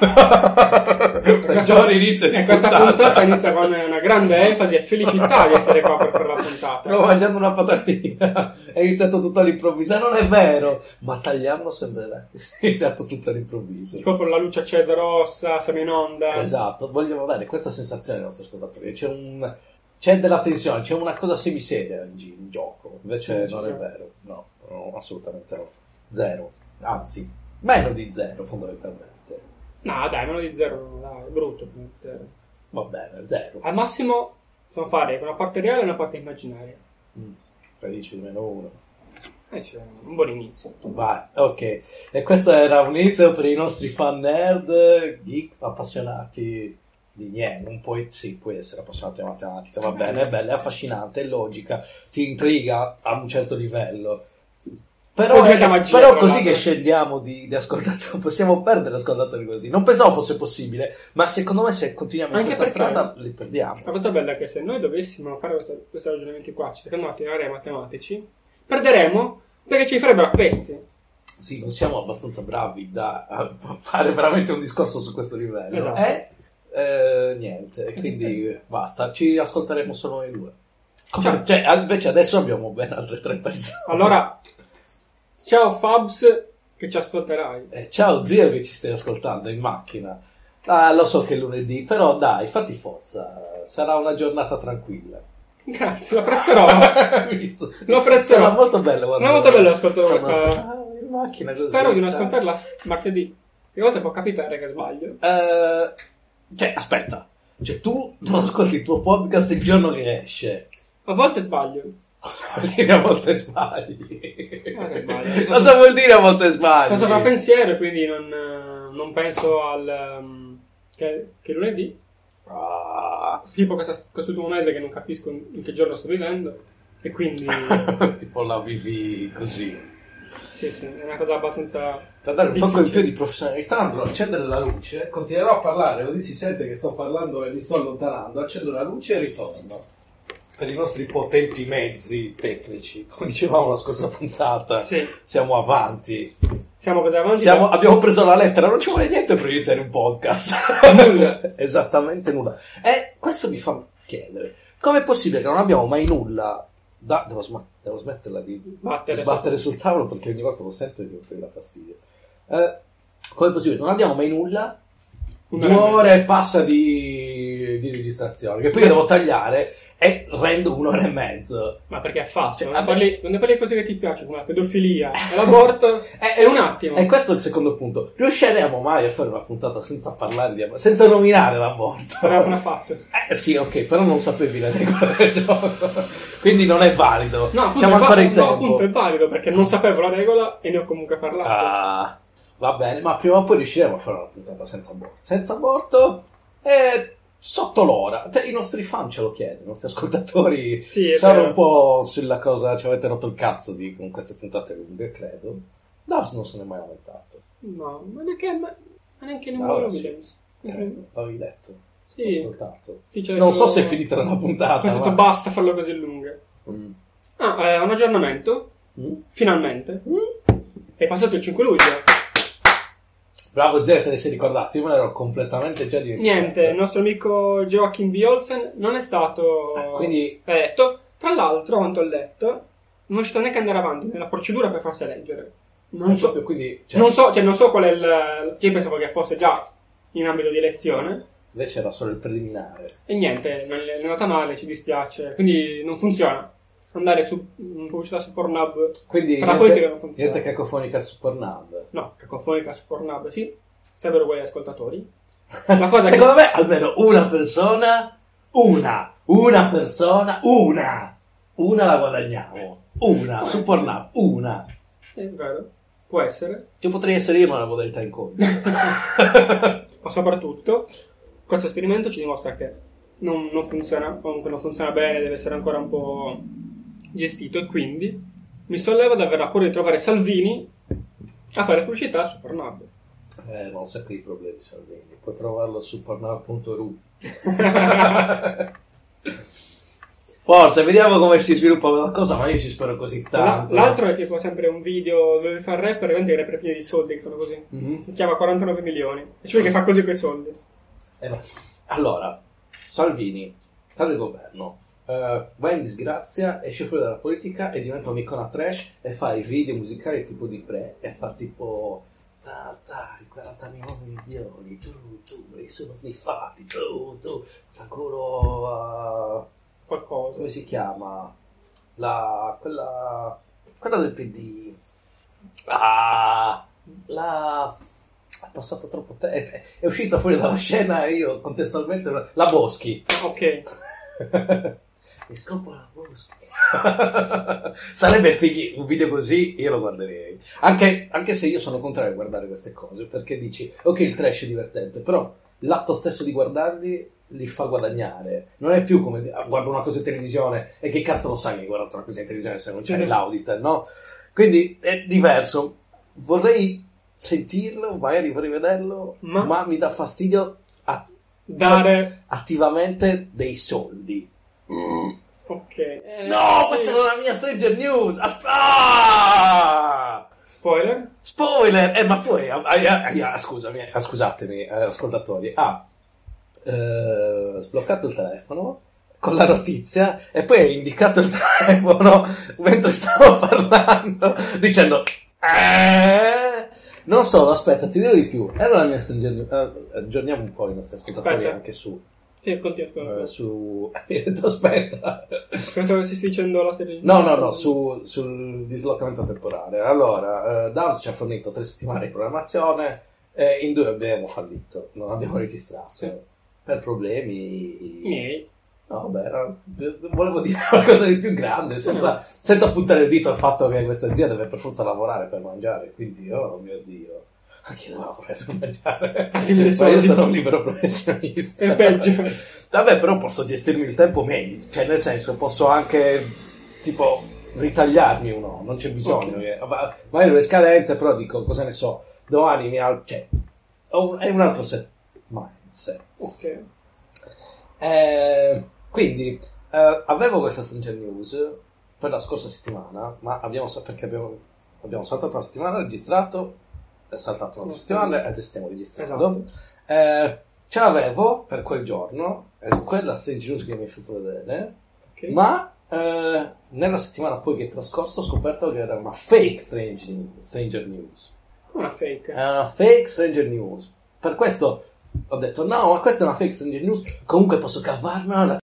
Peggiore inizio di questa puntata. puntata inizia con una grande enfasi e felicità di essere qua per fare la puntata. Stavo mangiando una patatina. È iniziato tutto all'improvviso. Non è vero. Ma tagliando sembrerà. È iniziato tutto all'improvviso. Scopro la luce accesa rossa, siamo in onda. Esatto, voglio dare questa sensazione ai nostri ascoltatori. C'è, un, c'è della tensione, c'è una cosa semiseria in, gi- in gioco. Invece non è vero. No, no, assolutamente no. Zero. Anzi, meno di zero fondamentalmente. No, dai, meno di zero, no, dai, è brutto. zero. Va bene, zero. Al massimo possiamo fare una parte reale e una parte immaginaria. Mm. Poi dici di meno uno. Eh, c'è un buon inizio. Vai, ok. E questo era un inizio per i nostri fan nerd, geek, appassionati di niente. Non puoi, sì, puoi essere appassionati di matematica, va bene, è bella, è affascinante, è logica, ti intriga a un certo livello. Però, è- magia, però così l'altro. che scendiamo di, di ascoltatori, possiamo perdere ascoltatori così. Non pensavo fosse possibile, ma secondo me se continuiamo in Anche questa perché- strada li perdiamo. La cosa bella è che se noi dovessimo fare questo- questi ragionamenti qua, cercando di attirare ai matematici, perderemo perché ci farebbero a pezzi. Sì, non siamo abbastanza bravi da a fare veramente un discorso su questo livello. Esatto. E eh, niente, quindi basta, ci ascolteremo solo noi due. Come- cioè, invece adesso abbiamo ben altre tre persone. Allora, ciao Fabs, che ci ascolterai. Eh, ciao zio che ci stai ascoltando in macchina. Ah, lo so che è lunedì, però dai, fatti forza, sarà una giornata tranquilla. Grazie, lo apprezzerò. Lo apprezzerò. Sarà molto bello. guarda. Sarà molto bello ascoltare questa- Ah, in macchina così. Spero di non ascoltarla martedì. A volte può capitare che sbaglio. Eh, cioè, aspetta. Cioè, tu non ascolti il tuo podcast il giorno che esce. A volte sbaglio. Vuol dire a volte sbagli. Che sbaglio. Cosa vuol dire a volte sbagli? Cosa fa pensiero quindi non, eh, non penso al... um, che, che lunedì. Ah, Tipo questa- quest'ultimo mese che non capisco in che giorno sto vivendo. E quindi... tipo la vivi così. sì, sì, è una cosa abbastanza... Per dare un po' in più di professionalità andrò a accendere la luce, continuerò a parlare, così si sente che sto parlando e mi sto allontanando, accendo la luce e ritorno. Per i nostri potenti mezzi tecnici, come dicevamo la scorsa puntata, Sì, siamo avanti. siamo così avanti. Siamo- abbiamo preso la lettera, non ci vuole niente per iniziare un podcast. Nulla. Esattamente nulla. E questo mi fa chiedere, com'è possibile che non abbiamo mai nulla da... Devo, sma- devo smetterla di Battere sbattere sul tavolo perché ogni volta lo sento e mi mi dà fastidio. Eh, com'è possibile? Non abbiamo mai nulla? Due ore e passa di, di registrazione, che poi io devo tagliare e rendo un'ora e mezzo. Ma perché è facile? Cioè, quando, vabbè. parli, quando parli di cose che ti piacciono, come la pedofilia l'aborto, è, è un attimo. E questo è il secondo punto. Riusciremo mai a fare una puntata senza parlare di senza nominare l'aborto? Però appena fatto. Eh sì, ok, però non sapevi le regole del gioco. Quindi non è valido. No, appunto, Siamo ancora in no, tempo. appunto, è valido perché non sapevo la regola e ne ho comunque parlato. Ah, va bene, ma prima o poi riusciremo a fare una puntata senza aborto. Senza aborto e sotto l'ora. Cioè, I nostri fan ce lo chiedono, i nostri ascoltatori Sì, è sono un po' sulla cosa, ci avete rotto il cazzo di, con queste puntate lunghe, credo. Davs non se ne è mai lamentato. No, ma neanche, ma neanche No, Nemo ora sì. Williams. Eh, l'avevi letto, ho Sì, ascoltato. sì, c'è Non so se è finita nella puntata. Ha detto ma- basta farlo così lungo. Mm. Ah, eh, un aggiornamento, Mm? finalmente. Mm? È passato il 5 luglio. Bravo Zero, te ne sei ricordato, io me ne ero completamente già dimenticato. Niente, il nostro amico Joachim B. Olsen non è stato Ah, quindi eletto. Tra l'altro, quanto ho letto, non riuscito neanche ad andare avanti nella procedura per farsi eleggere. Non so, proprio quindi cioè, non so, cioè, non so qual è il... Io pensavo che fosse già in ambito di elezione. invece era solo il preliminare. E niente, non è è andata male, ci dispiace. Quindi non funziona. Andare su in pubblicità su Pornhub. Quindi Per la politica non niente, funziona. niente cacofonica su Pornhub. No, cacofonica su Pornhub, sì. Sarebbero uguali ascoltatori. La cosa che- Secondo me almeno una persona, una, una persona, una, una la guadagniamo. Una, su Pornhub, una. Sì, è vero. Può essere. Che potrei essere io ma la modalità in coda. Ma soprattutto, questo esperimento ci dimostra che non, non funziona, comunque non funziona bene, deve essere ancora un po' gestito e quindi mi solleva dal aver paura di trovare Salvini a fare pubblicità su Pornhub. eh, non so i problemi Salvini. Puoi trovarlo su pornhub.ru. Forse, vediamo come si sviluppa la cosa, ma io ci spero così tanto. L'altro è tipo sempre un video dove fa il rapper, veramente i rapper pieni di soldi che fanno così. Mhm. Si chiama 49 milioni. E cioè che fa così quei soldi. Eh. Allora, Salvini, il governo, eh, va in disgrazia, esce fuori dalla politica e diventa un'icona trash e fa i video musicali tipo di pre e fa tipo "Ta, dai 40 milioni tu tu li sono sniffati tu tu fa culo a Qualcosa. come si chiama la quella quella del PD ah la è passato troppo tempo è, è uscita fuori dalla scena e io contestualmente la Boschi Ok. mi scopo la Boschi sarebbe fighi un video così io lo guarderei anche, anche se io sono contrario a guardare queste cose perché dici ok il trash è divertente però l'atto stesso di guardarli li fa guadagnare non è più come ah, guardo una cosa in televisione e che cazzo lo sai che hai guardato una cosa in televisione se non c'è Mhm. l'auditor no? quindi è diverso vorrei sentirlo magari vorrei vederlo Ma- ma, mi dà fastidio a- Dare. attivamente dei soldi Ok. Eh, no questa era la mia Stranger News Ah! Ah! Spoiler? Spoiler! Eh, ma tu hai, hai- hai- hai- scusami, eh, scusatemi, eh, ascoltatori, ha eh, sbloccato il telefono con la notizia e poi hai indicato il telefono mentre stavo parlando dicendo eh, non solo, aspetta, ti dirò di più. Era la mia Stranger News. eh, aggiorniamo un po' i nostri ascoltatori Aspetta. anche su. Sì, continua. scusa. eh, su... Aspetta. Pensavo che stessi dicendo la serie. No, no, no, su- sul dislocamento temporale. Allora, eh, Davs ci ha fornito tre settimane di programmazione e in due abbiamo fallito, non abbiamo registrato. Sì. Per problemi... Miei. No, beh, era- volevo dire qualcosa di più grande, senza, senza puntare il dito al fatto che questa azienda deve per forza lavorare per mangiare, quindi, oh mio Dio, anche io per mangiare. Anche io Ma io sono- un libero professionista. È peggio. Vabbè, però posso gestirmi il tempo meglio, cioè nel senso posso anche tipo ritagliarmi uno, non c'è bisogno. Ok. che- ma- magari le scadenze, però dico, cosa ne so, domani mi al- cioè, un- è un altro set mindset. Ok. Eh, quindi eh, avevo questa Stranger News per la scorsa settimana, ma abbiamo perché abbiamo, abbiamo saltato una settimana, registrato, saltato una settimana e adesso stiamo registrando. Esatto. Eh, ce l'avevo per quel giorno, è quella Stranger News che mi hai fatto vedere, Ok. ma eh, nella settimana poi che è trascorso ho scoperto che era una fake Stranger News. Stranger News. Una fake. È una fake Stranger News. Per questo ho detto: no, ma questa è una fake Stranger News. Comunque posso cavarmela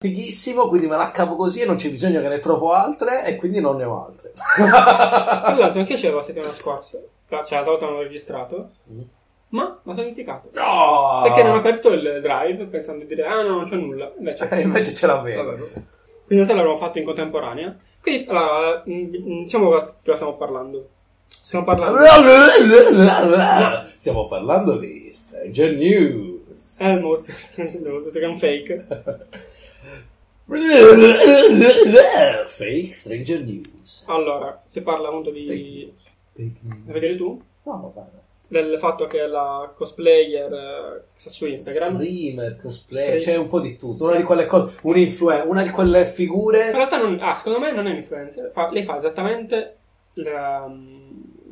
fighissimo, quindi me la cavo così e non c'è bisogno che ne trovo altre e quindi non ne ho altre. Esatto, anche io c'ero la settimana scorsa. Cioè, l'altra volta non l'ho registrato. Mm. Ma mi sono dimenticato. No! Perché non ho aperto il drive pensando di dire, ah no, non c'è nulla. Invece, Eh, invece ce l'avevo. In realtà l'abbiamo fatto in contemporanea. Quindi, allora, mm, diciamo cosa cosa stiamo parlando. Stiamo parlando. Stiamo parlando di Stranger News. È il mostro. questo è un fake. Fake Stranger News. Allora, si parla appunto di. Fake news. Vuoi vedere tu? No, va bene. Del fatto che la cosplayer eh, che sta su Instagram. Streamer, cosplay, Stream- c'è un po' di tutto. Una di quelle cose, un influen- una di quelle In figure. realtà, non, ah, secondo me non è un influencer. Fa- lei fa esattamente la- mm,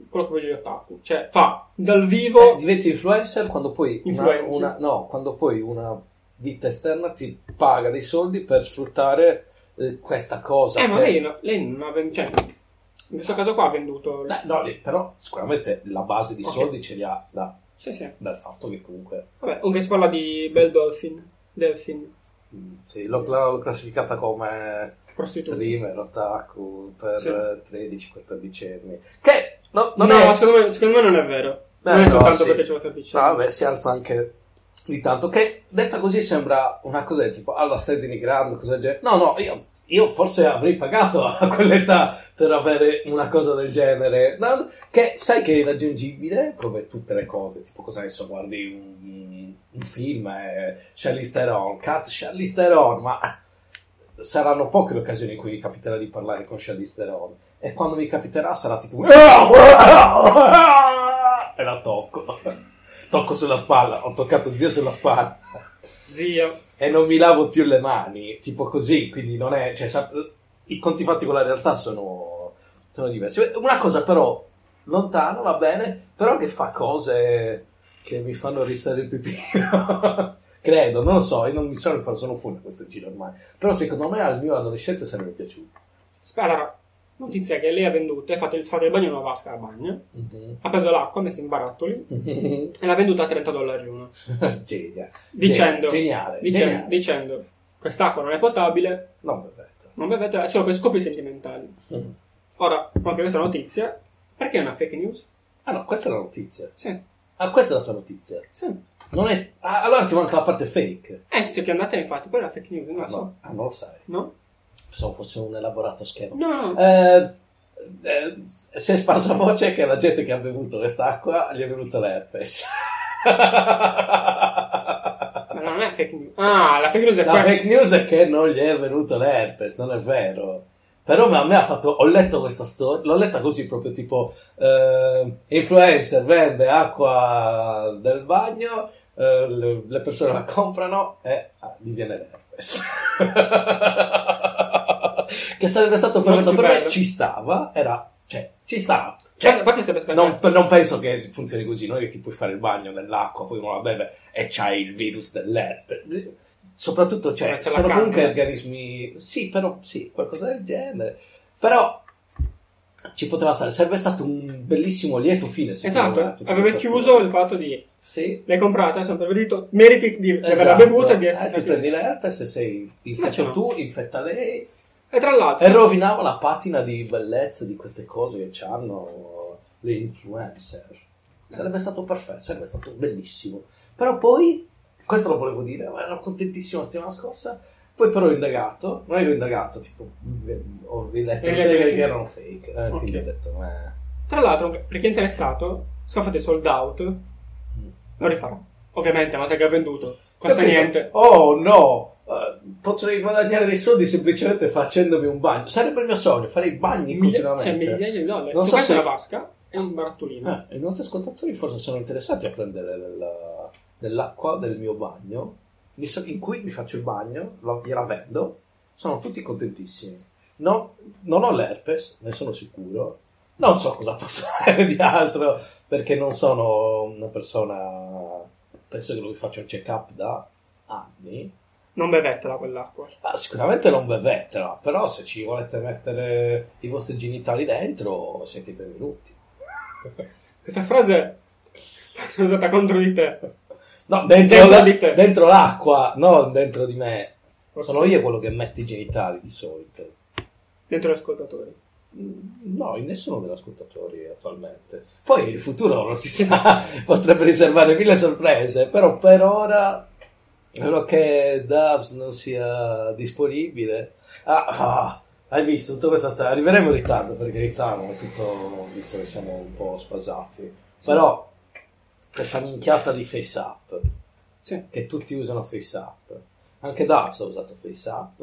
quello che voglio io otaku. Cioè, fa dal vivo. Eh, diventi influencer quando poi una, Influencer. una- no, quando poi una ditta esterna ti paga dei soldi per sfruttare eh, questa cosa. Eh, ma che- lei, no- lei non ha venduto. Cioè, in questo caso qua ha venduto. Eh, no, lì, però sicuramente la base di Ok. soldi ce li ha da- Sì, sì. dal fatto che comunque Vabbè, comunque si parla di Belle Dolphin. Delphin. mm, sì, l'ho, l'ho classificata come Prostituta. streamer, otaku per Sì. eh, 13-14 anni. Che no, no, è... secondo, me, secondo me non è vero. Eh, non è no, soltanto sì. perché c'è 14 No, anni. vabbè, si alza anche di tanto. Che detta così sembra una cosa tipo, alla stai denigrando, cosa del genere. No, no, io, io forse avrei pagato a quell'età per avere una cosa del genere. No, che sai che è irraggiungibile, come tutte le cose. Tipo, cosa ne so, guardi un, un film, eh, Charlize Theron, cazzo, Charlize Theron, ma saranno poche le occasioni in cui capiterà di parlare con Charlize Theron. E quando mi capiterà sarà tipo... E la tocco. Tocco sulla spalla, ho toccato zio sulla spalla Zio. e non mi lavo più le mani, tipo così, quindi non è, cioè, sa- i conti fatti con la realtà sono, sono diversi. Una cosa però, lontano, va bene, però che fa cose che mi fanno rizzare il pipino. Credo, non lo so, io non mi sono sono fuori da questo giro ormai. Però secondo me al mio adolescente sarebbe piaciuto. Allora, notizia che lei ha venduto, ha fatto il fatto del bagno in una vasca a bagno, Mhm. ha preso l'acqua, ha messo in barattoli e l'ha venduta a 30 dollari uno. Genia. Dicendo, Geniale. dicendo, geniale. dicendo, quest'acqua non è potabile, Non bevete. non bevete, è solo per scopi sentimentali. Mhm. Ora, anche questa notizia, perché è una fake news? Ah no, questa è la notizia. Sì, Ah, questa è la tua notizia. sì. Non è... ah, allora ti manca la parte fake. Eh, siete che andate infatti, quella è la fake news, non Ah, la so. no, ah, non lo sai. No? Pensavo fosse un elaborato schema. No. Eh, eh, si è sparsa voce che la gente che ha bevuto quest'acqua gli è venuto l'herpes. Ma non è fake news. Ah, la fake news è La quella. fake news è che non gli è venuto l'herpes, non è vero. Però a me ha fatto, ho letto questa storia, l'ho letta così proprio tipo, eh, influencer vende acqua del bagno, eh, le, le persone la comprano e ah, gli viene l'herpes. Che sarebbe stato perfetto, per me ci stava, era, cioè, ci stava. Cioè, non, non penso che funzioni così, non è che ti puoi fare il bagno nell'acqua, poi uno la beve e c'hai il virus dell'herpes. Soprattutto, cioè, sono la comunque organismi... Sì, però, sì, qualcosa del genere. Però ci poteva stare, sarebbe stato un bellissimo lieto fine, secondo me, Esatto, aveva questa chiuso storia. il fatto di Sì. l'hai comprata, sono pervertito, meriti di, di averla Esatto. bevuta e di Eh, essere ti prendi l'herpes e sei infetta tu, infetta lei E tra l'altro, e rovinava la patina di bellezza di queste cose che hanno le influencer. Sarebbe stato perfetto, sarebbe stato bellissimo. Però poi, questo lo volevo dire, ma ero contentissimo la settimana scorsa. Poi però ho indagato, non che ho indagato, tipo, eh, ho riletto le che erano fake. Eh, Ok. Quindi ho detto, eh. tra l'altro, per chi è interessato, se fate sold out, lo rifarò. Ovviamente, te che ha venduto, costa Capito? niente. Oh no! Eh, potrei guadagnare dei soldi semplicemente facendomi un bagno. Sarebbe il mio sogno, fare i bagni Miglia- continuamente. cioè, migliaia di dollari. Non tu so prendi se- una vasca e un barattolino. Eh, I nostri ascoltatori forse sono interessati a prendere del- dell'acqua del mio bagno, visto che in cui mi faccio il bagno, la- gliela vendo, sono tutti contentissimi. No- non ho l'herpes, ne sono sicuro. Non so cosa posso fare di altro, perché non sono una persona... Penso che non mi faccio un check-up da anni. Non bevetela quell'acqua. Ah, sicuramente non bevetela, però se ci volete mettere i vostri genitali dentro, siete benvenuti. Questa frase è usata contro di te. No, dentro, Dentro la- di te. dentro l'acqua, non dentro di me. Sono io quello che mette i genitali di solito. Dentro gli ascoltatori. No, in nessuno degli ascoltatori attualmente. Poi il futuro non si sa, potrebbe riservare mille sorprese, però per ora, spero che Dubs non sia disponibile. Ah, ah, hai visto tutta questa storia? Arriveremo in ritardo perché in ritardo è tutto, visto che siamo un po' spasati. Però questa minchiata di FaceApp, Sì. che tutti usano FaceApp, anche Dubs ha usato FaceApp,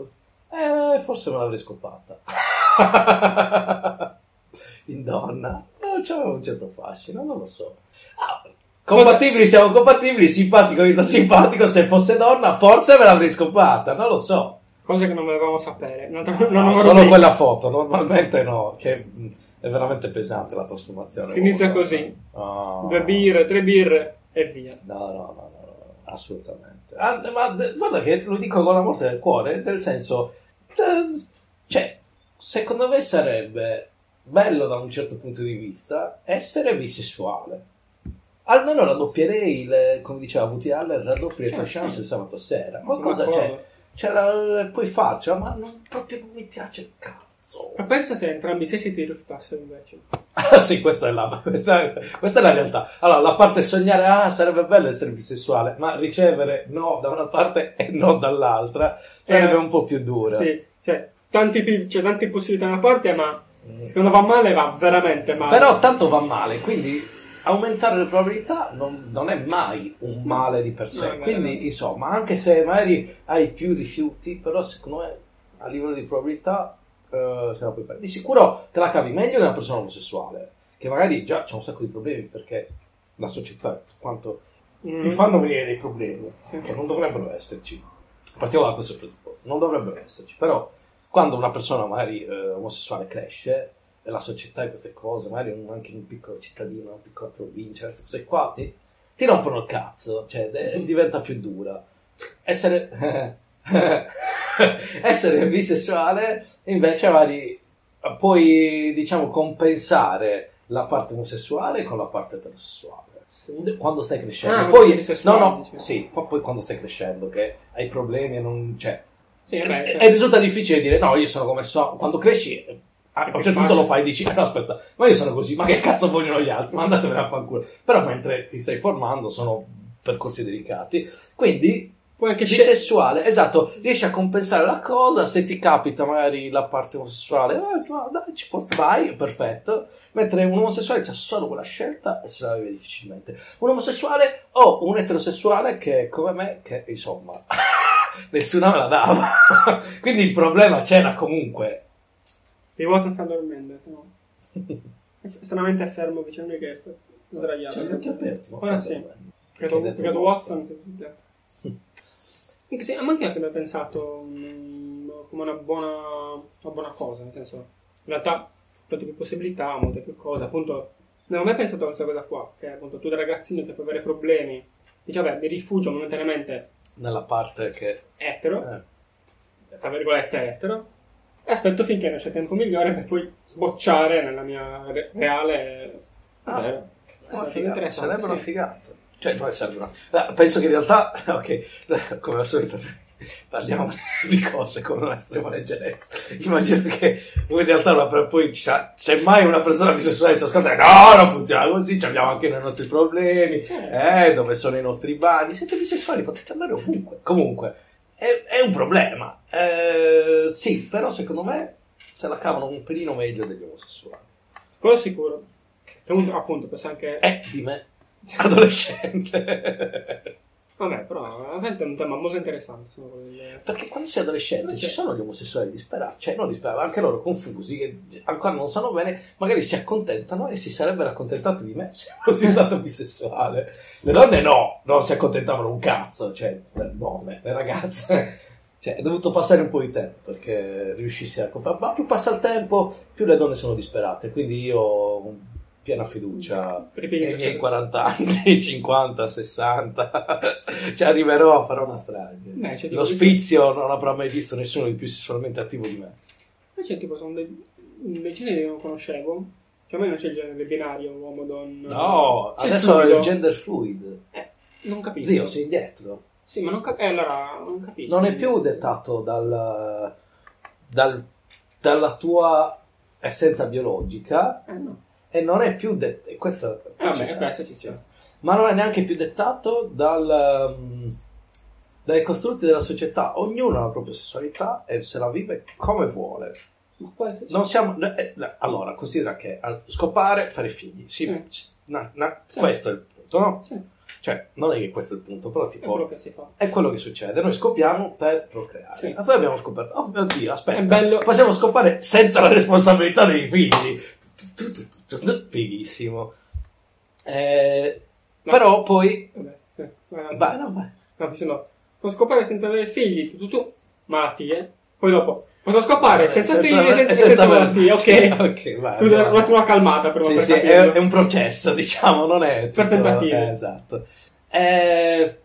eh, forse me l'avrei scopata. in donna non c'aveva un certo fascino, non lo so. Ah, compatibili, siamo compatibili, simpatico, mi sta simpatico. Se fosse donna, forse me l'avrei scopata, non lo so. Cose che non volevamo sapere. Un'altra- No, non solo rubrica. quella foto, normalmente no, che mh, è veramente pesante la trasformazione. Si inizia Oh, così. oh. Due birre, tre birre e via. No, no, no, no, no, assolutamente. Ah, ma guarda che lo dico con la morte del cuore, nel senso, t- cioè, secondo me sarebbe bello da un certo punto di vista essere bisessuale. Almeno raddoppierei, le, come diceva VT Haller, raddoppio le tue Certo. chance il sabato sera. Qualcosa c'è, c'è la- puoi farcela, ma non, proprio non mi piace il cazzo. Ma pensa se entrambi i sessi ti rifiutassero invece. Ah sì, questa è, la, questa, questa è la realtà. Allora, la parte sognare, ah, sarebbe bello essere bisessuale, ma ricevere no da una parte e no dall'altra sarebbe Eh, un po' più dura. Sì, cioè, tanti, c'è tante possibilità da una parte, ma se non va male, va veramente male. Però tanto va male, quindi aumentare le probabilità non, non è mai un male di per sé. No, quindi, no. insomma, anche se magari hai più rifiuti, però secondo me a livello di probabilità eh, se la puoi fare. Di sicuro te la cavi meglio di una persona omosessuale, che magari già c'ha un sacco di problemi perché la società, quanto Mm. ti fanno venire dei problemi Sì. che non dovrebbero esserci. Partiamo da questo presupposto, non dovrebbero esserci, però quando una persona magari eh, omosessuale cresce e la società e queste cose, magari anche in un piccolo cittadino, una piccola provincia, queste cose qua, ti, ti rompono il cazzo, cioè de- diventa più dura. Essere, essere bisessuale invece magari puoi, diciamo, compensare la parte omosessuale con la parte eterosessuale Sì. quando stai crescendo. Ah, poi, no, no, diciamo. sì, poi, poi quando stai crescendo, che hai problemi e non. Cioè, Sì, e, cioè- e risulta difficile dire no, io sono come so. Quando cresci, eh, a È un certo punto lo fai e dici, eh, no, aspetta, ma io sono così, ma che cazzo vogliono gli altri? Ma andatevene a fanculo. Però mentre ti stai formando sono percorsi delicati. Quindi Poi anche scel- bisessuale, esatto, riesci a compensare la cosa, se ti capita magari la parte omosessuale, eh, dai, ci può vai, perfetto, mentre un omosessuale c'ha solo quella scelta e se la vive difficilmente. Un omosessuale o un eterosessuale che come me, che insomma, nessuna me la dava. Quindi il problema c'era comunque. Se Watson sta dormendo, se no. È stranamente fermo vicino a che sta sdraiato. C'è gli occhi aperti, ma Ora sì. Credo, credo Watson? Watson. che- Anche se, ma anche io ho sempre pensato mm, come una buona, una buona cosa, nel senso, in realtà molte più possibilità, molte più cose, appunto, non ho mai pensato a questa cosa qua, che appunto tu da ragazzino che puoi avere problemi, dici vabbè, mi rifugio momentaneamente Nella parte che... etero, eh, tra virgolette etero, e aspetto finché non c'è tempo migliore per poi sbocciare nella mia re- reale... Ah, vero. Una figata, interessante, sarebbe una sì. figata. Cioè, poi serve una... Eh, Penso che in realtà, ok, come al solito parliamo di cose con una estrema leggerezza. Immagino che in realtà una- poi c'è, c'è mai una persona bisessuale che ci ascolta e no, non funziona così, ci abbiamo anche noi nostri problemi, Certo. eh, dove sono i nostri bagni, siete bisessuali, potete andare ovunque. Comunque, è, è un problema. Eh, sì, però secondo me se la cavano un pelino meglio degli omosessuali. Quello sicuro. Appunto, appunto, penso anche... Eh, di me, adolescente. Vabbè, però veramente è un tema molto interessante. Quelle... Perché quando sei adolescente ci sono gli omosessuali disperati, cioè non disperati, anche loro confusi, che ancora non sanno bene, magari si accontentano e si sarebbero accontentati di me se fossi stato bisessuale. Le donne no, non si accontentavano un cazzo, cioè le donne, le ragazze. Cioè, è dovuto passare un po' di tempo perché riuscissi a comprare. Ma più passa il tempo, più le donne sono disperate. Quindi io piena fiducia i nei miei c'è. 40 anni, 50, 60. Ci arriverò a fare una strage. Beh, c'è tipo- L'ospizio non avrà mai visto nessuno di più sessualmente attivo di me. Invece, tipo, sono dei, dei generi che non conoscevo. Cioè, a me non c'è il genere binario, uomo-donna. No, C'è adesso è il gender fluid. Eh, non capisco. Zio, sei indietro. Sì, ma non capisco. Eh, allora, non capisco. Non è più dettato dal, dal- dalla tua essenza biologica Eh, no. E non è più dettato. Questo, Eh, vabbè, sta, questo ci ci sta. Ma non è neanche più dettato dal, um, dai costrutti della società. Ognuno ha la propria sessualità e se la vive come vuole. Non siamo, eh, allora, considera che scopare, fare figli. Sì, Sì. na- na- Sì. Questo è il punto, no? Sì, Cioè, non è che questo è il punto, però è tipo, quello che si fa. è quello che succede. Noi scopiamo per procreare. Sì. E poi abbiamo scoperto, oh mio Dio, aspetta, È bello- possiamo scopare senza la responsabilità dei figli. Fighissimo. Eh, No. Però poi... Vabbè, eh. Vai, no, vai. No, dicendo, posso scopare senza avere figli, tu, tu, tu, malattie. Poi dopo, posso scopare senza, figli e senza, senza malattie, ok. ok, vai. Tu vai. una calmata prima Sì, per sì, è, un processo, diciamo, non è Per tentativi. eh, esatto. Eh, eh,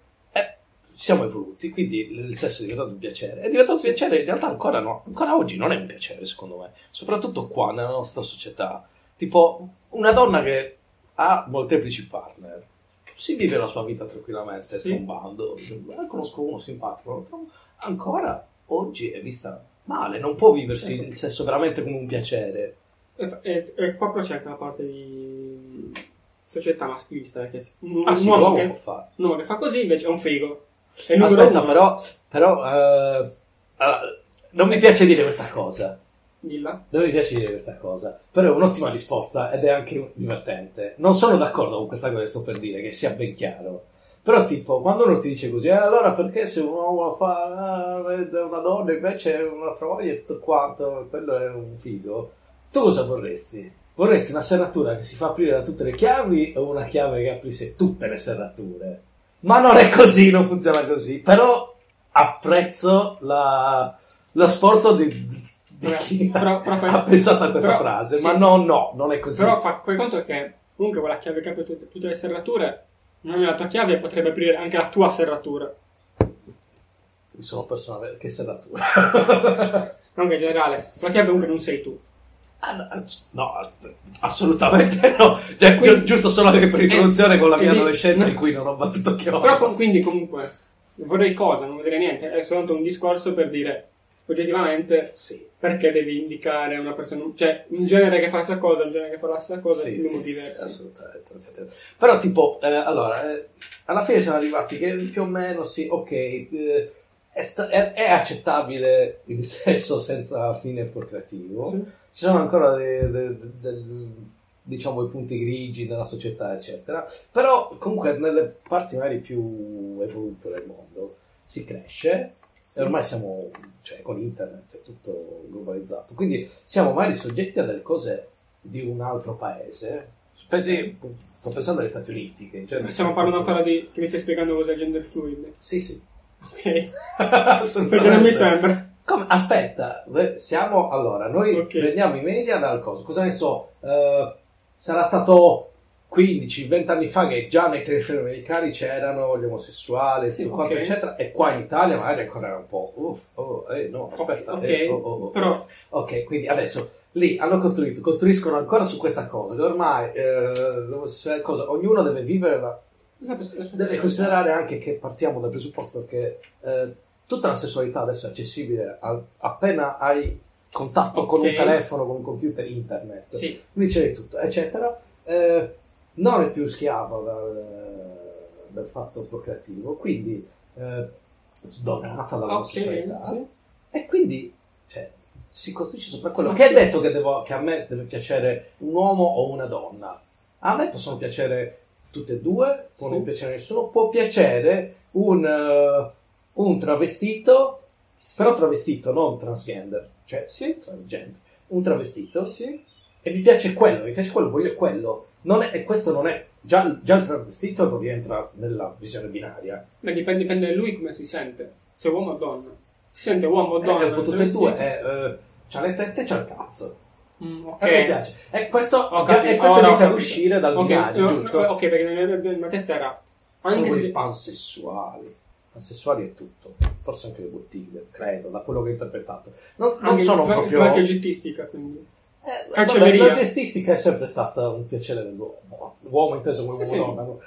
siamo evoluti, quindi il sesso è diventato un piacere. È diventato un piacere, in realtà ancora no, ancora oggi non è un piacere, secondo me, soprattutto qua nella nostra società. Tipo, una donna che ha molteplici partner, si vive la sua vita tranquillamente, Sì. trombando, eh, conosco uno simpatico, ancora oggi è vista male, non può viversi il sesso veramente come un piacere. E, e- e proprio c'è anche una parte di società maschilista, che un, Ah, un sì, uomo, che, può fare. un uomo che fa così invece è un figo. Aspetta, però, però eh, allora, non mi piace dire questa cosa. Dilla. Non mi piace dire questa cosa, però è un'ottima risposta ed è anche divertente. Non sono d'accordo con questa cosa che sto per dire, che sia ben chiaro. Però, tipo, quando uno ti dice così, eh, allora perché se un uomo fa ah, una donna invece è una troia e tutto quanto, quello è un figo, tu cosa vorresti? vorresti una serratura che si fa aprire da tutte le chiavi o una chiave che aprisce tutte le serrature? Ma non è così, non funziona così. Però apprezzo la- lo sforzo di, di chi Però- però fai- ha pensato a questa però- frase. sì. Ma no, no, non è così. Però fa fai conto che comunque quella chiave che apre tutte, tutte le serrature, non è la tua chiave, potrebbe aprire anche la tua serratura. Io sono persona che serratura. Non che in generale, la chiave comunque non sei tu. Ah, no, no, assolutamente no. Cioè, Quindi- gi- giusto solo che per introduzione con la mia di- adolescenza in cui non ho battuto chiodo. Però com- quindi comunque vorrei cosa, non vorrei niente, è soltanto un discorso per dire oggettivamente Sì. perché devi indicare una persona, cioè un genere che fa stessa cosa, un genere che fa la stessa cosa, Sì, sì, sì, diversi. assolutamente, assolutamente. Però tipo, eh, allora, eh, alla fine siamo arrivati che più o meno sì, ok, eh, è, sta- è- è accettabile il sesso senza fine procreativo. Sì. Ci sono ancora dei, dei- del- diciamo, i punti grigi nella società, eccetera. Però comunque nelle parti magari più evolute del mondo si cresce e ormai siamo, cioè con internet è tutto globalizzato, quindi siamo magari soggetti a delle cose di un altro paese. Per- sto pensando agli Stati Uniti. Che Stiamo parlando ancora di che mi stai spiegando cos'è il gender fluid. Sì, sì. Ok. Perché non mi sembra. Come? Aspetta, siamo allora, noi Ok. prendiamo i media dal coso. Cosa ne so? eh, sarà stato 15-20 anni fa che già nei telefilm americani c'erano gli omosessuali, Sì, tutto quanto, ok. eccetera, e qua in Italia magari ancora era un po'. Uff, oh, eh, no, aspetta. ok, eh, oh, oh, però Ok, quindi adesso lì hanno costruito, costruiscono ancora su questa cosa, che ormai eh, cosa, ognuno deve vivere la, deve considerare anche che partiamo dal presupposto che eh, tutta la sessualità adesso è accessibile al- appena hai contatto con un telefono, con un computer, internet, Sì, quindi c'è di tutto, eccetera. Eh, non è più schiavo dal, dal fatto procreativo, quindi eh, sdogata ok, dall'omosessualità sì. e quindi cioè, si costruisce sopra quello che è detto che, devo- che a me deve piacere un uomo o una donna. A me possono piacere tutte e due, può Sì. non piacere nessuno, può piacere un, eh, un travestito, però travestito, non transgender, cioè Sì, transgender, un travestito sì. e mi piace quello, mi piace quello, voglio quello. Non è- e questo non è, già, già il travestito non rientra nella visione binaria. Beh, dipende, dipende da lui come si sente, se uomo o donna. Si sente uomo o Eh, donna? è un tutte e due, è, eh, c'ha le tette e c'ha il cazzo. Mm, ok. A me piace. E questo, Ho già- e questo ho inizia ad uscire dal Ok, binario, no, giusto? no, Ok, perché nella mia testa era anche se... pansessuali. Pansessuali è tutto. Forse anche le bottiglie, credo, da quello che ho interpretato. Non, non anche sono proprio... anche oggettistica, quindi. Eh, cancelleria. vabbè, la gestistica è sempre stata un piacere dell'uomo. Uomo inteso come uomo sì. donna. no?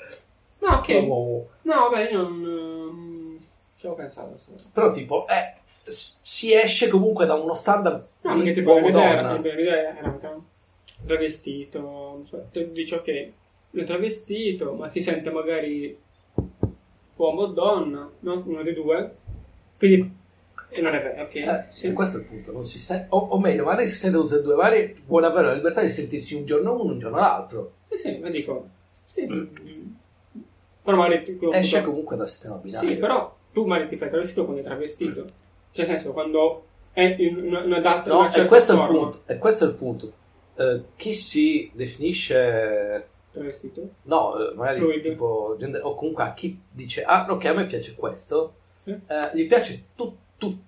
Ok. Uomo. No, vabbè, io non... ehm, Ci avevo pensato. Però tipo, eh, si esce comunque da uno standard No, di tipo uomo-donna. tipo, l'idea era un travestito, cioè, dici ok, è travestito, ma si sente magari uomo o donna, no? Uno dei due. Quindi, e non è vero, ok? Eh, sì. e questo è il punto, non si sente, o, o meglio, magari si sente tutte e due, magari vuole avere la libertà di sentirsi un giorno uno, un giorno l'altro. Sì, sì, ma dico, sì. Però magari tu, Esce comunque dal sistema binario. Sì, però tu magari ti fai travestito quando è travestito. Cioè, nel senso, quando è in una, una data, No, una e certa questo è il forma. punto. E questo è il punto. Eh, chi si definisce, Travestito? no, eh, magari Fluid. tipo, o comunque a chi dice, ah, ok, a me piace questo, Sì. eh, gli piace tutto,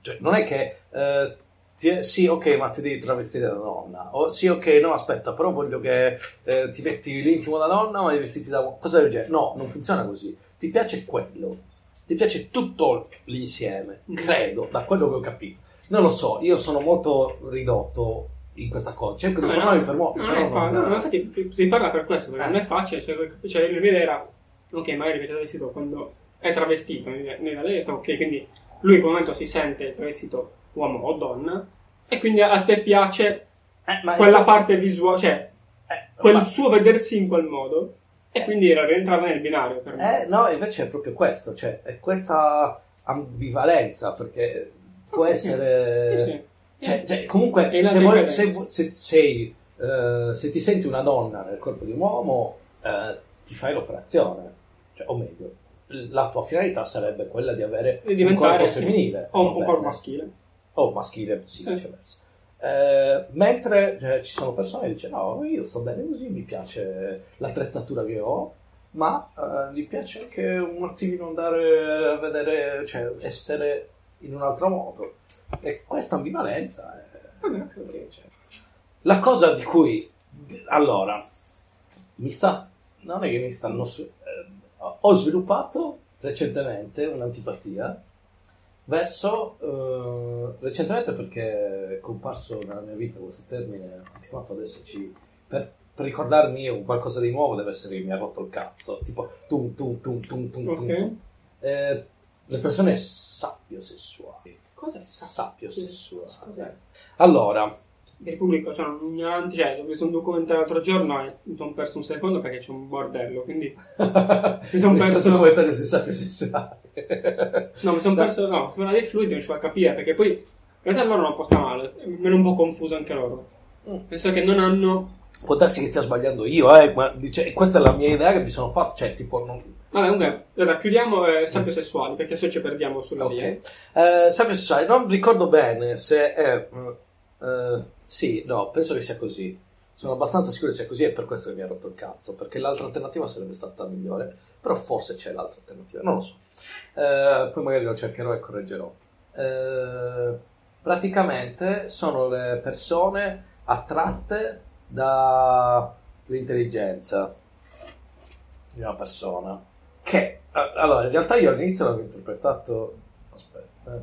cioè non è che, eh, ti- sì, ok, ma ti devi travestire da donna, o sì, ok, no, aspetta, però voglio che eh, ti metti l'intimo da donna, ma i vestiti da cosa del genere. No, non funziona così. Ti piace quello, ti piace tutto l'insieme, credo, da quello che ho capito. Non lo so, io sono molto ridotto in questa cosa, cerco di fermarmi no, per mo- no, però non è fa- non- no, infatti si parla per questo, perché Eh. non è facile. Cioè, cioè, la mia idea era, ok, magari viene travestito quando è travestito, nella detto, ok, quindi lui in quel momento si sente travestito uomo o donna, e quindi a te piace Eh, quella questo- parte visuale, cioè eh, quel ma- suo vedersi in quel modo, e quindi era rientrava nel binario per me. Eh, no, invece è proprio questo, cioè è questa ambivalenza, perché può Ok, essere... Sì, sì. Cioè, cioè, comunque, se, vuoi- se, se sei, eh, se ti senti una donna nel corpo di un uomo, eh, ti fai l'operazione, cioè, o meglio, la tua finalità sarebbe quella di avere Di un corpo femminile. o un corpo maschile. O maschile, sì, Sì. viceversa. Eh, mentre eh, ci sono persone che dicono no, io sto bene così, mi piace l'attrezzatura che ho, ma eh, mi piace anche un attimino andare a vedere, cioè essere in un altro modo. E questa ambivalenza è... Vabbè, ok, ok. cioè, La cosa di cui, allora, mi sta, non è che mi stanno, su- eh, ho sviluppato recentemente un'antipatia verso, eh, recentemente perché è comparso nella mia vita questo termine, continuato ad esserci, per, per ricordarmi io qualcosa di nuovo deve essere che mi ha rotto il cazzo, tipo tum tum tum tum tum tum, Ok. tum. Eh, le persone sapiosessuali, Cosa è sapiosessuali. Cos'è? Allora, Il pubblico sono un ignorante, cioè ho visto un documentario l'altro giorno e mi sono perso un secondo perché c'è un bordello, quindi mi son perso- un commentario sui sapiosessuali. no, mi sono perso, no, sono dei fluidi, non riuscivo a capire perché poi in realtà loro non posta male, mi hanno un po' confuso anche loro. Mm. Penso che non hanno Può darsi che stia sbagliando io, eh, ma dice- questa è la mia idea che mi sono fatto, cioè tipo non, Vabbè, comunque, guarda, chiudiamo eh, sappio sessuali perché se ci perdiamo sulla Ok. via. Eh, sapiosessuali, non ricordo bene se è... mm, eh, sì, no, penso che sia così. Sono abbastanza sicuro che sia così e per questo che mi ha rotto il cazzo, perché l'altra alternativa sarebbe stata migliore, però forse c'è l'altra alternativa, non lo so. Eh, poi magari lo cercherò e correggerò. Eh, praticamente sono le persone attratte dall'intelligenza di una persona che allora in realtà io all'inizio l'avevo interpretato aspetta eh.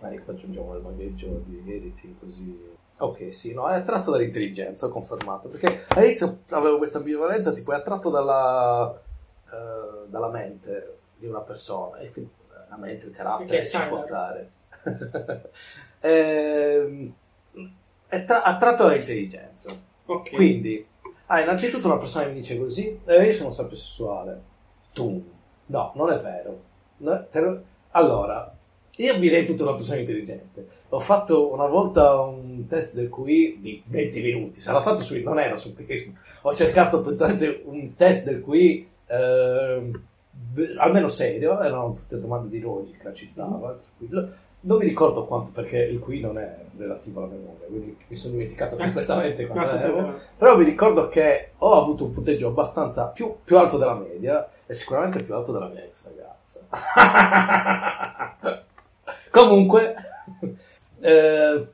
magari qua aggiungiamo il magheggio di editing così ok sì no è attratto dall'intelligenza ho confermato perché all'inizio avevo questa ambivalenza tipo è attratto dalla eh, dalla mente di una persona e quindi eh, la mente il carattere ci può stare Ehm, è tra- attratto dall'intelligenza Ok. quindi, ah, innanzitutto una persona mi dice così, eh, io sono sempre sessuale. Tu, no, non è vero. No, te lo- Allora, io mi reputo una persona intelligente. Ho fatto una volta un test del QI di 20 minuti, sarà stato su, non era su Facebook. Ho cercato appositamente un test del QI b- almeno serio, erano tutte domande di logica, ci stava, tranquillo. Non mi ricordo quanto perché il QI non è relativo alla memoria, quindi mi sono dimenticato completamente No, quanto ero. Però mi ricordo che ho avuto un punteggio abbastanza più, più alto della media e sicuramente più alto della mia ex ragazza. Comunque, eh,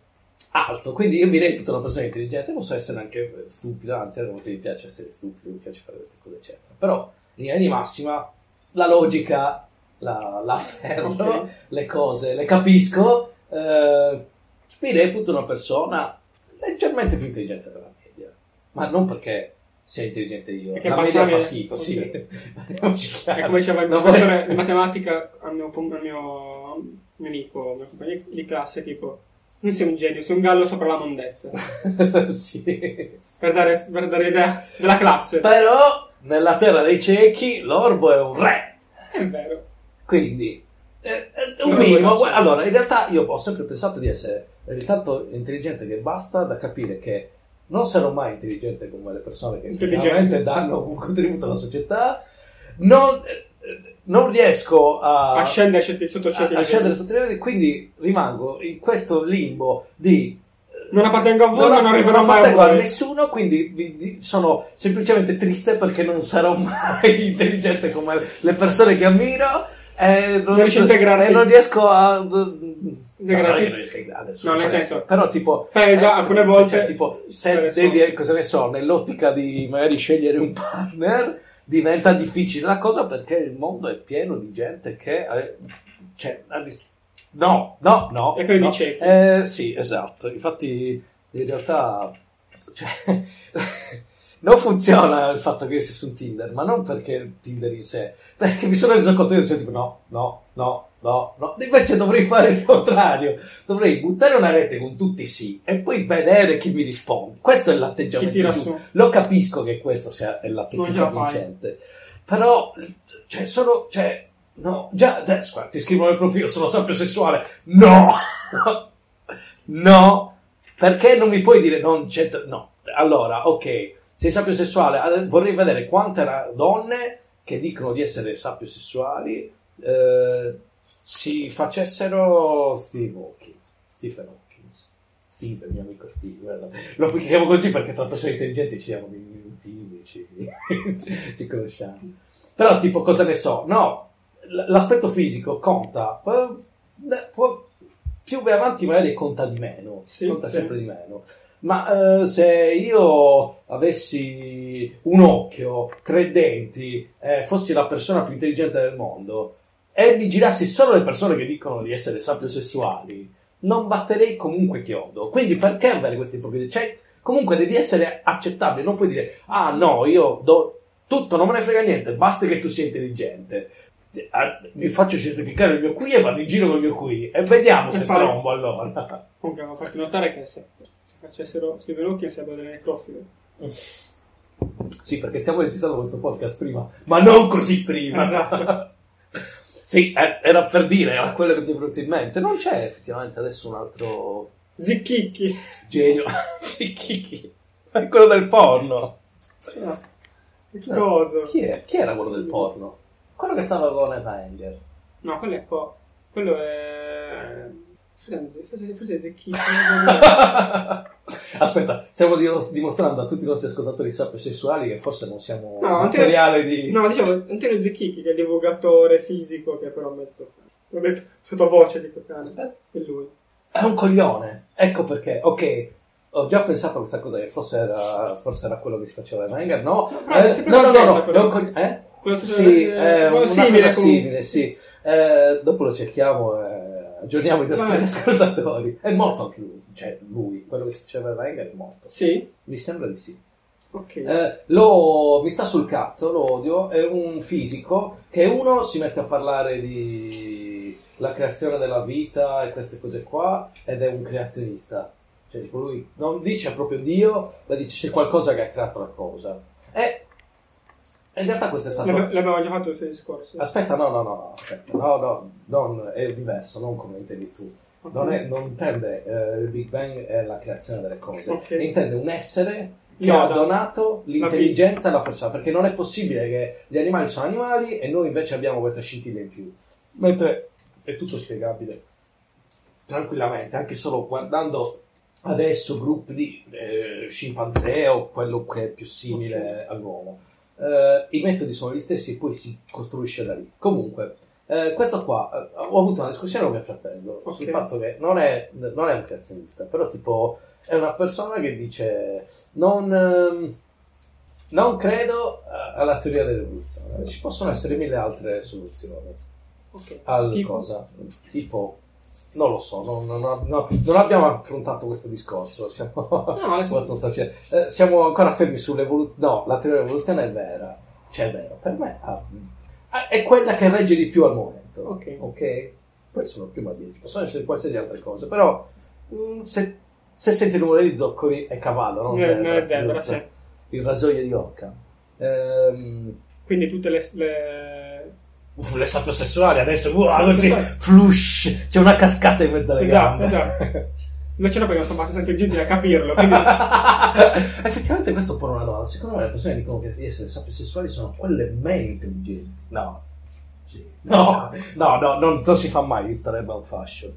alto, quindi io mi reputo una persona intelligente, posso essere anche stupido, anzi a volte mi piace essere stupido, mi piace fare queste cose, eccetera. Però, in linea di massima, la logica la, la afferro, Ok. le cose le capisco, eh, mi reputo una persona leggermente più intelligente della media, ma non perché sia intelligente io, Perché la media fa schifo, sì. È come diceva il professore di matematica al mio, al mio, mio amico, al mio compagno di classe, tipo, non sei un genio, sei un gallo sopra la mondezza. sì. Per dare, per dare idea della classe. Però nella terra dei ciechi l'orbo è un re. È vero. Quindi, eh, eh, un minimo. Allora, in realtà io ho sempre pensato di essere tanto intelligente che basta da capire che non sarò mai intelligente come le persone che effettivamente danno un contributo alla società. Non, eh, non riesco a, A scendere sotto a, certi a livelli. scendere sotto livelli, quindi rimango in questo limbo di Non appartengo a voi, ma non arriverò mai a appartengo a voi. nessuno, quindi sono semplicemente triste perché non sarò mai intelligente come le persone che ammiro. E non, Non a e non riesco a. Integrarti. No, adesso No, nel però- senso, Però, tipo. pesa, alcune cioè, volte- tipo, se devi, cosa ne so, nell'ottica di magari scegliere un partner, diventa difficile la cosa perché il mondo è pieno di gente che. eh, cioè, no, no, no. E poi no. di ciechi. Eh, sì, esatto. Infatti, in realtà, cioè, non funziona il fatto che io sia su Tinder, ma non perché Tinder in sé, perché mi sono reso conto io sono tipo no, no, no, no, no. Invece dovrei fare il contrario. Dovrei buttare una rete con tutti sì e poi vedere chi mi risponde. Questo è l'atteggiamento giusto. su. Lo capisco che questo sia è la Non ce tecnica la fai. vincente. Però, cioè, sono, cioè, no, già adesso guarda, ti scrivono nel profilo, sono sempre sessuale. No! no! Perché non mi puoi dire non c'entra, no. Allora, ok, sei sapiosessuale, ade- vorrei vedere quante donne che dicono di essere sapiosessuali eh, si facessero Steve Hawkins. Stephen Hawkins. Steve, mio amico Steve. Lo chiamiamo così perché tra persone intelligenti ci siamo diminutivi, ci, ci conosciamo. Però, tipo, cosa ne so? No, l'aspetto fisico conta. Può, più vai avanti magari conta di meno, sì, conta sì. sempre di meno. Ma eh, se io avessi un occhio, tre denti, eh, fossi la persona più intelligente del mondo e mi girassi solo le persone che dicono di essere sapiosessuali, non batterei comunque chiodo. Quindi perché avere questa ipocrisia? Cioè, comunque devi essere accettabile, non puoi dire, ah no, io do tutto, non me ne frega niente, basta che tu sia intelligente. Ah, mi faccio certificare il mio qui e vado in giro con il mio qui e vediamo se fare... trombo allora. Comunque, devo farti notare che se, se facessero sui velocchi sarebbero delle necrofile. Sì, perché stiamo registrando questo podcast prima, ma non così prima. Esatto. sì, eh, era per dire, era quello che mi è venuto in mente. Non c'è effettivamente adesso un altro... Zicchicchi. Genio. Zicchicchi. È quello del porno. Ah, cosa? Chi, è? Chi era quello del porno? Quello che stava con Avenger. No, quello è qua. Quello è... Forse, forse è Zecchino. Aspetta, stiamo dimostrando a tutti i nostri ascoltatori sessuali che forse non siamo no, materiale Antonio, di... No, diciamo Antonio Zecchichi, che è il divulgatore fisico, che però mezzo... L'ho detto sottovoce, dico cane. È lui. È un coglione. Ecco perché, ok, ho già pensato a questa cosa che forse era, forse era quello che si faceva in Wenger, no? No, eh, no, no, no, no, è un coglione. Eh? Sì, è una simile, cosa simile, sì. Eh, dopo lo cerchiamo e aggiorniamo i nostri ascoltatori. È morto anche lui, cioè lui, quello che si faceva in Wenger è morto. Sì? Mi sembra di sì. Okay. Eh, lo, mi sta sul cazzo, lo odio, è un fisico che uno si mette a parlare di la creazione della vita e queste cose qua ed è un creazionista. Cioè, tipo lui non dice proprio Dio, ma dice c'è qualcosa che ha creato la cosa. E in realtà questo è stato... L'abbiamo già fatto il discorso. Aspetta, no, no, no, aspetta. No, no, non, è diverso, non come intendi tu. Okay. Non, è, non, intende eh, il Big Bang è la creazione delle cose. Okay. Intende un essere che no, ha donato l'intelligenza alla persona. Perché non è possibile che gli animali sono animali e noi invece abbiamo questa scintilla in più. Mentre è tutto spiegabile tranquillamente, anche solo guardando adesso gruppi di eh, scimpanzé o quello che è più simile okay. all'uomo eh, i metodi sono gli stessi e poi si costruisce da lì. Comunque, eh, questo qua, eh, ho avuto una discussione con mio fratello okay. sul fatto che non è, non è un creazionista, però tipo è una persona che dice non, ehm, non credo alla teoria dell'evoluzione, ci possono essere mille altre soluzioni. Okay. Al tipo? cosa? Tipo non lo so, non, non, non, non, abbiamo affrontato questo discorso. Siamo, no, eh, siamo ancora fermi sull'evoluzione. No, la teoria dell'evoluzione è vera. Cioè, è vero. Per me ah, è quella che regge di più al momento. Ok. okay? Poi sono più a dire, possono essere qualsiasi altre cose. Però, mh, mm, se, se, senti il numero di zoccoli, è cavallo, non, non è zebra. Il, il rasoio di occa. Ehm, Quindi tutte le, le Uff, le sapiosessuali adesso wow, così flush c'è una cascata in mezzo alle esatto, gambe. esatto. invece no perché non sono abbastanza intelligenti a capirlo quindi... effettivamente questo pone una domanda secondo me le persone dicono che di essere sapiosessuali sono quelle meno intelligenti. No. Sì. no. No no non, non si fa mai di stare about fashion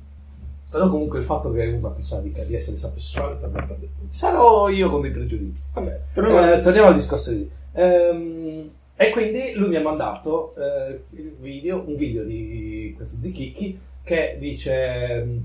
però comunque il fatto che una persona dica di essere sapiosessuale per me per sarò io con dei pregiudizi. Vabbè, eh, torniamo al discorso di ehm, e quindi lui mi ha mandato eh, video, un video di questo Zichicchi che dice: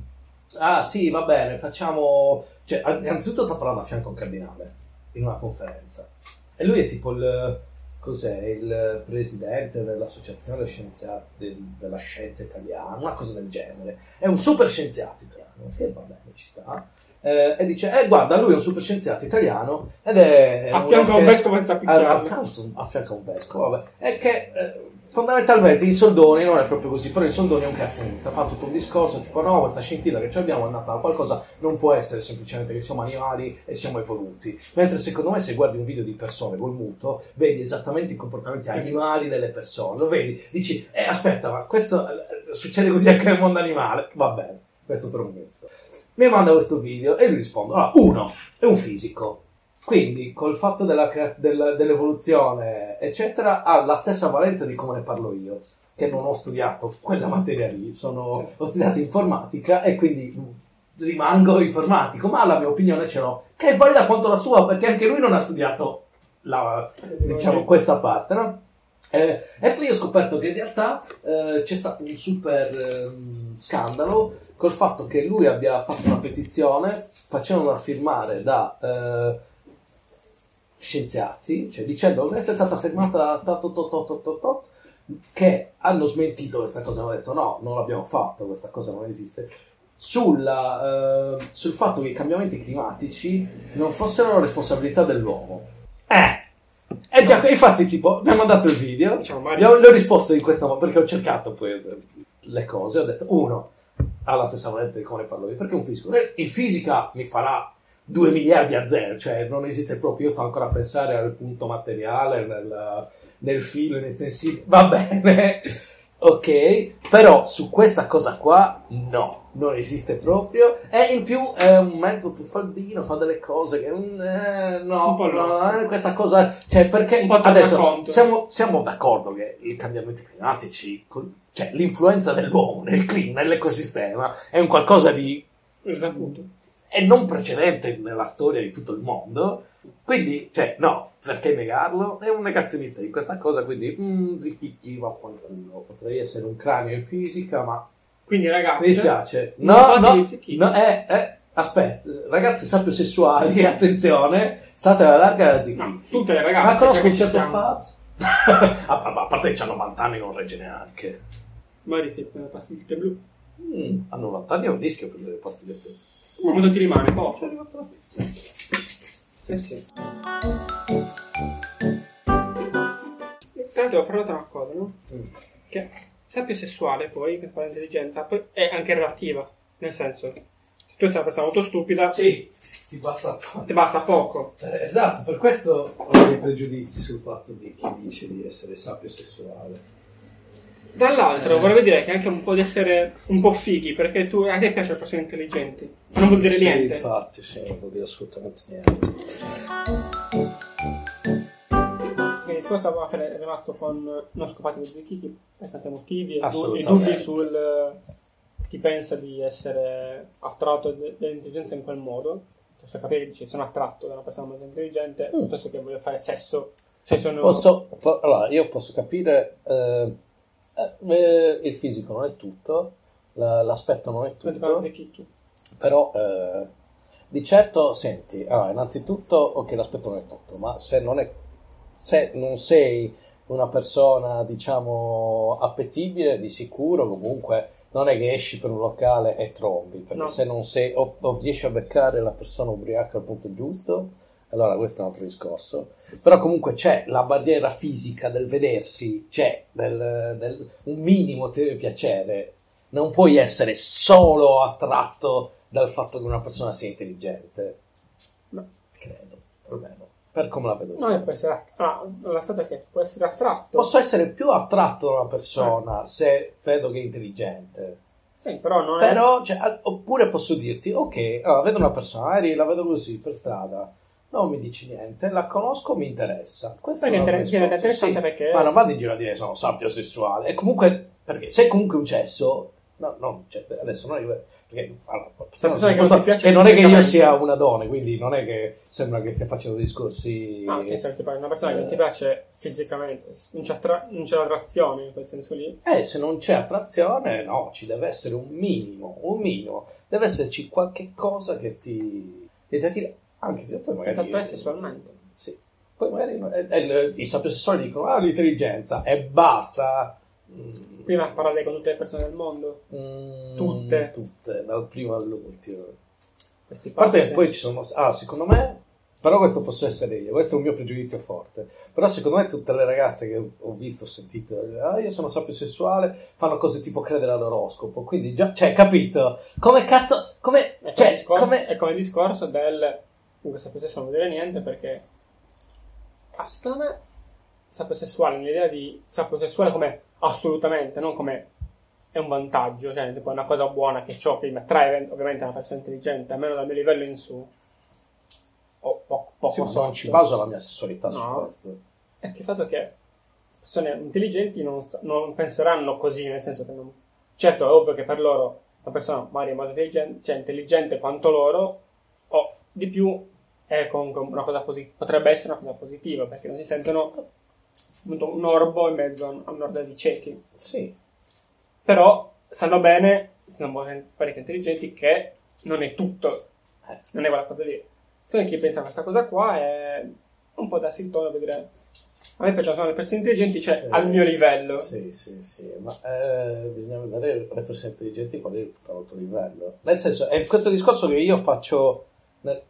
Ah, sì, va bene, facciamo. Cioè, innanzitutto sta parlando a fianco a un cardinale in una conferenza. E lui è tipo il. Cos'è? Il presidente dell'associazione scienziati della scienza italiana, una cosa del genere. È un super scienziato italiano, che va bene, ci sta eh, e dice, eh guarda, lui è un super scienziato italiano ed è... A fianco a un vescovo senza picchiare. A fianco a un vescovo, vabbè. E che eh, fondamentalmente in soldoni non è proprio così, però in soldoni è un cazzonista, fa tutto un discorso tipo no, questa scintilla che abbiamo è nata da qualcosa, non può essere semplicemente che siamo animali e siamo evoluti. Mentre secondo me se guardi un video di persone col muto, vedi esattamente i comportamenti animali delle persone, lo vedi, dici, eh aspetta, ma questo eh, succede così anche nel mondo animale, va bene, questo per un vescovo mi manda questo video e gli rispondo, allora, uno, è un fisico, quindi col fatto della, della, dell'evoluzione, eccetera, ha la stessa valenza di come ne parlo io, che non ho studiato quella materia lì, sono, ho studiato informatica e quindi rimango informatico, ma la mia opinione ce l'ho, che è valida quanto la sua, perché anche lui non ha studiato la, diciamo, questa parte, no? Eh, e poi ho scoperto che in realtà eh, c'è stato un super ehm, scandalo col fatto che lui abbia fatto una petizione facendola firmare da eh, scienziati, cioè dicendo questa è stata firmata tot, tot, tot, che hanno smentito questa cosa, hanno detto no, non l'abbiamo fatto, questa cosa non esiste. Sulla, eh, sul fatto che i cambiamenti climatici non fossero la responsabilità dell'uomo. Eh! Eh già, infatti, tipo, mi ha mandato il video, Diciamo, Mario, ho, le ho risposto in questa modo perché ho cercato poi le cose. Ho detto, uno, ha la stessa valenza di come parlo io, perché un fisico. In fisica mi farà 2 miliardi a zero, cioè non esiste proprio. Io sto ancora a pensare al punto materiale, nel, nel filo, in estensivo. Va bene, ok, però su questa cosa qua, no. Non esiste proprio, e in più è un mezzo truffaldino, fa delle cose che mm, eh, no, no, eh, questa cosa, cioè perché adesso siamo, siamo d'accordo che i cambiamenti climatici, col- cioè l'influenza dell'uomo nel clima, nell'ecosistema, è un qualcosa di appunto. è non precedente nella storia di tutto il mondo. Quindi, cioè, no, perché negarlo? È un negazionista di questa cosa, quindi, mm, zicchicchi, vaffanculo. Potrei essere un cranio in fisica, ma Quindi ragazzi, mi dispiace. non No, no, no, eh, eh, aspetta, ragazzi sapiosessuali, attenzione, state alla larga da zicchicchi. No, tutte le ragazze. Ma conosco un certo. Fabs. a, parte che ha 90 anni non regge neanche. Mari sì, per le pastigliette blu. Mm, a 90 anni è un rischio per le pastigliette. Ma quando ti rimane? Poco. Ci è arrivata la pizza. Eh sì. Tra l'altro devo fare notare una cosa, no? Mm. Che sappio sessuale poi, che fa l'intelligenza, poi è anche relativa. Nel senso, se tu sei una persona molto stupida, Sì, ti basta ti basta poco. Eh, Esatto, per questo ho dei pregiudizi sul fatto di chi dice di essere sapio sessuale. Dall'altro vorrei dire che anche un po' di essere un po' fighi, perché tu, a te piacciono le persone intelligenti. Non vuol dire Sì, niente. infatti, sì, non vuol dire assolutamente niente. Quindi il discorso è rimasto con non scopati di per tanti motivi e du- e dubbi sul eh, chi pensa di essere attratto dall'intelligenza in quel modo. Posso capire, dice, sono attratto da una persona molto intelligente, Mm. piuttosto che voglio fare sesso. Se sono... Posso, po- allora, io posso capire, eh, eh, il fisico non è tutto, la- l'aspetto non è tutto, però eh, di certo, senti, allora, innanzitutto, ok, l'aspetto non è tutto, ma se non, è, se non sei una persona, diciamo, appetibile, di sicuro comunque non è che esci per un locale e trombi, perché No. se non sei, o, o riesci a beccare la persona ubriaca al punto giusto, allora questo è un altro discorso. Però comunque c'è la barriera fisica del vedersi, c'è del, del- un minimo ti deve piacere. Non puoi essere solo attratto dal fatto che una persona sia intelligente. No. Credo, almeno. Per come la vedo. io. No, può essere att- ah, la stata che può essere attratto. Posso essere più attratto da una persona se vedo che è intelligente. Sì, però non è... Però, cioè, oppure posso dirti, ok, allora vedo una persona, magari la vedo così per strada, non mi dici niente, la conosco, mi interessa. Questo Perché inter- diventa interessante perché- Ma non vado in giro a dire sono sappio sessuale. E comunque, perché se è comunque un cesso, no, no, cioè, adesso non è... Perché, allora, persona che non che non è che io sia una donna, quindi non è che sembra che stia facendo discorsi... Ah, ok, se una persona che non ti Eh. piace fisicamente, non c'è, attra- non c'è l'attrazione in quel senso lì. Eh, se non c'è attrazione, no, ci deve essere un minimo, un minimo. Deve esserci qualche cosa che ti, che ti attira. Anche se poi magari... Tanto è sessualmente. Sì. Poi magari eh, eh, i sapiosessuali dicono, ah, l'intelligenza, e basta. Mm, Prima parlare con tutte le persone del mondo, mm, Tutte. Tutte, dal primo all'ultimo. questi A parte che poi ci sono... Ah, secondo me... Però questo posso essere io, questo è un mio pregiudizio forte. Però secondo me tutte le ragazze che ho visto, ho sentito, ah, io sono sapiosessuale, fanno cose tipo credere all'oroscopo. Quindi già, cioè, capito? Come cazzo... Come... È Cioè, come... è come il discorso del comunque sapio sessuale non vuol dire niente perché ah, secondo me sapio sessuale nell'idea di sapio sessuale come assolutamente non come è un vantaggio cioè tipo è una cosa buona che ciò che mi attrae ovviamente una persona intelligente almeno dal mio livello in su o poco, poco Sì, non ci baso la mia sessualità su No. questo. è che il fatto che persone intelligenti non, non penseranno così nel senso che non certo è ovvio che per loro una persona magari molto intelligente, cioè intelligente quanto loro, o di più, è comunque una cosa positiva, potrebbe essere una cosa positiva, perché non si sentono appunto, un orbo in mezzo a un'orda di ciechi. Sì. Però sanno bene, sono parecchio intelligenti, che non è tutto, Eh. non è quella cosa lì. Solo chi pensa a questa cosa qua è un po' da sintono per dire a me piacciono le persone intelligenti, cioè Sì. al mio livello. Sì, sì, sì, ma eh, bisogna vedere le persone intelligenti qual è il tuo livello. Nel senso, è questo discorso che io faccio,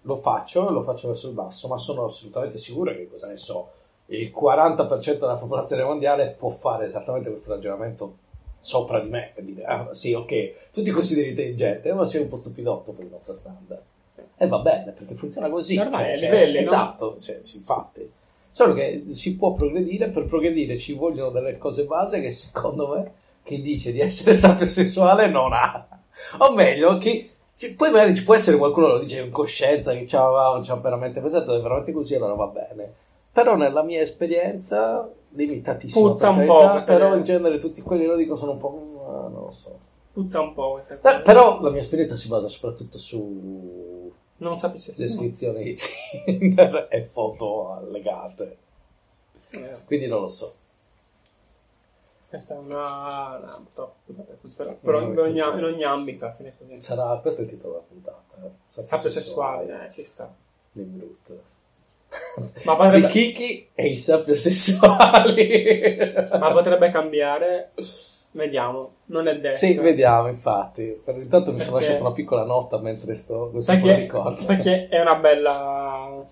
lo faccio, lo faccio verso il basso, ma sono assolutamente sicuro che, cosa ne so, il 40% della popolazione mondiale può fare esattamente questo ragionamento sopra di me, e dire, ah sì, ok, tu ti consideri intelligente, ma sei un po' stupidotto per il nostro standard. E va bene, perché funziona così. Normale, cioè, cioè, livelli, no? Esatto, cioè, sì, infatti. Solo che si può progredire, per progredire ci vogliono delle cose base che secondo me chi dice di essere sapiosessuale non ha. O meglio, chi, ci- poi magari ci può essere qualcuno che lo dice in coscienza, che c'ha, c'ha veramente pensato, è veramente così, allora va bene. Però nella mia esperienza, limitatissima, Puzza per un po' carità, questa però idea. in genere tutti quelli che lo dicono sono un po'... mm, non lo so. Puzza un po' questa cosa. però la mia esperienza si basa soprattutto su Non sapi se descrizioni di Tinder e foto allegate. Eh, Quindi non lo so. Questa è una... troppo puntata così, però, in, ogni, così. in ogni ambito alla fine così. Sarà, questo è il titolo della puntata. Eh. Sapio sessuale, eh, ci sta. Di brutto. Ma potrebbe- Di Kiki e i sapio sessuali. Ma potrebbe cambiare. Vediamo, non è detto. Sì, vediamo, infatti. Per intanto mi sono Perché- lasciato una piccola nota mentre sto lo Perché, ricordo. perché è una bella.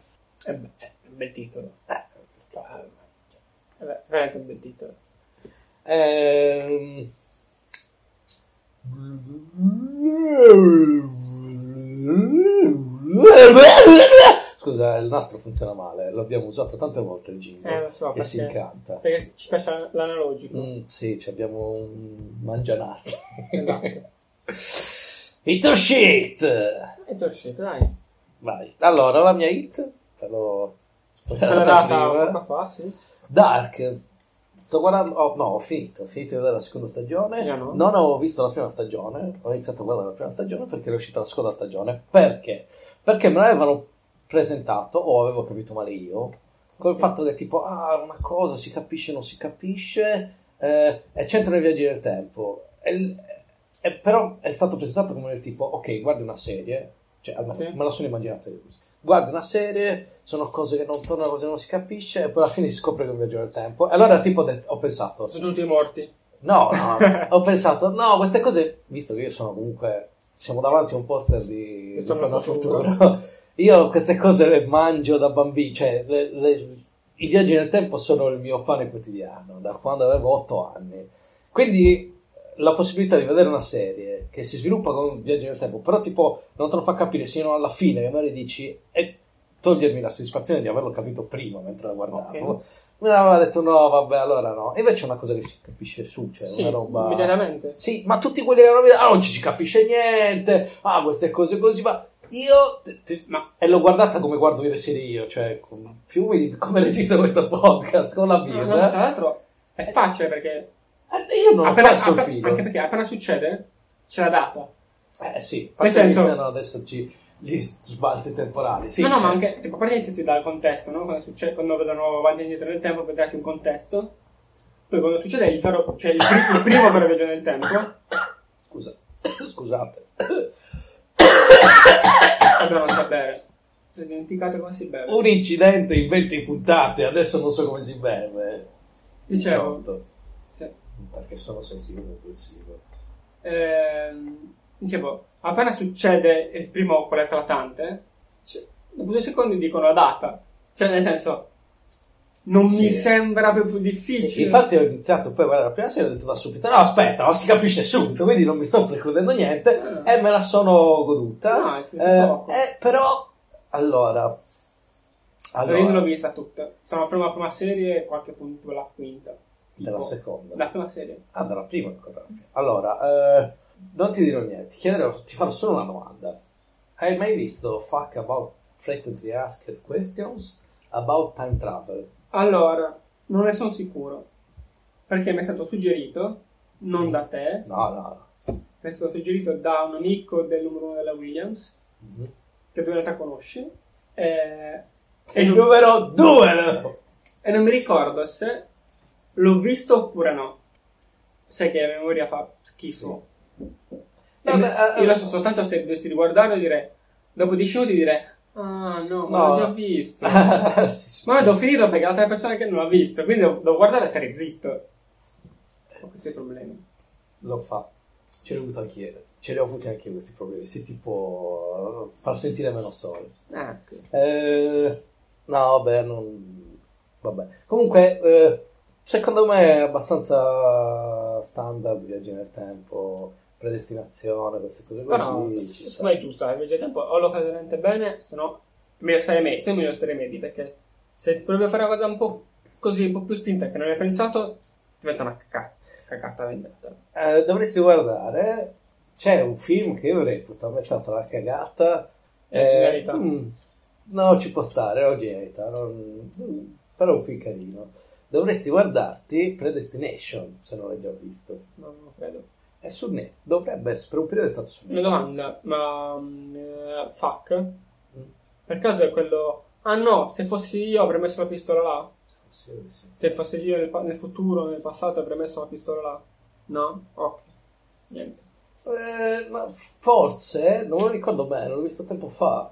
È, be- è un bel titolo. Eh, È ve- veramente un bel titolo. Ehm... Scusa, il nastro funziona male, l'abbiamo usato tante volte il jingle Eh, so, e si incanta. Perché ci piace l'analogico. Mm, sì, ci abbiamo un mangianastri. Esatto. Hit or shit! Tu è uscito, dai. Vai. Allora, la mia hit, te l'ho spoilerata prima. fa, sì. Dark. Sto guardando, oh, no, ho finito, ho finito di vedere la seconda stagione. Io no. Non ho visto la prima stagione, ho iniziato a guardare la prima stagione perché è uscita la seconda stagione. Perché? Perché me l'avevano presentato, o avevo capito male io, col Ok. fatto che tipo, ah, una cosa si capisce, non si capisce, eh, è centro nei viaggi del tempo. E, e però è stato presentato come tipo, ok, guardi una serie, cioè almeno Sì. me la sono immaginata io così. Guardi una serie, sono cose che non tornano, cose che non si capisce, e poi alla fine si scopre che è un viaggio nel tempo. E allora tipo ho, detto- ho pensato, Sono tutti morti. no, no, ho pensato, no, queste cose, visto che io sono comunque, siamo davanti a un poster di Ritorno al futuro. io queste cose le mangio da bambino, cioè le- le- i viaggi nel tempo sono il mio pane quotidiano, da quando avevo otto anni. Quindi la possibilità di vedere una serie che si sviluppa con un viaggio nel tempo, però tipo non te lo fa capire sino alla fine, che magari dici, e togliermi la soddisfazione di averlo capito prima mentre la guardavo. Ok. Mi aveva detto no, vabbè, allora no. Invece è una cosa che si capisce su, cioè Sì, una roba... immediatamente. Sì, ma tutti quelli che hanno visto, ah, non ci si capisce niente, ah, queste cose così, ma io... Ma E l'ho guardata come guardo le serie io, cioè con fiumi come registro questo podcast, con la no, birra. no, tra l'altro è facile perché Eh, io non ho appena, perso il appe- filo. anche perché appena succede c'è la data. Eh sì, Nel senso- iniziano ad esserci gli sbalzi temporali. Sì, no, no, cioè- ma anche tipo, a parte iniziati dal contesto, no? Quando, succede, quando vedono avanti e indietro nel tempo per darti un contesto. Poi quando succede il, vero, cioè il, pri- il primo vero viaggio nel tempo, Scusa, scusate. dobbiamo sapere. Ho dimenticato come si beve. Un incidente in 20 puntate, adesso non so come si beve. Dicevo. 18, Sì. perché sono sensibile e impulsivo. Ehm, dicevo, appena succede il primo quello eclatante, cioè, dopo due secondi dicono la data. Cioè, nel senso, non Sì. mi sembra proprio Sì, difficile. infatti ho iniziato poi a guardare la prima serie e ho detto da subito, no aspetta, ma si capisce subito, quindi non mi sto precludendo niente Ah. e me la sono goduta. No, è finito Eh, eh, però, allora, Allora, io non l'ho vista tutta. Sono la prima, serie e qualche punto la quinta. della Tipo, seconda. La prima serie. Ah, dalla prima ancora. Allora, eh, non ti dirò niente, ti chiederò, ti farò solo una domanda. Hai mai visto Fuck About Frequently Asked Questions About Time Travel? Allora, non ne sono sicuro. Perché mi è stato suggerito, non da te, No, no, mi è stato suggerito da un amico del numero uno della Williams, Mhm. che tu in realtà conosci, eh, E il numero due! e non mi ricordo se l'ho visto oppure no. Sai che la memoria fa schifo. No, beh, eh, io lo so soltanto se dovessi riguardarlo dire, dopo 10 minuti dire, ah no, ma No. l'ho già visto. Sì, sì, Ma devo finirlo perché l'altra persona che non l'ha visto, quindi devo, devo guardare e stare zitto. Ho questi problemi. Lo fa. Ce l'ho avuto anch'io. Ce li ho avuti anche io questi problemi. Si ti può far sentire meno soli. Ah, ok. Eh, no, vabbè, non... Vabbè. Comunque, eh, secondo me è abbastanza standard viaggi nel tempo, predestinazione, queste cose Però, così. secondo me è giusto, eh, invece tempo o lo fai veramente bene, se no meglio stare medi, se no meglio stare medi, perché se provi a fare una cosa un po' così, un po' più spinta che non hai pensato, diventa una cacata, cacata vendetta. Eh, dovresti guardare. C'è un film che io reputo a metà tra la cagata E la genialità. mm, no, ci può stare, o genialità, non- mm, però è un film carino. Dovresti guardarti Predestination, se non l'hai già visto. No, non credo. È su Net, dovrebbe essere, per un periodo è stato su Una Netflix. domanda, ma mm, eh, fuck? Mm. Per caso è quello... Ah no, se fossi io avrei messo la pistola là? Sì, sì. Se fossi io nel, nel futuro, nel passato, avrei messo la pistola là? No? Ok. Niente. Eh, ma forse, non lo ricordo bene, l'ho visto tempo fa.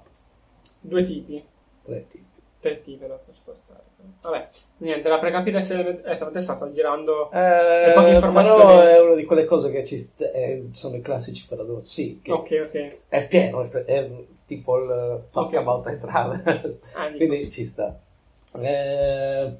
Due tipi. Tre tipi. Tre tipi però ci può stare. Vabbè, niente, da per capire se eh, stavolta stava girando... Eh, poche informazioni. però è una di quelle cose che ci st- eh, sono i classici paradossi. Sì, Ok, ok. è pieno, è, è tipo il fuck Ok. about time travel. Ah. Quindi ci sta. Eh,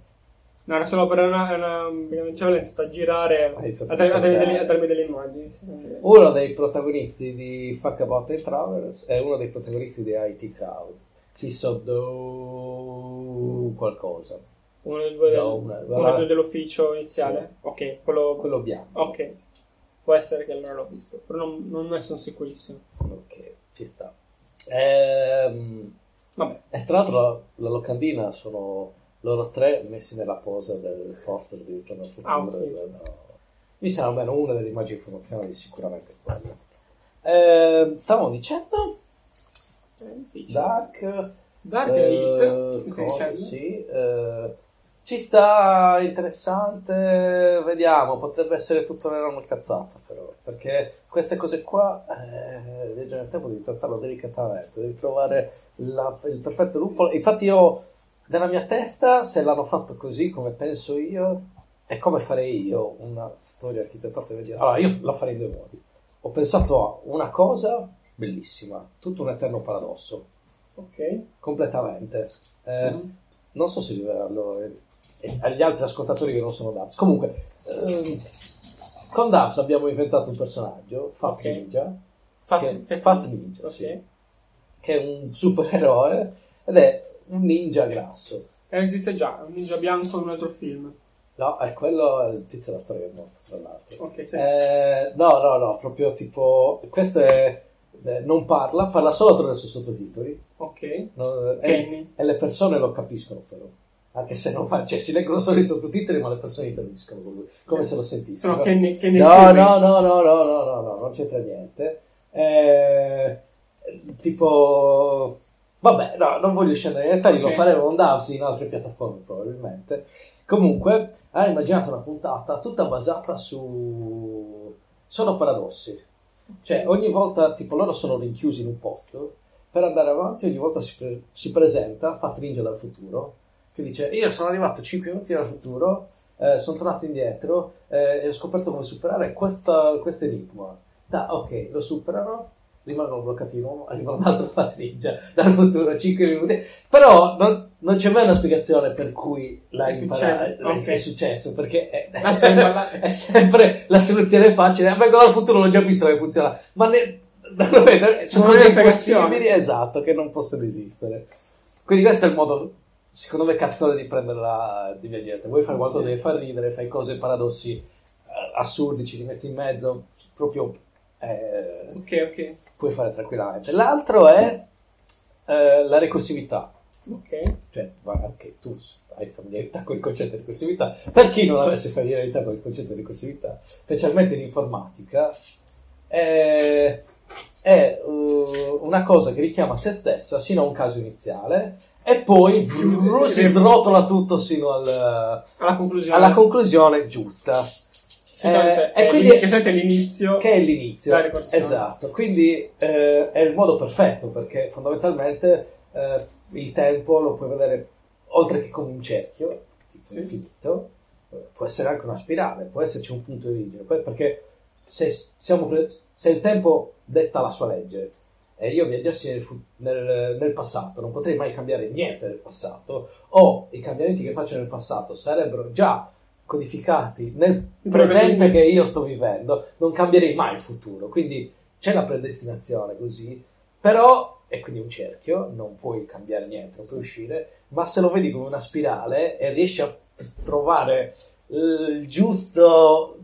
No, era solo per una... una c'avevo iniziato a girare, iniziato a, a delle, immagini. sì. uno dei protagonisti di Fuck About Time Travelers è uno dei protagonisti di IT Crowd. Chris Do qualcosa. Uno dei due, del- No, una- uno due dell'ufficio iniziale? Ok, quello... Quello bianco. Ok. Può essere che allora l'ho visto, però non, non ne sono sicurissimo. Ok, ci sta. Ehm, Vabbè, e tra l'altro la locandina sono loro tre messi nella posa del poster di Ritorno al futuro. Ah, ok. Guarda, Mi sembra almeno una delle immagini promozionali sicuramente quella. Ehm, stavamo dicendo. Dark, Dark eh, stai cosa, sì, eh, ci sta interessante, vediamo, potrebbe essere tutto una cazzata però, perché queste cose qua, eh, viaggio nel tempo devi trattarlo delicatamente, devi trovare la- il perfetto luppolo, infatti io, nella mia testa, se l'hanno fatto così come penso io, è come farei io una storia architettata Allora, io la farei in due modi. Ho pensato a una cosa bellissima, tutto un eterno paradosso, Ok. completamente. Eh, Mhm. Non so se livello e agli altri ascoltatori che non sono Dubs. Comunque, ehm, con Dubs abbiamo inventato un personaggio, Fat Ok. Ninja, Fat, che- Fat- Fat Ninja, Ok. sì. che è un supereroe ed è un ninja grasso. Eh, esiste già, un ninja bianco in un altro film. No, è quello il tizio è morto, tra l'altro. Ok, sì. Eh, no, no, no, proprio tipo. Questo è. Eh, non parla, parla solo attraverso i sottotitoli. ok. No, e, Kenny. e le persone lo capiscono però. Anche se non fa, cioè si leggono solo i sottotitoli, ma le persone interagiscono con lui, come se lo sentissero. Sono Kenny, Kenny No, no, no, no, no, no, no, no, non c'entra niente. Eh, tipo, vabbè, no, non voglio scendere nei dettagli, Ok. lo faremo con Davsi in altre piattaforme probabilmente. Comunque, ha immaginato una puntata tutta basata su... sono paradossi. Cioè, ogni volta, tipo, loro sono rinchiusi in un posto, per andare avanti ogni volta si, pre- si presenta Ninja dal futuro, che dice, io sono arrivato 5 minuti dal futuro, eh, sono tornato indietro eh, e ho scoperto come superare questo enigma. Da, ok, lo superano, rimangono bloccati in uomo, arriva un altro Fat Ninja dal futuro, 5 minuti, però non, non c'è mai una spiegazione per cui l'hai È imparato, successo, ok. è successo, perché è, Ah, è sempre la soluzione facile. Vengo dal futuro, l'ho già visto che funziona, ma ne, non sono cose impossibili, esatto, che non possono esistere. Quindi questo è il modo, secondo me, cazzone di prenderla di viaggiare. Vuoi fare qualcosa che fa ridere, fai cose paradossi eh, assurdi, ci li metti in mezzo, proprio eh, Ok, ok. Puoi fare tranquillamente. L'altro è eh, la ricorsività. Ok. Cioè, anche tu hai familiarità con il concetto di ricorsività. Per chi non avesse familiarità con il concetto di ricorsività, specialmente in informatica, è, è, uh, una cosa che richiama se stessa sino a un caso iniziale e poi brrr, si srotola tutto sino al- Alla conclusione. alla conclusione giusta. Eh, è e quindi- solitamente è l'inizio. Che è l'inizio. Esatto, quindi eh, è il modo perfetto perché fondamentalmente eh, il tempo lo puoi vedere oltre che come un cerchio, tipo Sì. infinito, eh, può essere anche una spirale, può esserci un punto di origine, perché se, siamo pre- se il tempo detta la sua legge e io viaggiassi nel, fu- nel- nel passato, non potrei mai cambiare niente del passato, o i cambiamenti che faccio nel passato sarebbero già codificati nel presente che io sto vivendo, non cambierei mai il futuro. Quindi c'è la predestinazione così, però è quindi un cerchio, non puoi cambiare niente, non puoi uscire, ma se lo vedi come una spirale e riesci a trovare il giusto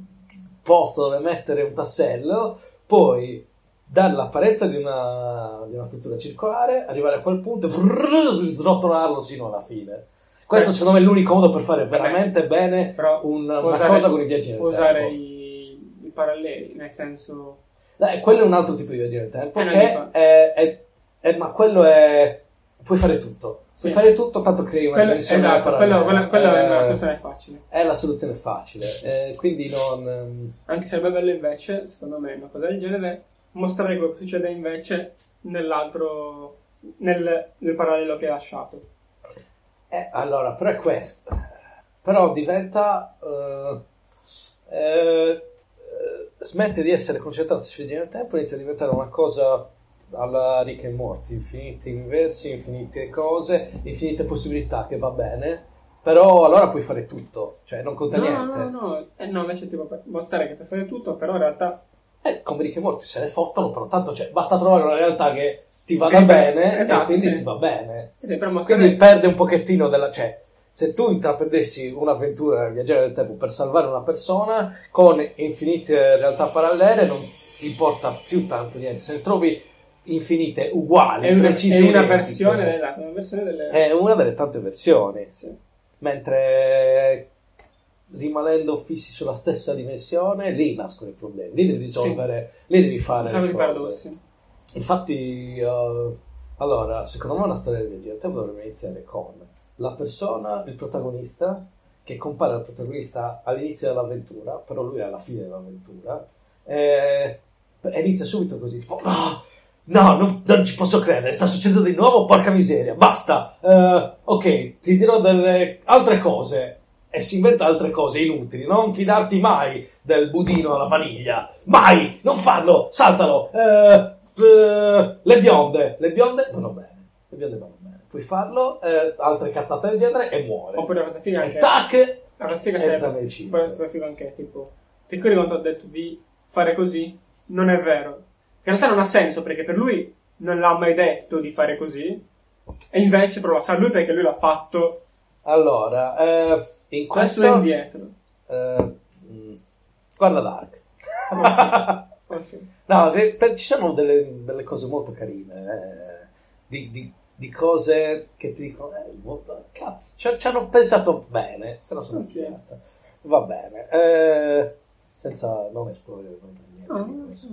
posto dove mettere un tassello, puoi dare l'apparenza di una, di una struttura circolare, arrivare a quel punto e srotolarlo sino alla fine. Questo Beh. secondo me è l'unico modo per fare veramente bene Però un- una usare- cosa con i viaggi nel usare tempo. i, i paralleli, nel senso... Dai, quello è un altro tipo di viaggio nel tempo, Eh, che fa. è, è- è- ma quello è... puoi fare tutto. Puoi Sì. fare tutto, tanto crei una Quello, dimensione esatto, parallela. quello, quello, quello è Eh, soluzione facile. è la soluzione facile, eh, quindi non... ehm, Anche se sarebbe bello invece, secondo me, una cosa del genere, mostrare quello che succede invece nell'altro, nel, nel parallelo che hai lasciato. Eh, allora, però è questo. Però diventa... eh, eh, smette di essere concentrato sui viaggi nel tempo, inizia a diventare una cosa alla Rick e Morty, infiniti universi, infinite cose, infinite possibilità che va bene, però allora puoi fare tutto, cioè non conta No, niente. no, no, eh, no, invece tipo mostrare che per fare tutto, però in realtà Eh, come Rick e Morty se ne fottono, però tanto cioè, basta trovare una realtà che ti vada Che- bene esatto, e quindi sì. ti va bene. Quindi perde un pochettino della... cioè, se tu intraprendessi un'avventura viaggiare nel tempo per salvare una persona con infinite realtà parallele non ti importa più tanto niente. Se ne trovi infinite uguali, è una, precise, è una versione della, una versione delle... è una delle tante versioni. sì. Mentre rimanendo fissi sulla stessa dimensione, lì nascono i problemi, lì devi risolvere, lì devi fare Sono i paradossi. Infatti, eh, allora, secondo me una storia del tempo dovrebbe iniziare con la persona, il protagonista, che compare al protagonista all'inizio dell'avventura, però lui è alla fine dell'avventura, e, inizia subito così, tipo, "No, no, non, non ci posso credere, sta succedendo di nuovo, porca miseria, basta, Eh, ok, ti dirò delle altre cose, e si inventa altre cose inutili, non fidarti mai del budino alla vaniglia, mai, non farlo, saltalo, Eh, eh, le bionde, le bionde vanno bene, le bionde vanno bene, puoi farlo, eh, altre cazzate del genere e muore. Oppure la cosa figa anche... tac, La cosa figa cibo. Poi la cosa figa anche tipo... Ti ricordi quando ho detto di fare così? Non è vero. In realtà non ha senso perché per lui non l'ha mai detto di fare così. E invece però lo sa lui perché lui l'ha fatto Allora, eh, in questo questo... indietro. eh, mm, guarda Dark. No, eh, per- ci sono delle, delle cose molto carine, eh, di, di- di cose che ti dicono, eh, molto- cazzo, ci, hanno pensato bene, se no sono studiata. Va bene, eh, senza non esplodere non niente questo.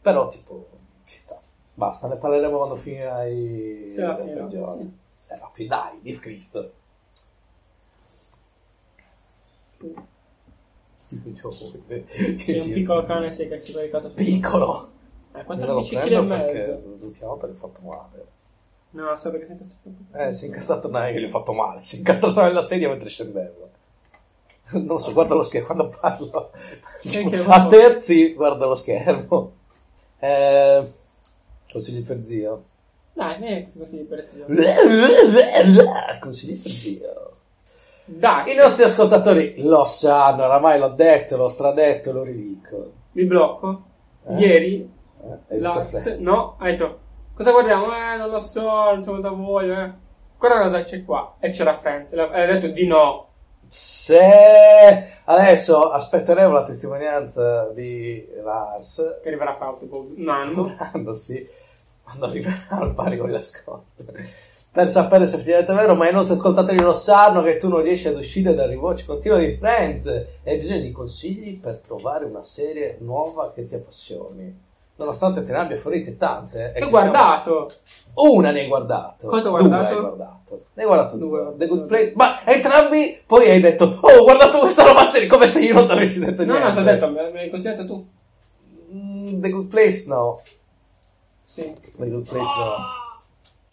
Però tipo, ci sta. Basta, ne parleremo quando finirai Se la stagione. sì. Se la fi- dai, di Cristo. C'è un piccolo cane sì, che si è caricato su. Piccolo. Eh, Non 14 lo kg e mezzo. l'ultima volta gli ho fatto male. No, sta perché si è incazzato. Eh, si è incastrato, non è che gli ho fatto male, si è incastrato nella sedia mentre scendevo. Non so, guarda lo schermo quando parlo. A terzi guarda lo schermo. Eh, consigli per zio. Dai, è così per zio. Consigli per zio. Dai, I nostri ascoltatori lo sanno, oramai l'ho detto, l'ho stradetto, lo ridico. vi blocco. Eh? Ieri, Eh, la, se- no, ha detto, cosa guardiamo? Eh, non lo so, non so da voi, eh. Guarda cosa c'è qua. E c'era Friends. E ha detto di no. Se adesso aspetteremo la testimonianza di Lars Che arriverà fra tipo un anno. quando si quando arriverà al pari con l'ascolto per sapere se effettivamente è vero ma i nostri ascoltatori lo sanno che tu non riesci ad uscire dal rewatch continuo di Friends e hai bisogno di consigli per trovare una serie nuova che ti appassioni nonostante te ne abbia fornite tante. Che ho guardato! Siamo... Una ne hai guardato. Cosa ho guardato? Due hai guardato. Ne hai guardato due. due. The Good Place. Ma entrambi poi hai detto, oh, ho guardato questa roba serie, come se io non ti avessi detto niente. No, no, ti ho detto, me l'hai consigliato tu. Mm, The Good Place no. Sì. The Good Place no.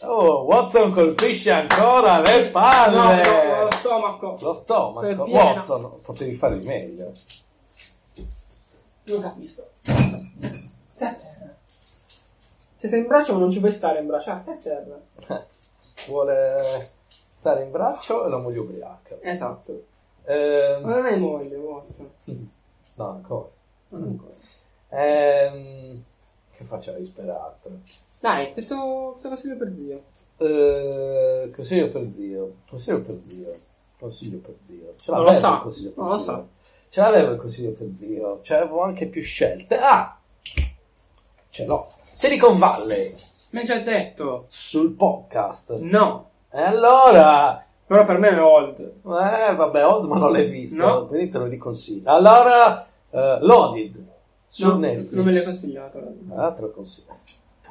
Oh, Watson colpisce ancora le palle. No, no, lo stomaco. Lo stomaco. È. Watson, potevi fare di meglio. Non capisco. Stai a terra. Se sei in braccio non ci puoi stare in braccio. Ah, stai a terra. Vuole stare in braccio e la moglie ubriaca. Esatto. Ehm, Ma non hai moglie, Watson. no, ancora. Non ancora. Ehm, che faccia disperato. Dai, questo, questo consiglio per zio. Eh, consiglio per zio. Consiglio per zio. Consiglio per zio. Ce Non lo l'avevo sa. per Non lo sa. Ce l'avevo il consiglio per zio. C'avevo anche più scelte. Ah! Ce l'ho. Silicon Valley Mi hai già detto. sul podcast. No. E allora... Però per me è old. Eh, vabbè, Old ma non l'hai visto. No. Quindi te lo riconsiglio. Allora, eh, Loaded su No, Netflix. non me l'hai consigliato. Ah, te lo consiglio.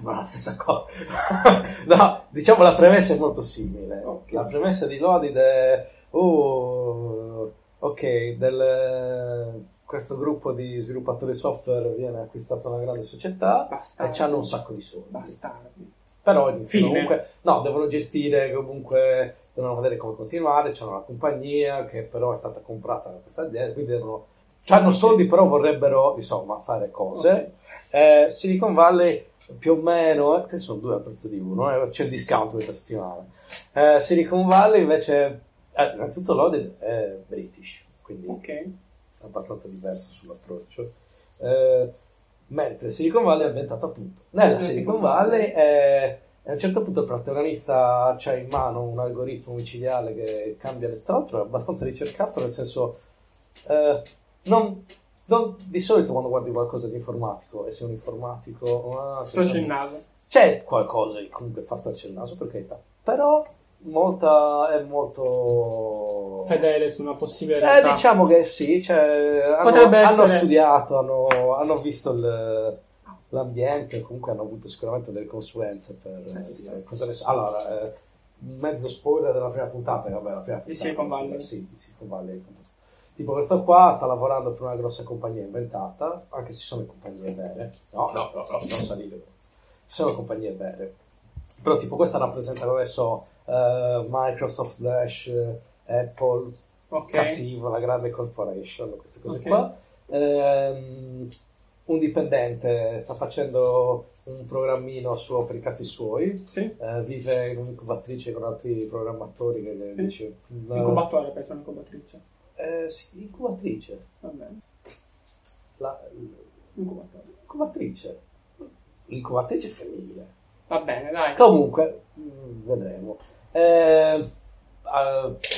Ma la stessa cosa. no, diciamo la premessa è molto simile. Ok. La premessa di Loaded è... Oh, ok, del, questo gruppo di sviluppatori software viene acquistato da una grande società Bastardi. e hanno un sacco di soldi. Bastardi. Però Fine. comunque, no, devono gestire comunque, devono vedere come continuare, c'è una compagnia che però è stata comprata da questa azienda, quindi devono, hanno soldi però vorrebbero insomma fare cose. Eh, Silicon Valley più o meno, eh, che sono due al prezzo di uno, eh, c'è il discount questa settimana. Eh, Silicon Valley invece, eh, innanzitutto Loaded è British, quindi Ok. è abbastanza diverso sull'approccio. Eh, mentre Silicon Valley è ambientato appunto nella Silicon Valley e a un certo punto il protagonista ha in mano un algoritmo micidiale che cambia le tra l'altro è abbastanza ricercato nel senso non, non- di solito quando guardi qualcosa di informatico e sei un informatico ah, sei Storce il naso. c'è qualcosa che comunque fa starci il naso per carità però molta è molto Fedele su una possibile eh, realtà. diciamo che sì, cioè, hanno, hanno studiato, hanno, hanno visto il- l'ambiente, comunque hanno avuto sicuramente delle consulenze per Eh, eh, cosa ne so. Allora, eh, mezzo spoiler della prima puntata, vabbè, la prima Di puntata, Silicon Valley. Sì, di Silicon Valley. Tipo questo qua sta lavorando per una grossa compagnia inventata, anche se ci sono compagnie vere. No, no, no, no non salire. Ci sono compagnie vere. Però tipo questa rappresenta, come so, eh, Microsoft slash eh, Apple, Ok. cattivo, la grande corporation, queste cose Ok. qua. Ehm, un dipendente sta facendo un programmino suo per i cazzi suoi, Sì. eh, vive in un'incubatrice con altri programmatori che le Sì. dice... Incubatore, penso un'incubatrice. Eh, sì, incubatrice. Va bene. La, l'incubatrice. L'incubatrice femminile. Va bene, dai. Comunque, mm, vedremo. Eh, eh,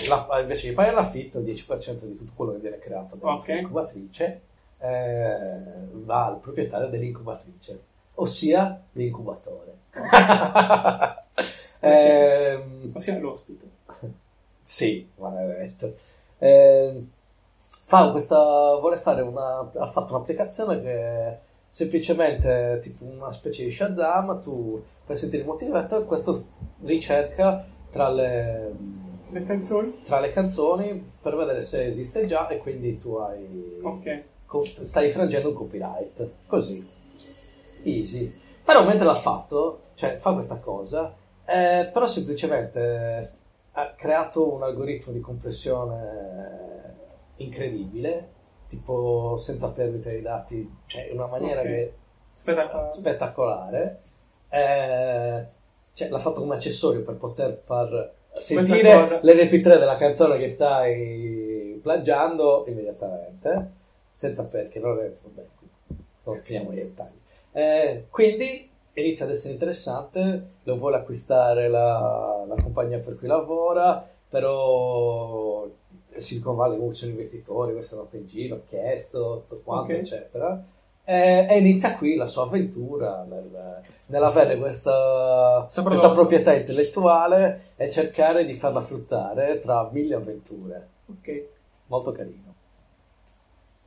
la- invece di pagare l'affitto, il 10% di tutto quello che viene creato dall'incubatrice eh, va al proprietario dell'incubatrice, ossia l'incubatore. Ehm, Ossia l'ospite. sì, maledetto. Eh, fa questa, vuole fare una, ha fatto un'applicazione che semplicemente tipo una specie di Shazam, tu puoi sentire il motivetto e questo ricerca tra le, Le canzoni? tra le canzoni per vedere se esiste già e quindi tu hai, Ok. co- stai infrangendo un copyright. Così. Easy. Però mentre l'ha fatto, cioè fa questa cosa, eh, però semplicemente ha creato un algoritmo di compressione incredibile, tipo senza perdita di dati, cioè in una maniera Ok. che Spettacolare. spettacolare. Eh, cioè, l'ha fatto come accessorio per poter far sentire cosa. l'MP3 della canzone che stai plagiando immediatamente, senza perché non è, vabbè, non finiamo i dettagli. Eh, quindi inizia ad essere interessante, lo vuole acquistare la, la compagnia per cui lavora, però Silicon Valley comunque sono investitori, questa è andata in giro, ha chiesto tutto quanto, Ok. eccetera. E, e inizia qui la sua avventura nel, nell'avere questa, questa proprietà intellettuale e cercare di farla fruttare tra mille avventure. Ok. Molto carino.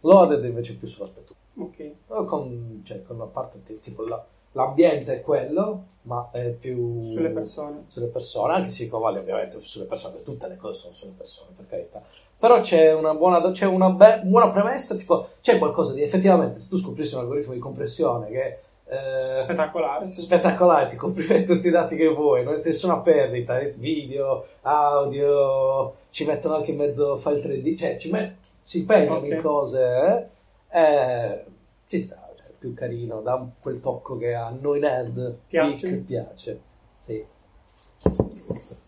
Loaded invece più sull'aspetto. Ok. Con, cioè, con la parte ti- tipo la- l'ambiente è quello, ma è più Sulle persone. sulle persone, anche se vale ovviamente sulle persone, tutte le cose sono sulle persone, per carità. Però c'è una buona, c'è una be- buona premessa, tipo, c'è qualcosa di effettivamente, se tu scoprissi un algoritmo di compressione che eh, Spettacolare, sì. spettacolare, ti comprime tutti i dati che vuoi, non c'è nessuna perdita, eh, video, audio, ci mettono anche in mezzo file 3D, cioè ci met- si impegnano Ok. in cose, eh, eh, ci sta, è più carino, dà quel tocco che a noi nerd Piace? geek piace. Sì.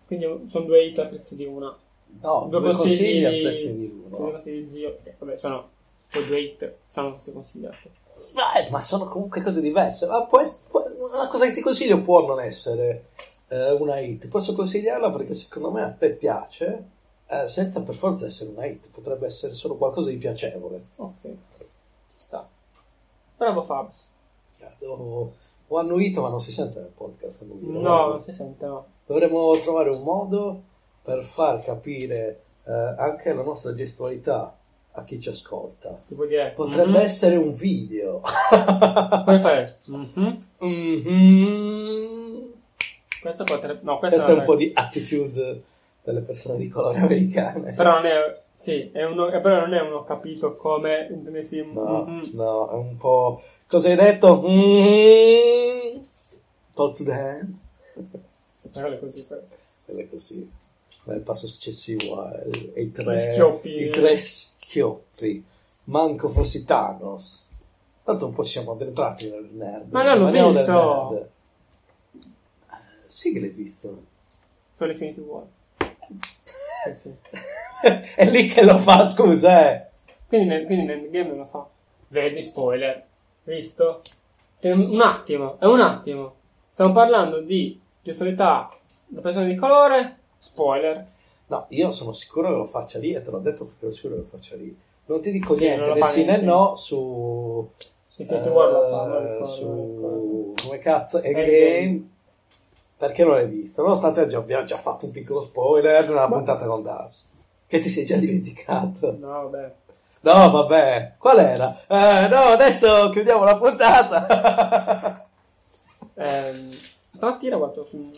Quindi sono due hit a prezzo di una. No, Due due consigli consigli a prezzo di Sono uno. consigli di zio. vabbè, sono poi due hit. Sono questi consigliati. Ma, eh, ma sono comunque cose diverse. Ma può ess- può- una cosa che ti consiglio può non essere eh, una hit. Posso consigliarla perché secondo me a te piace, eh, senza per forza essere una hit. Potrebbe essere solo qualcosa di piacevole. Ok. Ci sta. Bravo Fabs. Ho, ho annuito, ma non si sente nel podcast. devo dire. No, non si sente, no. Dovremmo trovare un modo per far capire eh, anche la nostra gestualità a chi ci ascolta. Potrebbe mhm. essere un video. Puoi fare. mhm. Mhm. Questo potrebbe. No, questo, Questo è un po' di attitude delle persone di colore americane. Però non è. Sì, è uno, eh, però non è uno capito come intendessi. No, mhm. no, è un po'... Cosa hai detto? Mm. Talk to the hand. Però è così. però. Quello è così. Nel passo successivo ai Gli tre... schioppi. I tre schioppi. Manco fossi Thanos. Tanto un po' ci siamo addentrati nel nerd. Ma non l'ho visto. nerd. Eh, Sì che l'hai visto. Sono Infinity War. Sì, sì. è lì che lo fa, scusa, eh. Quindi nel, quindi nel game lo fa. Vedi spoiler. Visto? Un attimo, è un attimo. Stiamo parlando di gestualità da persone di colore. Spoiler. No, io sono sicuro che lo faccia lì e te l'ho detto perché ero sicuro che lo faccia lì. Non ti dico Sì, niente fa sì né no su... Sì, Infinity War lo fa. eh, non su... come cazzo? Endgame. Endgame. Perché non l'hai visto? Nonostante già, abbiamo già fatto un piccolo spoiler nella Ma- puntata con Dubs. Che ti sei già dimenticato. No, vabbè. No, vabbè. Qual era? Eh, no, adesso chiudiamo la puntata. Ehm, stamattina guardo su,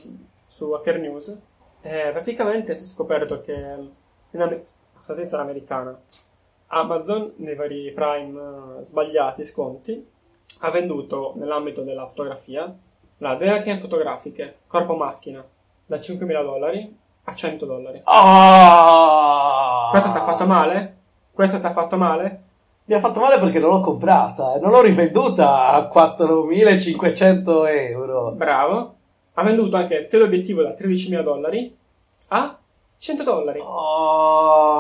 su Hacker News e praticamente si è scoperto che in Am- statunitense americana Amazon nei vari prime eh, sbagliati sconti ha venduto nell'ambito della fotografia la Daycam fotografiche corpo macchina da 5.000 dollari a 100 dollari Oh! questo ti ha fatto male? questo ti ha fatto male? Mi ha fatto male perché non l'ho comprata e non l'ho rivenduta a 4.500 euro. bravo ha venduto anche teleobiettivo da 13.000 dollari a 100 dollari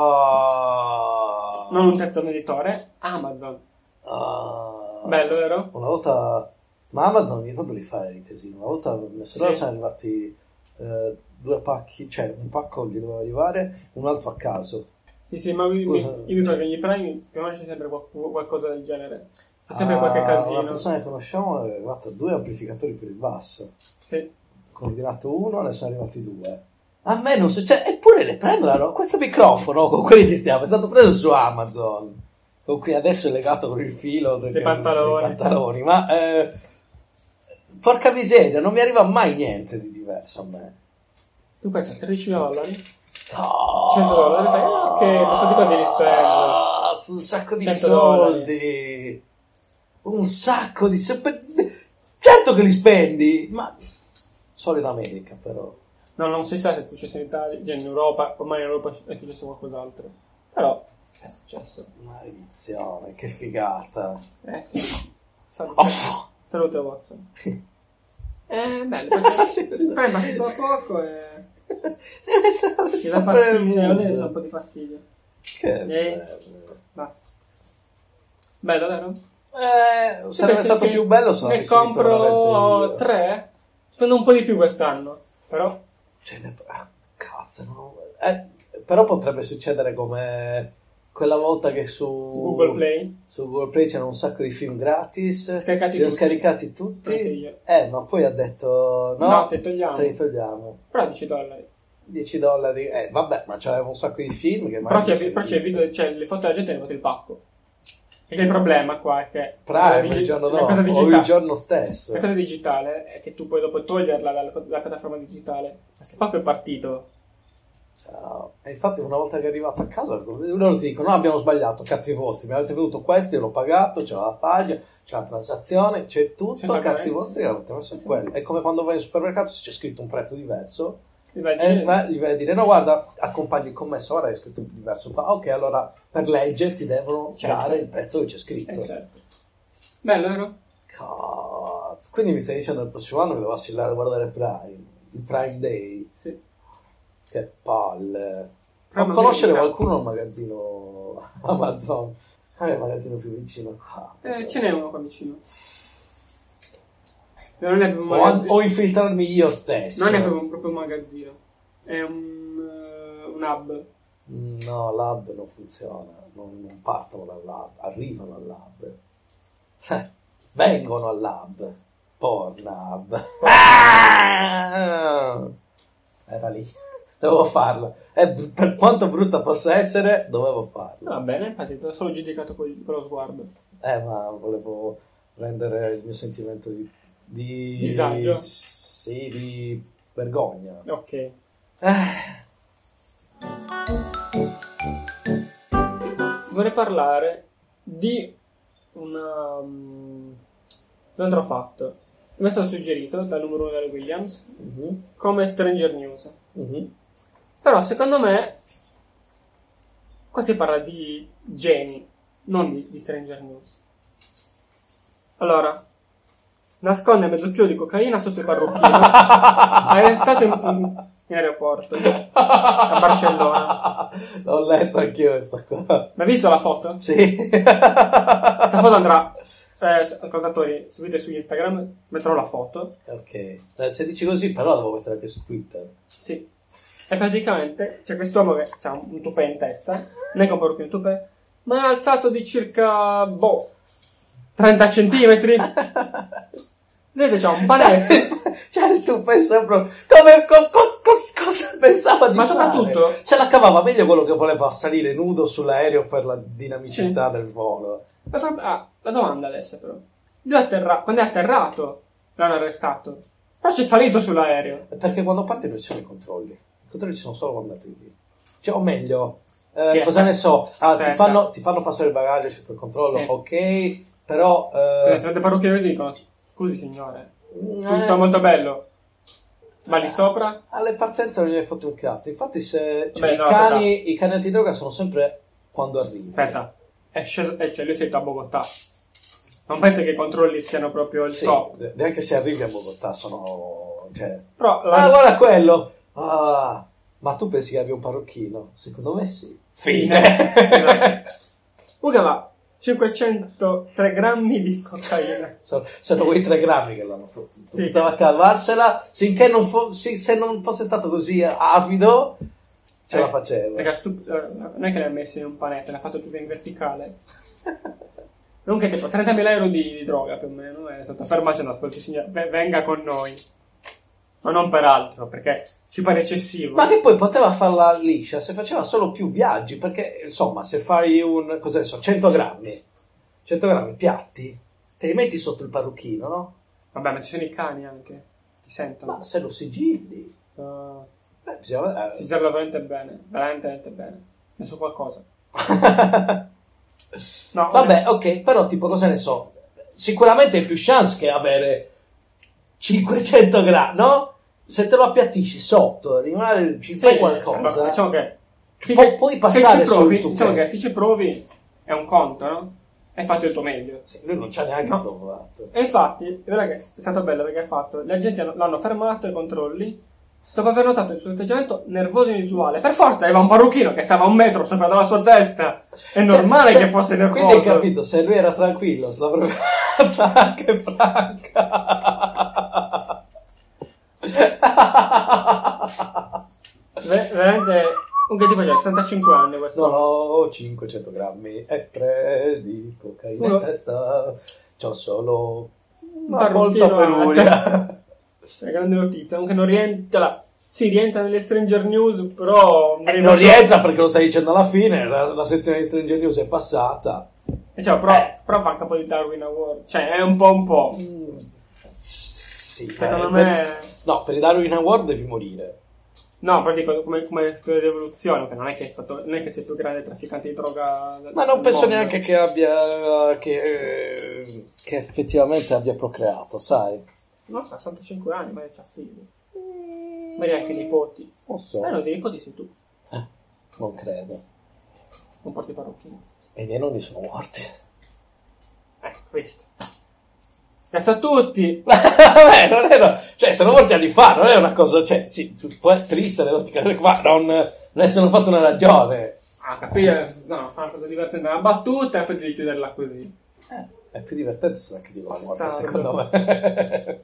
Oh. non un terzo venditore, Amazon. Oh. Bello, vero? Una volta... Ma Amazon ogni tanto li fa il casino. Una volta sorella Sì. sono arrivati eh, due pacchi, cioè un pacco gli doveva arrivare, un altro a caso. Sì, sì, ma mi, io mi ricordo che gli meno c'è sempre qual- qualcosa del genere. C'è sempre Ah, qualche Una casino. persona che conosciamo è arrivata a due amplificatori per il basso. Sì. combinato uno, ne sono arrivati due. A me non succede, eppure le prendono. Questo microfono con cui ti stiamo è stato preso su Amazon. Con cui adesso è legato con il filo Dei pantaloni. pantaloni. Ma eh, porca miseria, non mi arriva mai niente di diverso a me. Tu pensi a 13 dollari? Oh, 100 dollari, fai, ah, ok, ma quasi quasi li spendo. Cazzo, un sacco di 100 soldi. Un sacco di soldi. Certo che li spendi, ma solo in America però. No, non si sa se è successo in Italia, cioè in Europa, ormai in Europa è successo qualcos'altro. Però è successo. Maledizione, che figata. Eh sì. Salute, Oh. salute Watson. Eh, bello, perché poi è passato a poco e mi dà fastidio, a dà un po' di fastidio. Che Eh. bello. Basta. Bello, vero? Eh, sarebbe stato più bello se Ne compro tre? Spendo un po' di più quest'anno. Però, Cioè, ne- ah, cazzo, no. Eh, però potrebbe succedere come quella volta che su Google Play. su Google Play c'erano un sacco di film gratis. Scaricati li ho tutti. scaricati Anche tutti. io. Eh, ma poi ha detto no, No, te togliamo. te li togliamo. Però 10 dollari. 10 dollari. Eh, vabbè, ma c'aveva un sacco di film che Però magari c'è, si però c'è il visto. video, cioè le foto della gente fatto il pacco. E il problema qua è che Prime digi- il giorno la dopo cosa o digitale- il giorno stesso. La cosa digitale è che tu puoi dopo toglierla dalla, dalla piattaforma digitale. Ma se proprio è partito. Ciao. E infatti una volta che è arrivato a casa loro ti dicono no abbiamo sbagliato, cazzi vostri, mi avete veduto questo, io l'ho pagato, c'è la pagina, c'è la transazione, c'è tutto, C'è cazzi vostri che avete messo in quello. È come quando vai al supermercato se c'è scritto un prezzo diverso Mi vai a e dire- gli vai a dire no guarda accompagni il commesso, ora è scritto diverso qua, ok allora per legge ti devono Certo. dare il prezzo che c'è scritto. Eh, certo. Bello, vero? Cazzo, quindi mi stai dicendo il prossimo anno che devo assillare a guardare Prime, il Prime Day, Sì. Che palle. Ma conoscere qualcuno al magazzino Amazon? Qual è il magazzino più vicino qua? Eh, ce n'è uno qua vicino. Non è proprio un o, magazzino. o infiltrarmi io stesso? Non è proprio, proprio un magazzino. È un, eh, un hub. No, lab non funziona. Non, non partono dal lab, arrivano al lab. Eh, vengono al lab. Pornhub. Ah! Era lì. Dovevo farla. E per quanto brutta possa essere, dovevo farla. Va bene, infatti ti ho solo giudicato con, con lo sguardo. Eh, ma volevo rendere il mio sentimento di... di Disagio? Sì, di vergogna. Ok. Eh, Vorrei parlare di una, um, un altro fatto. Mi è stato suggerito dal numero 1 delle Williams mhm, come Stranger News. mhm. Però secondo me qua si parla di geni, non di, di Stranger News. Allora, nasconde mezzo chilo di cocaina sotto il parrucchino. È arrestato in, in- in aeroporto a Barcellona. L'ho letto anch'io questa qua. Ma hai visto la foto? Sì. Questa foto andrà. Eh, ascoltatori, seguite su Instagram, metterò la foto. ok. Eh, Se dici così, però devo mettere anche su Twitter. Sì. E praticamente c'è quest'uomo che ha un tupè in testa, non è che un tupè, ma è alzato di circa, boh, 30 centimetri. Vedete, c'ha un panetto. C'è il tuffo sopra. Come, co- co- co- cosa pensava di Ma fare? soprattutto- Se la cavava meglio quello che voleva salire nudo sull'aereo per la dinamicità del volo. Pro- ah, la domanda adesso però. Lui atterra- quando è atterrato l'hanno arrestato. Però c'è salito sull'aereo. Perché quando parti non ci sono i controlli. I controlli ci sono solo quando arrivi. Cioè, o meglio, eh, cosa ne so, ah, ti, fanno, ti fanno passare il bagaglio sotto il controllo, Sì. ok, però... Eh, parrucchieri così dicono, scusi signore, eh, tutto molto bello. Ma lì sopra? alle partenze non gli hai fatto un cazzo. Infatti, se cioè, Beh, i, no, cani, i cani antidroga sono sempre quando arrivi. Aspetta, è sceso, eh, cioè lui sei a Bogotà. Non penso che i controlli siano proprio il Sì, top. neanche se arrivi a Bogotà sono... Cioè, Però la, ah, guarda quello! Ah, ma tu pensi che abbia un parrucchino? Secondo me sì. Fine. Uga va 503 grammi di cocaina. sono, sono quei tre grammi che l'hanno fatto. Sì. Poteva cavarsela finché non, fo- se non fosse stato così avido, ce la Eh, facevo. Perché stup- eh, non è che l'ha messo in un panetto, l'ha fatto tutto in verticale. Non che tipo 30.000 euro di, di droga più o meno. È stato fermato no, ascolti signore, ve- venga con noi. Ma non per altro, perché ci pare eccessivo. Ma che poi poteva farla liscia se faceva solo più viaggi, perché insomma, se fai un, cosa ne so, 100 grammi, 100 grammi piatti, te li metti sotto il parrucchino, no? Vabbè, ma ci sono i cani anche. Ti sentono. Ma se lo sigilli, Uh, beh, bisogna... si serve veramente bene. Veramente, veramente bene. Ne so qualcosa. No, Vabbè, ok, però tipo cosa ne so, sicuramente hai più chance che avere 500 grammi, no? Se te lo appiattisci sotto, rimane, ci fai cioè, qualcosa. diciamo che sì Pu- puoi se passare ci provi, diciamo pezzo. che se ci provi è un conto, no? Hai fatto il tuo meglio. Sì, lui non ci ha neanche No. provato. E infatti, è stato bello perché ha fatto, gli agenti hanno- l'hanno fermato ai controlli dopo aver notato il suo atteggiamento nervoso e inusuale. Per forza aveva un parrucchino che stava a un metro sopra dalla sua testa. È normale Cioè, che fosse nervoso. Quindi hai capito, se lui era tranquillo, se l'avrebbe fatta anche Franca. Ver- veramente, comunque tipo c'ha 65 anni questo. Non ho 500 grammi e 3 di cocaina Uno- in testa. C'ho solo una volta peruria. È grande notizia, comunque non rientra. Sì, rientra nelle Stranger News, però. Eh, non rientra perché lo stai dicendo alla fine, la, la sezione di Stranger News è passata. Diciamo, però, Eh. però fa capo di Darwin Award. Cioè, è un po' un po'. Mm, Sì, Secondo eh, me... per- no, per i Darwin Award devi morire. No, però dico come, come storia di evoluzione, che non è che, fatto- non è che sei più grande trafficante di droga. Ma non penso mondo. neanche che abbia. che, eh, che effettivamente abbia procreato, sai? No, sa, 65 anni, ma c'ha figli. Magari anche nipoti. Non so. Eh no, dei nipoti sei tu. Eh, non credo. Non porti parrucchini. E i miei nonni sono morti. Ecco, questo. Grazie a tutti! Vabbè, non è. Cioè, sono morti anni fa, non è una cosa. Cioè, sì, può essere triste, ma non, non è solo fatto una ragione. Ah, capire, no, fa una cosa divertente, una battuta e poi devi chiuderla così. Eh, è più divertente se la chiudivo la morte, secondo me.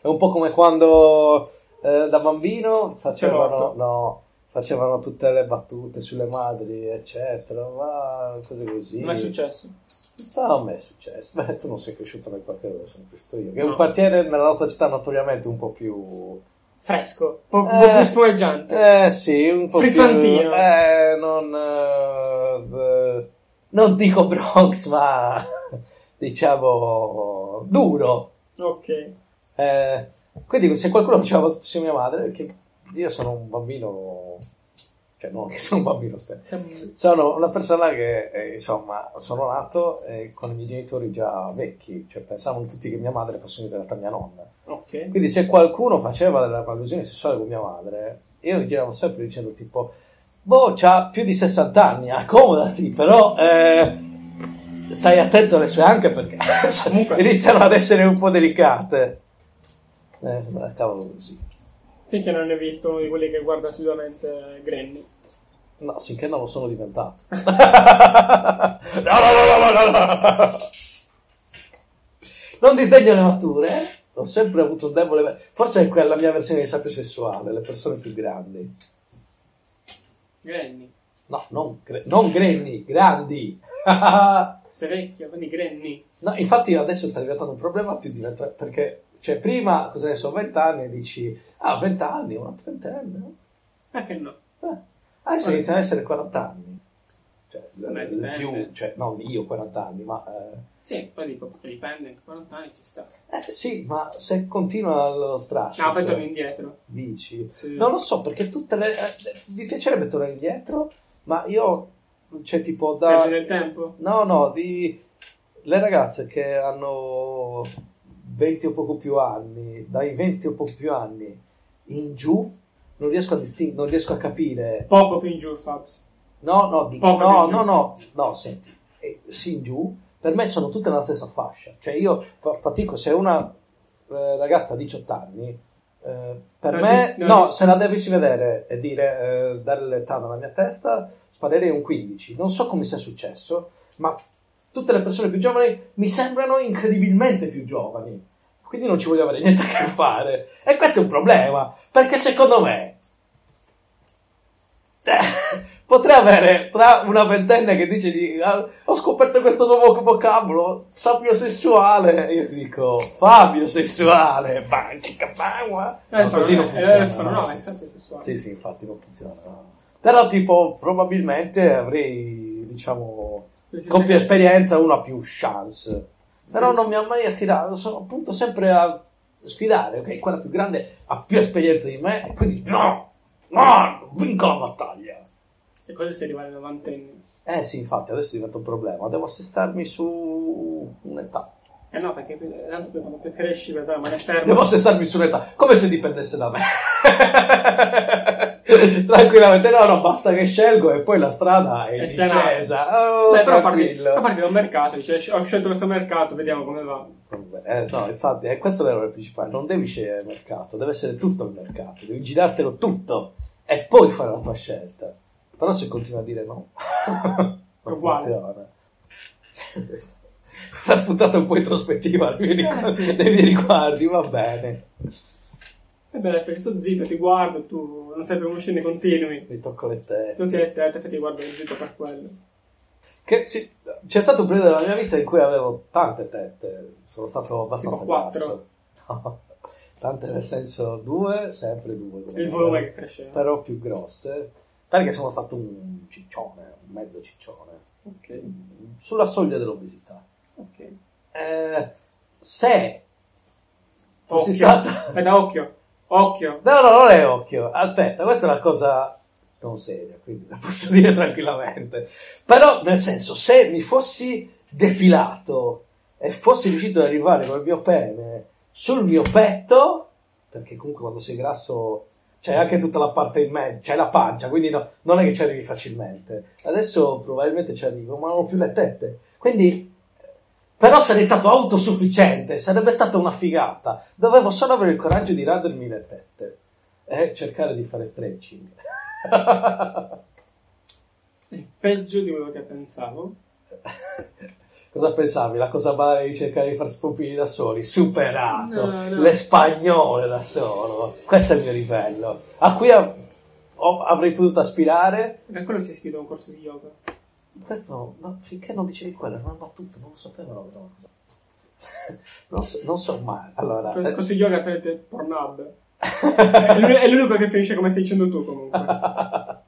è un po' come quando eh, da bambino facevano, no, facevano tutte le battute sulle madri, eccetera, ma cose così. Non è successo. No, a me è successo. Beh, tu non sei cresciuto nel quartiere dove sono cresciuto io. Che è un No. quartiere nella nostra città notoriamente un po' più... Fresco, un po', Eh, più spumeggiante. Eh sì, un po' Frizzantino. più... Eh, non... eh, non dico Bronx, ma diciamo duro. Ok. Eh, quindi se qualcuno faceva battute su mia madre, perché io sono un bambino... Cioè, non che sono un bambino, aspetta. Sono una persona che, eh, insomma, sono nato eh, con i miei genitori già vecchi, cioè pensavano tutti che mia madre fosse in realtà mia nonna. Ok. Quindi se qualcuno faceva della allusione sessuale con mia madre, io mi giravo sempre dicendo tipo, boh, c'ha più di 60 anni, accomodati, però eh, stai attento alle sue anche perché Comunque- iniziano ad essere un po' delicate. Eh, cavolo così. Finché non ne hai visto uno di quelli che guarda assiduamente Granny. No, sinché non lo sono diventato. no, no, no, no, no, no, no. Non disdegno le mature. Ho sempre avuto un debole. Forse è quella mia versione di sapio sessuale, le persone più grandi. Granny. No, non, gre- non granny, grandi. Sei vecchia, quindi Granny. no, infatti adesso sta diventando un problema più diventa perché cioè prima cosa ne so, 20 anni e dici ah, 20 anni, una trentenne. Perché no? Eh, adesso iniziano ad essere 40 anni. Cioè, Vabbè, dipende. più, cioè, non io 40 anni, ma eh, Sì, poi dico, dipende, 40 anni ci sta. eh, sì, ma se continua lo strascico, No, poi torni indietro. dici, Sì. non lo so perché tutte le eh, mi piacerebbe tornare indietro, ma io cioè tipo da Viaggi nel tempo? no, no, di le ragazze che hanno 20 o poco più anni, dai 20 o poco più anni in giù non riesco a distinguere, non riesco a capire Poco più in giù, Fabs. No, no, Poco no, di più. no, no, no, senti, eh, sì in giù, per me sono tutte nella stessa fascia. Cioè io fa- fatico, se una eh, ragazza ha 18 anni, eh, per Non me, dis- no, dis- se la dovessi vedere e dire, eh, dare l'età nella mia testa, sparerei un 15. Non so come sia successo, ma tutte le persone più giovani mi sembrano incredibilmente più giovani. Quindi non ci voglio avere niente a che fare. E questo è un problema, perché secondo me eh, potrei avere tra una ventenne che dice di, "Ah, ho scoperto questo nuovo vocabolo, sapio sessuale, io ti dico Fabio sessuale, banchica bagua. Eh, No, fanno- così non eh, funziona. fanno no, no, sì, sì. infatti non funziona. no. Però tipo probabilmente avrei, diciamo, con più esperienza una più chance. Però non mi ha mai attirato, sono appunto sempre a sfidare, ok? Quella più grande ha più esperienza di me, e quindi no, no, vinco la battaglia. E così si arriva ai novantenni. Eh sì, infatti adesso diventa un problema, devo assestarmi su un'età. Eh no, perché tanto più quando cresci vedrai, ma ne fermo. Devo assestarmi su un'età, come se dipendesse da me. Tranquillamente, no, no, basta che scelgo e poi la strada è È discesa. Oh, Beh, però parti, però parti da un mercato, dici, ho scelto questo mercato, vediamo come va. Eh, no, infatti, è questo l'errore principale. Non devi scegliere il mercato, deve essere tutto il mercato, devi girartelo tutto e poi fare la tua scelta. Però se continui a dire no, non funziona. Una spuntata un po' introspettiva nei miei, Eh, riguardi, sì. nei miei riguardi, va bene. E beh, perché sto zitto, ti guardo, tu non sai per scene continui. Mi tocco le tette. Tu ti le tette e ti guardo zitto per quello. Che sì, c'è stato un periodo della mia vita in cui avevo tante tette, sono stato abbastanza Tipo grasso. No, tante nel senso due, sempre due. Il volume che cresceva. Però più grosse, perché sono stato un ciccione, un mezzo ciccione. Ok, sulla soglia dell'obesità. ok. Eh, se fossi Occhio. stato... Aspetta, occhio. Occhio. No, no, non è occhio. Aspetta, questa è una cosa non seria, quindi la posso dire tranquillamente. Però, nel senso, se mi fossi depilato e fossi riuscito ad arrivare col mio pene sul mio petto, perché comunque quando sei grasso c'è anche tutta la parte in mezzo, c'è la pancia, quindi no- non è che ci arrivi facilmente. Adesso probabilmente ci arrivo, ma non ho più le tette. Quindi, però sarei stato autosufficiente, sarebbe stata una figata. Dovevo solo avere il coraggio di radermi le tette e cercare di fare stretching. È peggio di quello che pensavo. Cosa pensavi? La cosa male di cercare di far spompini da soli? Superato! No, no. Le spagnole da solo! Questo è il mio livello. A cui av- avrei potuto aspirare. Per quello si è iscritto a un corso di yoga. Questo, no, finché non dicevi quello, non va tutto, non lo sapevo. Cosa. Non so, non so mai. Allora, Questo eh, corso di yoga tramite Pornhub. è l'uni- è l'unico che finisce come stai dicendo tu comunque.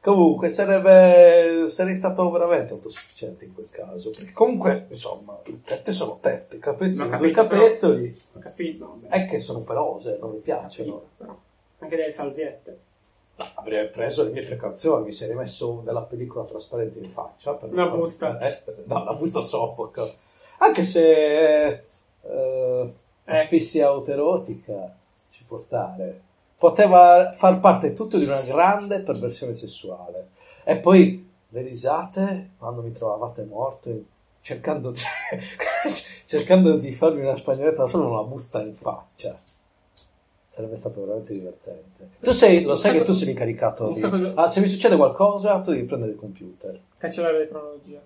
Comunque sarebbe sarei stato veramente autosufficiente in quel caso. Perché comunque, insomma, tette sono tette, capezzoli, Ho due capezzoli Ho capito, no, è che sono pelose, non mi ho piacciono. capito. Anche delle salviette. Avrei preso le mie precauzioni, mi sarei messo della pellicola trasparente in faccia. Per Una busta. Eh, no, la busta soffoca. Anche se eh, asfissia autoerotica ci può stare. Poteva far parte tutto di una grande perversione sessuale. E poi le risate quando mi trovavate morto cercando di, cercando di farmi una spagnoletta solo una busta in faccia. Sarebbe stato veramente divertente. Tu sei, lo sai che tu sei incaricato Un di... di- Ah, se mi succede qualcosa, tu devi prendere il computer. Cancellare le cronologie.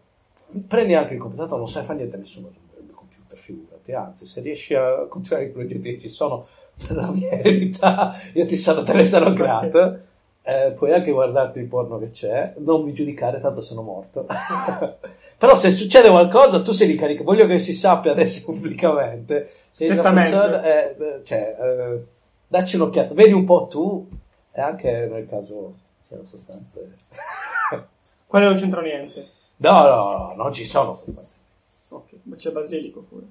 Prendi anche il computer, tanto non sai fare niente nessuno del computer, figurati. Anzi, se riesci a continuare i progetti ci sono per la mia eredità, io ti sarò, te ne sarò grato. Eh, puoi anche guardarti il porno che c'è, non mi giudicare, tanto sono morto. Però se succede qualcosa, tu sei ricaricato. Voglio che si sappia adesso pubblicamente. Sei Testamento. persona, eh, eh, cioè, eh, dacci un'occhiata, vedi un po' tu, e anche nel caso siano sostanze. Quello non c'entra niente. No, no, no, non ci sono sostanze. Ok, ma c'è basilico pure.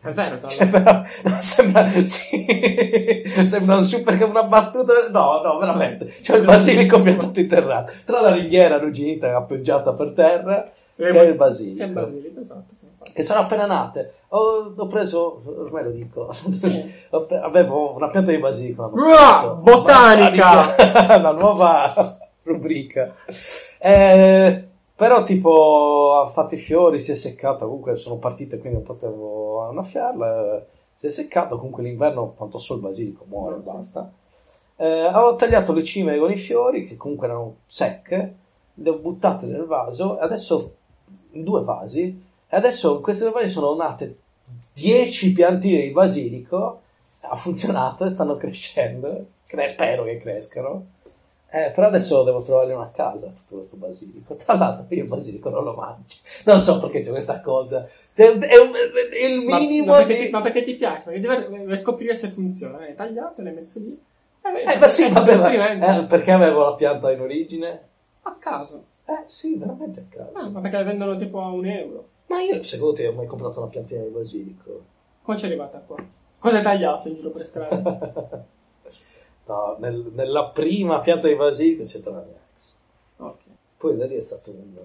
È vero, Cioè, però, no, sembra, sì, sembra un super che una battuta. No, no, veramente. C'è il basilico piantato interrato. Tra la ringhiera arrugginita appoggiata per terra, c'è il basilico. C'è il basilico, esatto. Che sono appena nate. Ho, ho preso, ormai lo dico, Sì. avevo una pianta di basilico l'anno Uah, scorso. botanica! Botanica, la nuova rubrica. Eh, però tipo ha fatto i fiori, si è seccata, comunque sono partite quindi non potevo annaffiarla. Si è seccato, comunque l'inverno quanto so il basilico muore e basta. Eh, avevo tagliato le cime con i fiori che comunque erano secche, le ho buttate nel vaso e adesso in due vasi e adesso in questi due vasi sono nate 10 piantine di basilico ha funzionato e stanno crescendo Cre- spero che crescano eh, però adesso devo trovare una casa tutto questo basilico tra l'altro io il basilico non lo mangio non so perché c'è questa cosa Cioè, è, un- è il Ma, minimo ma perché di ti, ma perché ti piace? Perché devi scoprire se funziona. L'hai tagliato, l'hai messo lì. Eh, eh, ma sì, vabbè, ma- eh, perché avevo la pianta in origine A caso. eh sì veramente a caso Ah, ma perché le vendono tipo a un euro. Ma io secondo te ho mai comprato una piantina di basilico Come ci è arrivata qua? Cosa hai tagliato in giro per strada? no, nel- nella prima pianta di basilico c'è la mia ex ok. poi da lì è stato un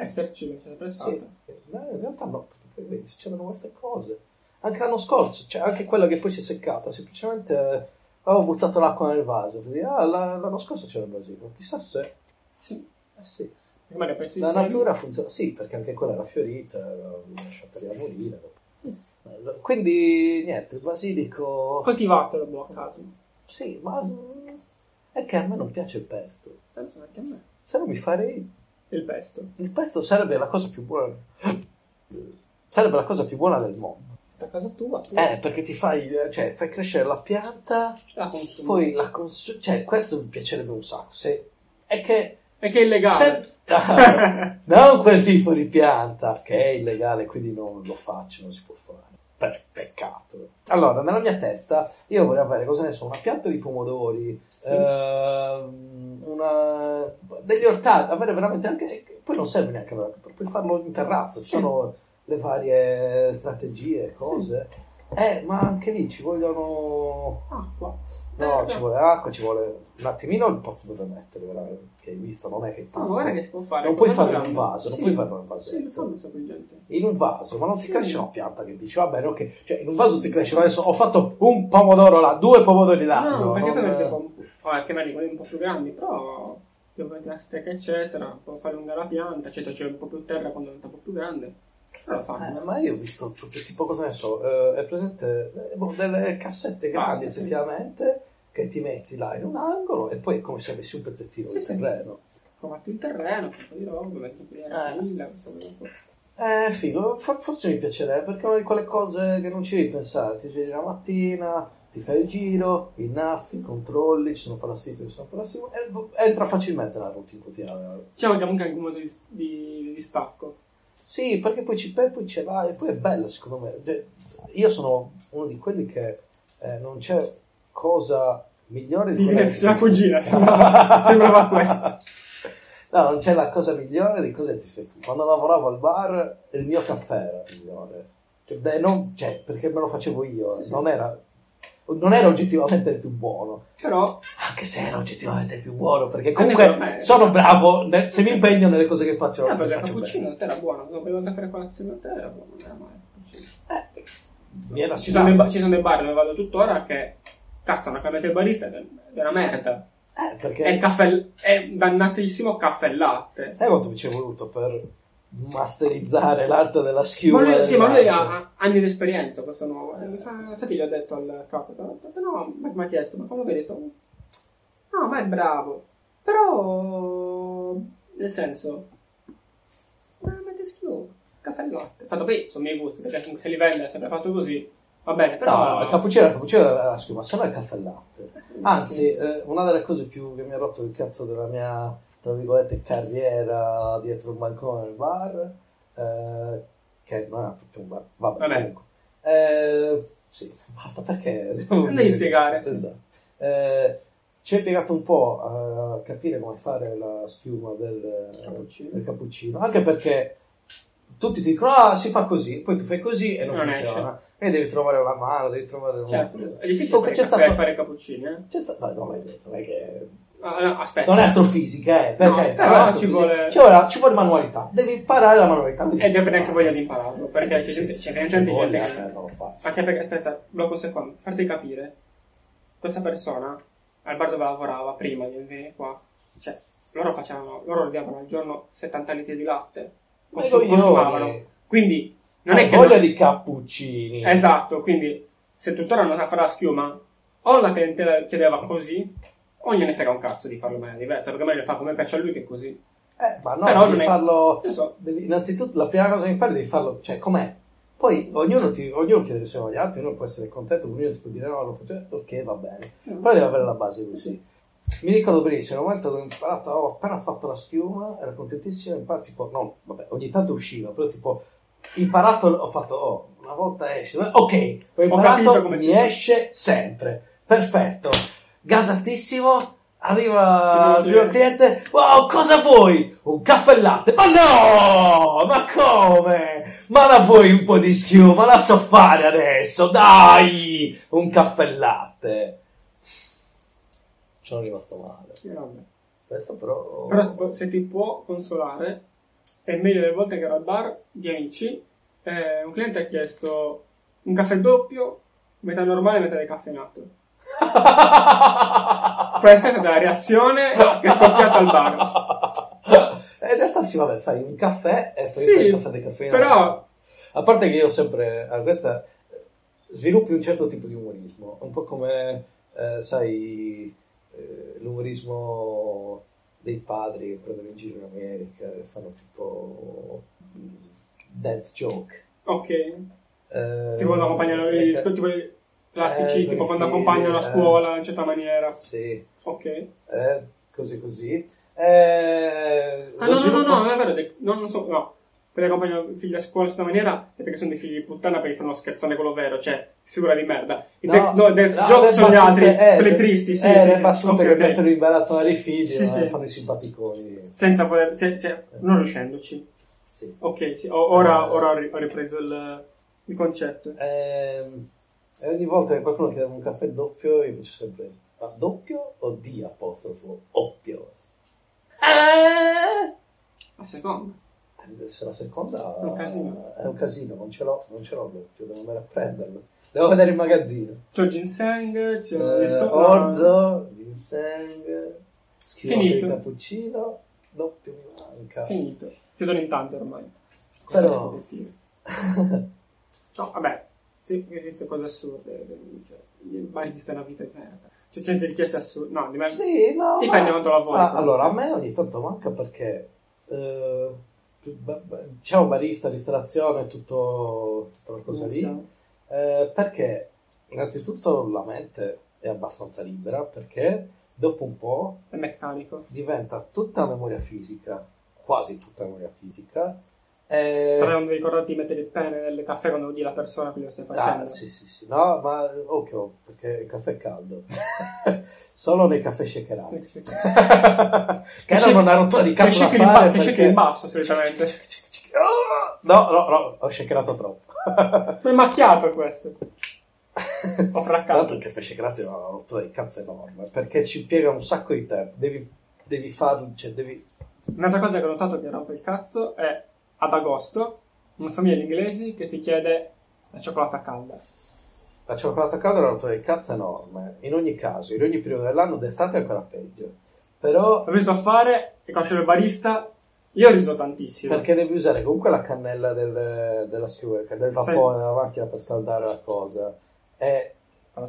Esserci, mi sempre stata. Sì, no, in realtà no, perché poi vedi, succedono queste cose. Anche l'anno scorso, cioè anche quella che poi si è seccata, semplicemente eh, avevo buttato l'acqua nel vaso, quindi ah, la- l'anno scorso c'era il basilico, chissà se... Sì. Eh sì, Ma ne pensi la natura funziona, sì, perché anche quella era fiorita, l'ho lasciata lì a morire. dopo. Quindi, niente, il basilico... Coltivatelo, boh, a caso. Sì, ma mm, è che a me non piace il pesto. Penso anche a me. Se no mi farei... Il pesto. Il pesto sarebbe la cosa più buona... Sarebbe la cosa più buona del mondo. Da casa tua. tu Eh, perché ti fai, cioè, fai crescere la pianta, la consumi. poi la consumi. Cioè, questo mi piacerebbe un sacco. Se, è che. E che è illegale. se- Ah, non quel tipo di pianta che è illegale, quindi non lo faccio, non si può fare. Per peccato. Allora, nella mia testa, io vorrei avere, cosa ne so, una pianta di pomodori, Sì. ehm, una, degli ortaggi, avere veramente anche poi non serve neanche per- puoi farlo in terrazzo, ci sono le varie strategie, cose. Eh, ma anche lì ci vogliono... Acqua. No, Eh, ci vuole acqua, ci vuole un attimino il posto dove mettere, veramente, che hai visto, non è che No, tanto. ma guarda che si può fare. Non puoi farlo in un vaso, non Sì. puoi farlo in un Sì, di gente. In un vaso, ma non ti Sì. cresce una pianta che dici, va bene, ok. Cioè, in un vaso ti cresce, adesso ho fatto un pomodoro là, due pomodori là. No, perché poi non- vedi un po'. Vabbè, che magari quelli un po' più grandi, però. Devo mettere la stecca, eccetera. Può fare lunga la pianta, eccetera. C'è un po' più terra quando diventa un po' più grande. Fanno. Eh, ma io ho visto tutto, tipo cosa ne so, eh, è presente eh, boh, delle cassette grandi Ah, sì, sì. effettivamente che ti metti là in un angolo e poi è come se avessi un pezzettino Sì, di terreno. Comatti il terreno, fai un po' di roba, metti di Eh. questo po'. Eh, figo, for- forse mi piacerebbe perché è una di quelle cose che non ci devi pensare. Ti svegli la mattina, ti fai il giro, innaffi, controlli, ci sono parassiti, ci sono parassiti, boh, entra facilmente nella routine quotidiana. Diciamo che comunque anche un modo di, di, di stacco. Sì, perché poi, ci, poi ce l'hai e poi è bella secondo me. Io sono uno di quelli che eh, non c'è cosa migliore di quella la cugina, sembrava, sembrava questo. No, non c'è la cosa migliore di cosa ti fai tu. Quando lavoravo al bar, il mio caffè era migliore. Cioè, non- cioè, perché me lo facevo io, Sì, sì. non era non era oggettivamente il più buono, Però, anche se era oggettivamente il più buono, perché per comunque me- sono bravo, ne- se mi impegno nelle cose che faccio, le perché il cappuccino a te era buono. Quando avevo da fare colazione a te era buono, non era male. Eh, mi era Ci sono, dei, ci sono dei bar dove vado tuttora che cazzo hanno cambiato il barista è una merda. Eh, perché È, caffè, è dannatissimo caffè e latte. sai quanto mi ci è voluto per masterizzare l'arte della schiuma? Ma lui, sì, ma lui ha, anni di esperienza, questo nuovo. Infatti gli ho detto al capo, ho detto, no, ma mi ha chiesto, ma come vedi? No, ma è bravo. Però, nel senso, ma mette schiuma, caffè e latte. Fatto, beh, sono i miei gusti, perché comunque se li vende è sempre fatto così, va bene, però... No, il cappuccino, il cappuccino è la schiuma, se no è il caffè e latte. Anzi, eh, una delle cose più che mi ha rotto il cazzo della mia, tra virgolette, carriera dietro un bancone al bar, eh, che non è proprio un bar, vabbè, Vabbè. comunque. Eh, sì, basta perché... devi spiegare, sì. Esatto. Eh, ci hai impiegato un po' a capire come fare la schiuma del Cappuccino. del cappuccino, anche perché tutti ti dicono, ah, si fa così, poi tu fai così e non, Non funziona. E devi trovare una mano, devi trovare un... Certo, è difficile fare, c'è stato- fare cappuccini, eh? C'è sta- no, non è che... No, aspetta. Non è astrofisica, eh, perché No, non però ci vuole- Ci vuole, ci vuole manualità, devi imparare la manualità. quindi- E devi neanche voglia di impararlo, perché c'è gente, c'è gente, gente voglia, che... eh, non. Anche perché, aspetta, blocco un secondo, farti capire. Questa persona, al bar dove lavorava prima di venire qua, cioè, loro facevano, loro ordinavano al giorno 70 litri di latte, Ma consum- consumavano. Quindi, non Hai è che... voglia di cappuccini. Esatto, quindi, se tuttora non sa fare la schiuma, o la clientela chiedeva così, o gliene frega un cazzo di farlo in maniera diversa, perché meglio fa come piace a lui che così. Eh, ma no, Però devi è- farlo... Non so. devi- innanzitutto, la prima cosa che impari devi farlo, cioè, com'è? Poi ognuno, ti, ognuno chiede se voglio altri, ognuno può essere contento, ognuno ti può dire no, lo faccio, ok, va bene. Però deve avere la base così. Mi ricordo benissimo, nel momento che ho imparato, ho appena fatto la schiuma, ero contentissimo, imparato, tipo, no, vabbè, ogni tanto usciva, però tipo, imparato, ho fatto, oh, una volta esce, ok, ho imparato, come mi esce sempre, perfetto, gasatissimo, arriva il cliente, wow, cosa vuoi? Un caffè e latte? Ma no, ma come? Ma la vuoi un po' di schiuma? La so fare adesso, dai, un caffè e latte. Sono rimasto male. Sì. Questo però... Però se- se ti può consolare, è meglio delle volte che ero al bar di amici, eh, un cliente ha chiesto un caffè doppio, metà normale e metà decaffeinato. Questa è stata la reazione che è scoppiata al bar. Eh, In realtà sì, vabbè, fai un caffè e poi Sì, fai il caffè di caffeina. però- A parte che io sempre... A questa... Sviluppi un certo tipo di umorismo. Un po' come, eh, sai, eh, l'umorismo dei padri che prendono in giro in America e fanno tipo... mm, Dance joke. Ok. Eh, Tipo accompagnano gli eh, tipo classici, eh, tipo quando figli, accompagnano a eh. scuola in certa maniera. Sì, Ok. eh, così così. Ah, no, no, no, no, è vero, dec- no, non so, no. che accompagnano i figli a scuola in questa maniera è perché sono dei figli di puttana perché fanno scherzone quello vero, cioè figura di merda. I No, no, no, jokes sono gli altri, eh, quelli tristi, sì, eh, sì, le sì. battute Ok, che ok. mettono in imbarazzo dei figli, Sì, sì. fanno i simpaticoni. Senza voler, se- cioè, non riuscendoci. Sì. Ok, sì, o- ora, Eh. ora ho ripreso il, il concetto. Ehm, e ogni volta che qualcuno chiede un caffè doppio, io faccio sempre ma doppio o D apostrofo oppio? Ah! La seconda. Adesso la seconda È un casino. è un casino, non ce l'ho, non ce l'ho doppio, devo andare a prenderlo. Devo vedere il magazzino. C'ho ginseng, c'ho Eh, orzo, ginseng, Finito. di cappuccino, doppio mi manca. Finito. Chiudono in tante ormai. Però- Questo è l'obiettivo. No, vabbè, sì, esiste cose assurde. Cioè, il barista è una vita di merda. C'è gente richieste assurde. No, di me- Sì, no. Dipende ma- quanto lavori. Ah, allora, a me ogni tanto manca perché, eh, diciamo, barista, ristorazione, tutto, tutta una cosa lì. Eh, perché, innanzitutto, la mente è abbastanza libera perché dopo un po' È meccanico. diventa tutta memoria fisica, quasi tutta memoria fisica. E... Però non devi ricordarti di mettere il pene nel caffè quando vedi la persona che lo stai facendo. Ah, sì, sì, sì. No, ma occhio, perché il caffè è caldo. Solo nei caffè shakerati. Sì, sì. che erano una rottura di cazzo da fare ba- che perché... in basso solitamente. No, no, no, ho shakerato troppo. Ma è macchiato questo. Ho fraccato. l'altro il caffè shakerato è una rottura di cazzo enorme, perché ci piega un sacco di tempo. Devi, devi farlo, cioè devi... Un'altra cosa che ho notato che rompe il cazzo è ad agosto una famiglia di inglesi che ti chiede la cioccolata calda. La cioccolata calda è una rottura di cazzo enorme. In ogni caso, in ogni periodo dell'anno, d'estate è ancora peggio. Però L'ho visto fare e quando c'era il barista io ho riso tantissimo. Perché devi usare comunque la cannella del, della skewer, del vapore della macchina per scaldare la cosa. E,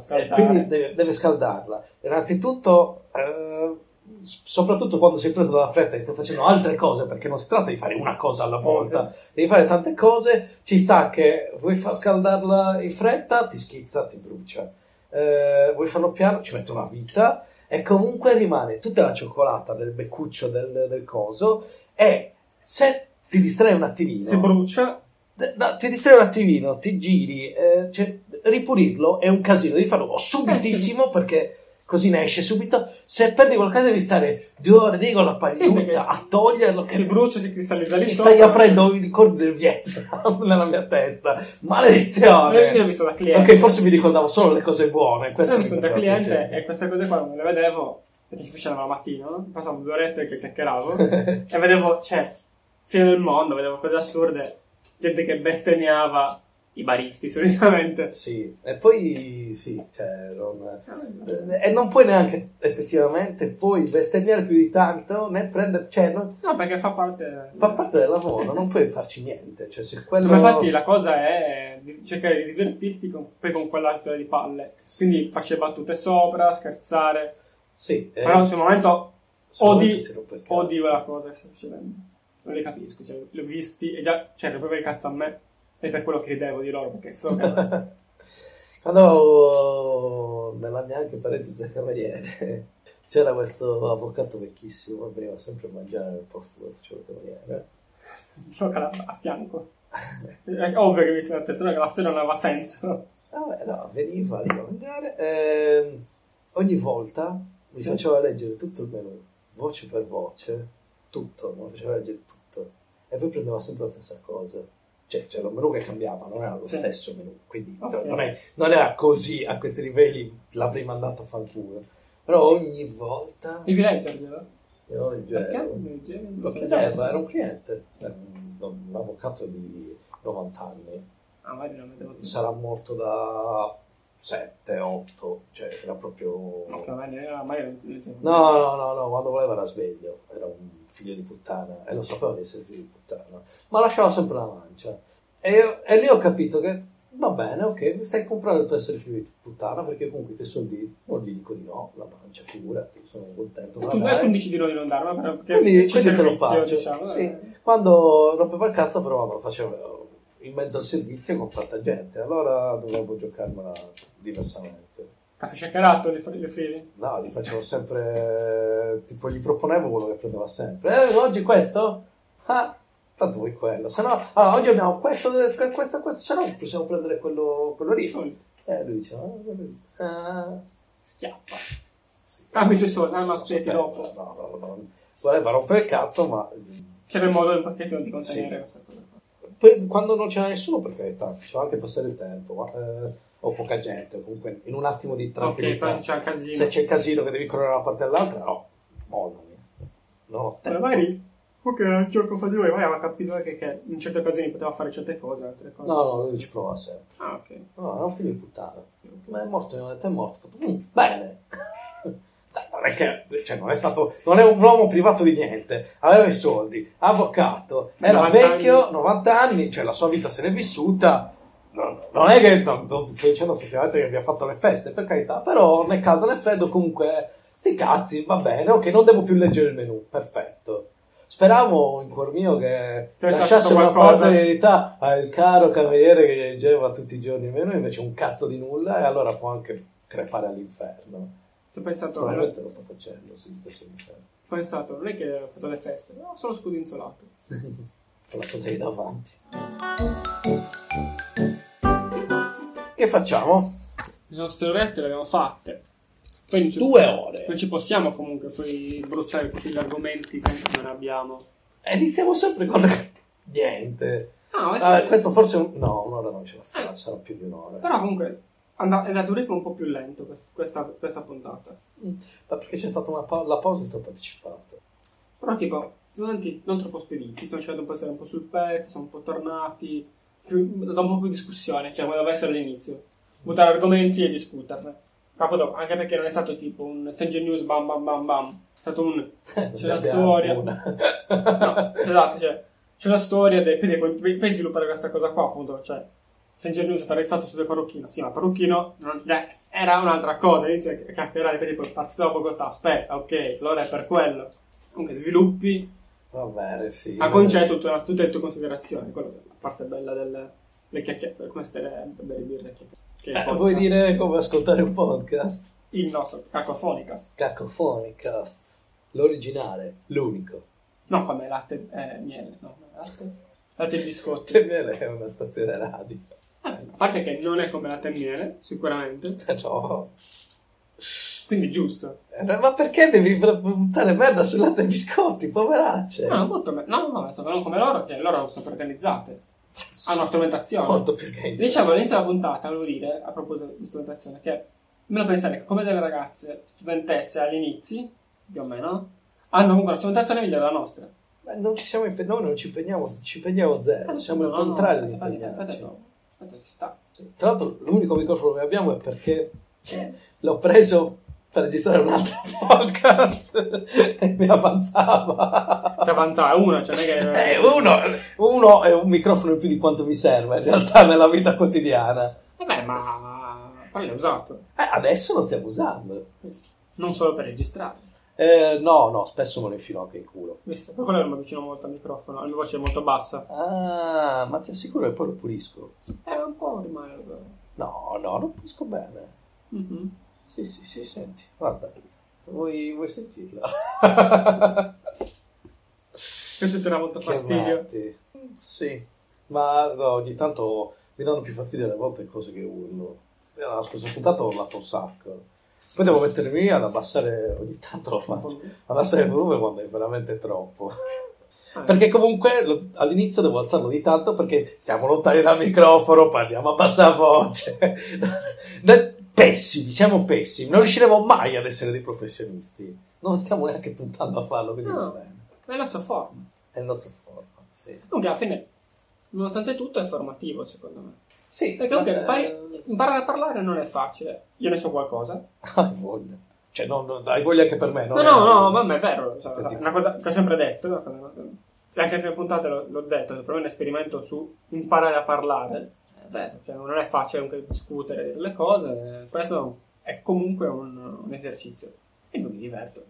e quindi deve, deve scaldarla. Innanzitutto, eh, soprattutto quando sei preso dalla fretta e stai facendo altre cose, perché non si tratta di fare una cosa alla volta, devi fare tante cose. Ci sta che vuoi far scaldarla in fretta, ti schizza, ti brucia. Eh, vuoi farlo piano, ci mette una vita. E comunque rimane tutta la cioccolata del beccuccio del, del coso. E se ti distrai un attimino, Si brucia. no, ti distrai un attimino, ti giri, eh, cioè, ripulirlo è un casino, devi farlo subitissimo perché così ne esce subito. Se perdi qualcosa devi stare due ore lì con la pagliuzza a toglierlo. Che Si brucia, si cristallizza lì sopra. stai aprendo i ricordi del Vietnam nella mia testa. Io l'ho Maledizione. visto da cliente. Ok, forse mi ricordavo solo le cose buone. Io Questo l'ho mi visto da cliente piacere. e queste cose qua non le vedevo perché ci facevano la mattina, no? Passavo due orette che chiacchieravo e vedevo, cioè, fine del mondo, vedevo cose assurde, gente che bestemmiava i baristi solitamente. Sì, e poi sì, cioè, non- e non puoi neanche effettivamente poi bestemmiare più di tanto né prendere, cioè, non- No, perché fa parte... fa parte del lavoro, non puoi farci niente. Cioè, se quello... Ma infatti la cosa è cercare di divertirti con, poi con quell'altro di palle. Quindi faccio battute sopra, scherzare. Sì, eh, Però sul momento sul odi, momento cazzo. odi quella cosa che sta succedendo. Non li capisco, cioè, li ho visti e già, cioè, proprio il cazzo a me. E per quello che ridevo di loro, perché so che... Quando nella mia anche parentesi da cameriere c'era questo avvocato vecchissimo che veniva sempre a mangiare nel posto dove facevo il cameriere. gioca a, fianco. È ovvio che mi sono attestato che la storia non aveva senso. Vabbè, no, veniva lì a mangiare. ehm, ogni volta mi faceva leggere tutto il menù, voce per voce, tutto, mi faceva leggere tutto. E poi prendeva sempre la stessa cosa. Cioè, c'era un menù che cambiava, non era lo Sì. stesso menù. Quindi Ok. no, non, è- non era così a questi livelli l'avrei mandato a fanculo. Però ogni volta Mi leggerglielo? io leggevo. Perché? Lo chiedeva, era un cliente, era un, avvocato di 90 anni. Ah, magari non vedevo sarà morto da 7, 8, cioè era proprio... Eh. No, no, no, no, quando voleva era sveglio, era un figlio di puttana e lo sapeva di essere figlio di puttana, ma lasciava sempre la mancia. E, io- e lì ho capito che va bene, ok, stai comprando il tuo essere figlio di puttana perché comunque i tuoi soldi non gli dico di no, la mancia, figurati, sono contento. E ma tu, dai. e tu dici di no di non dare, ma perché Quindi, quindi te lo faccio. diciamo. Sì. eh. Quando rompeva il cazzo, però lo facevo in mezzo al servizio con tanta gente, allora dovevo giocarmela diversamente. Caffè shakerato, le, le fili? No, gli facevo sempre, tipo, gli proponevo quello che prendeva sempre. Eh, oggi questo? Ah, tanto vuoi quello. Se no, ah, oggi abbiamo questo, questo, questo, se no possiamo prendere quello, quello lì. Eh, lui dice, ah, ah, Schiappa. sì. Dammi i suoi soldi, ah, no, aspetti dopo. No, no, no. Voleva rompere il cazzo, ma C'era il modo del pacchettino di contenere Sì. questa cosa poi quando non c'era nessuno, per carità, faceva anche passare il tempo, ma, eh, o poca gente, comunque in un attimo di Ok, tranquillità. poi c'è casino. Se c'è il casino che devi correre da una parte all'altra, no, mollami. No, Ma magari, ok, era un gioco di voi, poi aveva capito che, che in certe occasioni poteva fare certe cose, altre cose. no, no, lui ci prova sempre. Ah, ok. No, è un figlio di puttana. Ma è morto, mi ha detto, è morto. "Mm, bene. Non è che, cioè, non è stato, non è un uomo privato di niente. Aveva i soldi, avvocato, era 90 vecchio, anni. 90 anni, cioè la sua vita se l'è vissuta. No, non è che, no, non ti sto dicendo effettivamente che abbia fatto le feste, per carità, però né caldo né freddo, comunque, sti cazzi, va bene, ok, non devo più leggere il menù, perfetto. Speravo in cuor mio che lasciasse una parte di verità al caro cameriere che leggeva tutti i giorni il menù, invece un cazzo di nulla, e allora può anche crepare all'inferno. Ho pensato, ho Probabilmente lo sta facendo, sì, stesso inferno. pensato, non è che ho fatto le feste, no, solo scudinzolato. Con la davanti. Che facciamo? Le nostre orette le abbiamo fatte. Poi non ci, Due ore. non ci possiamo comunque poi bruciare tutti gli argomenti che non abbiamo. E iniziamo sempre con niente. Ah, Ah, eh, questo forse un... no, un'ora non ce la fa, Eh. sarà più di un'ora. Però comunque and- è andato un ritmo un po' più lento quest- questa, questa puntata. Mm, Ma perché c'è stata una pausa, la pausa è stata anticipata. Però tipo, studenti non troppo spediti, un po' di stare un po' sul pezzo, siamo un po' tornati, più- da un po' più di discussione, cioè come doveva essere all'inizio. Buttare argomenti e discuterne. Dopo, anche perché non è stato tipo un Stranger News bam bam bam bam. È stato un... C'è la storia. No, esatto, cioè, c'è la storia del... Quindi puoi sviluppare questa cosa qua, appunto, cioè... Stranger News è arrestato su due parrucchino. Sì, ma parrucchino non- eh, era un'altra cosa. Inizia a chiacchierare, poi tipo partito da Bogotà. Aspetta, ok, allora è per quello. Comunque sviluppi Va bene, sì. a concetto tutta- tutte le tue considerazioni. Quella la parte bella delle le chiacchiere, come stare bere birre. Che è il Eh, vuoi dire come ascoltare un podcast? Il nostro cacofonicast. Cacofonicast. L'originale, l'unico. No, come latte e miele, no, latte. Latte e biscotti. Te viene è una stazione radio. Eh, a parte che non è come latte e miele, sicuramente. No. Quindi giusto. Eh, Ma perché devi buttare merda sul latte e biscotti, poveracce? No, non butto me- no, no, sto parlando come loro, che loro sono organizzate. Hanno strumentazione. Molto più che Dicevo all'inizio della puntata, volevo dire, a proposito di strumentazione, che me lo pensare che come delle ragazze studentesse all'inizio, più o meno, hanno comunque una strumentazione migliore della nostra. Ma non ci siamo impe- noi non ci impegniamo, ci impegniamo zero, siamo il No, no, contrario di impegnarci. aspetta, aspetta, ci sta. Tra l'altro l'unico microfono che abbiamo è perché l'ho preso per registrare un altro podcast e mi avanzava. Che avanzava, uno, cioè non è che... Eh, uno, uno è un microfono in più di quanto mi serve in realtà nella vita quotidiana. Vabbè, ma poi l'hai usato. Eh, adesso lo stiamo usando. Non solo per registrare. Eh, no, no, spesso me lo infilo anche in culo. Visto, per quello mi avvicino molto al microfono, la mia voce è molto bassa. Ah, ma ti assicuro che poi lo pulisco. Eh, un po' rimane... No, no, lo pulisco bene. Mhm. Sì, sì, sì, senti, guarda. Vuoi, vuoi sentirlo? Questo ti dà molto fastidio. Sì, ma no, ogni tanto mi danno più fastidio alle volte cose che urlo. La scorsa puntata ho urlato un sacco. Poi devo mettermi ad abbassare, ogni tanto lo faccio, abbassare il volume quando è veramente troppo. Ah, Perché comunque lo- all'inizio devo alzarlo di tanto perché siamo lontani dal microfono, parliamo a bassa voce. Pessimi, siamo pessimi, non riusciremo mai ad essere dei professionisti. Non stiamo neanche puntando a farlo, quindi No. va bene. È la sua forma. È il nostro format, sì. Comunque, alla fine, nonostante tutto, è formativo, secondo me. Sì, Perché comunque ma- impari- imparare a parlare non è facile. Io ne so qualcosa. Hai voglia. Cioè, non, non- hai voglia anche per me, No, non no, è- no, ma è vero. cioè, è una cosa che ho sempre detto. no? E anche nelle puntate l'ho, l'ho detto, per me è un esperimento su imparare a parlare. Vero, cioè, non è facile anche discutere dire le cose. Questo è comunque un, un esercizio. E non mi diverto.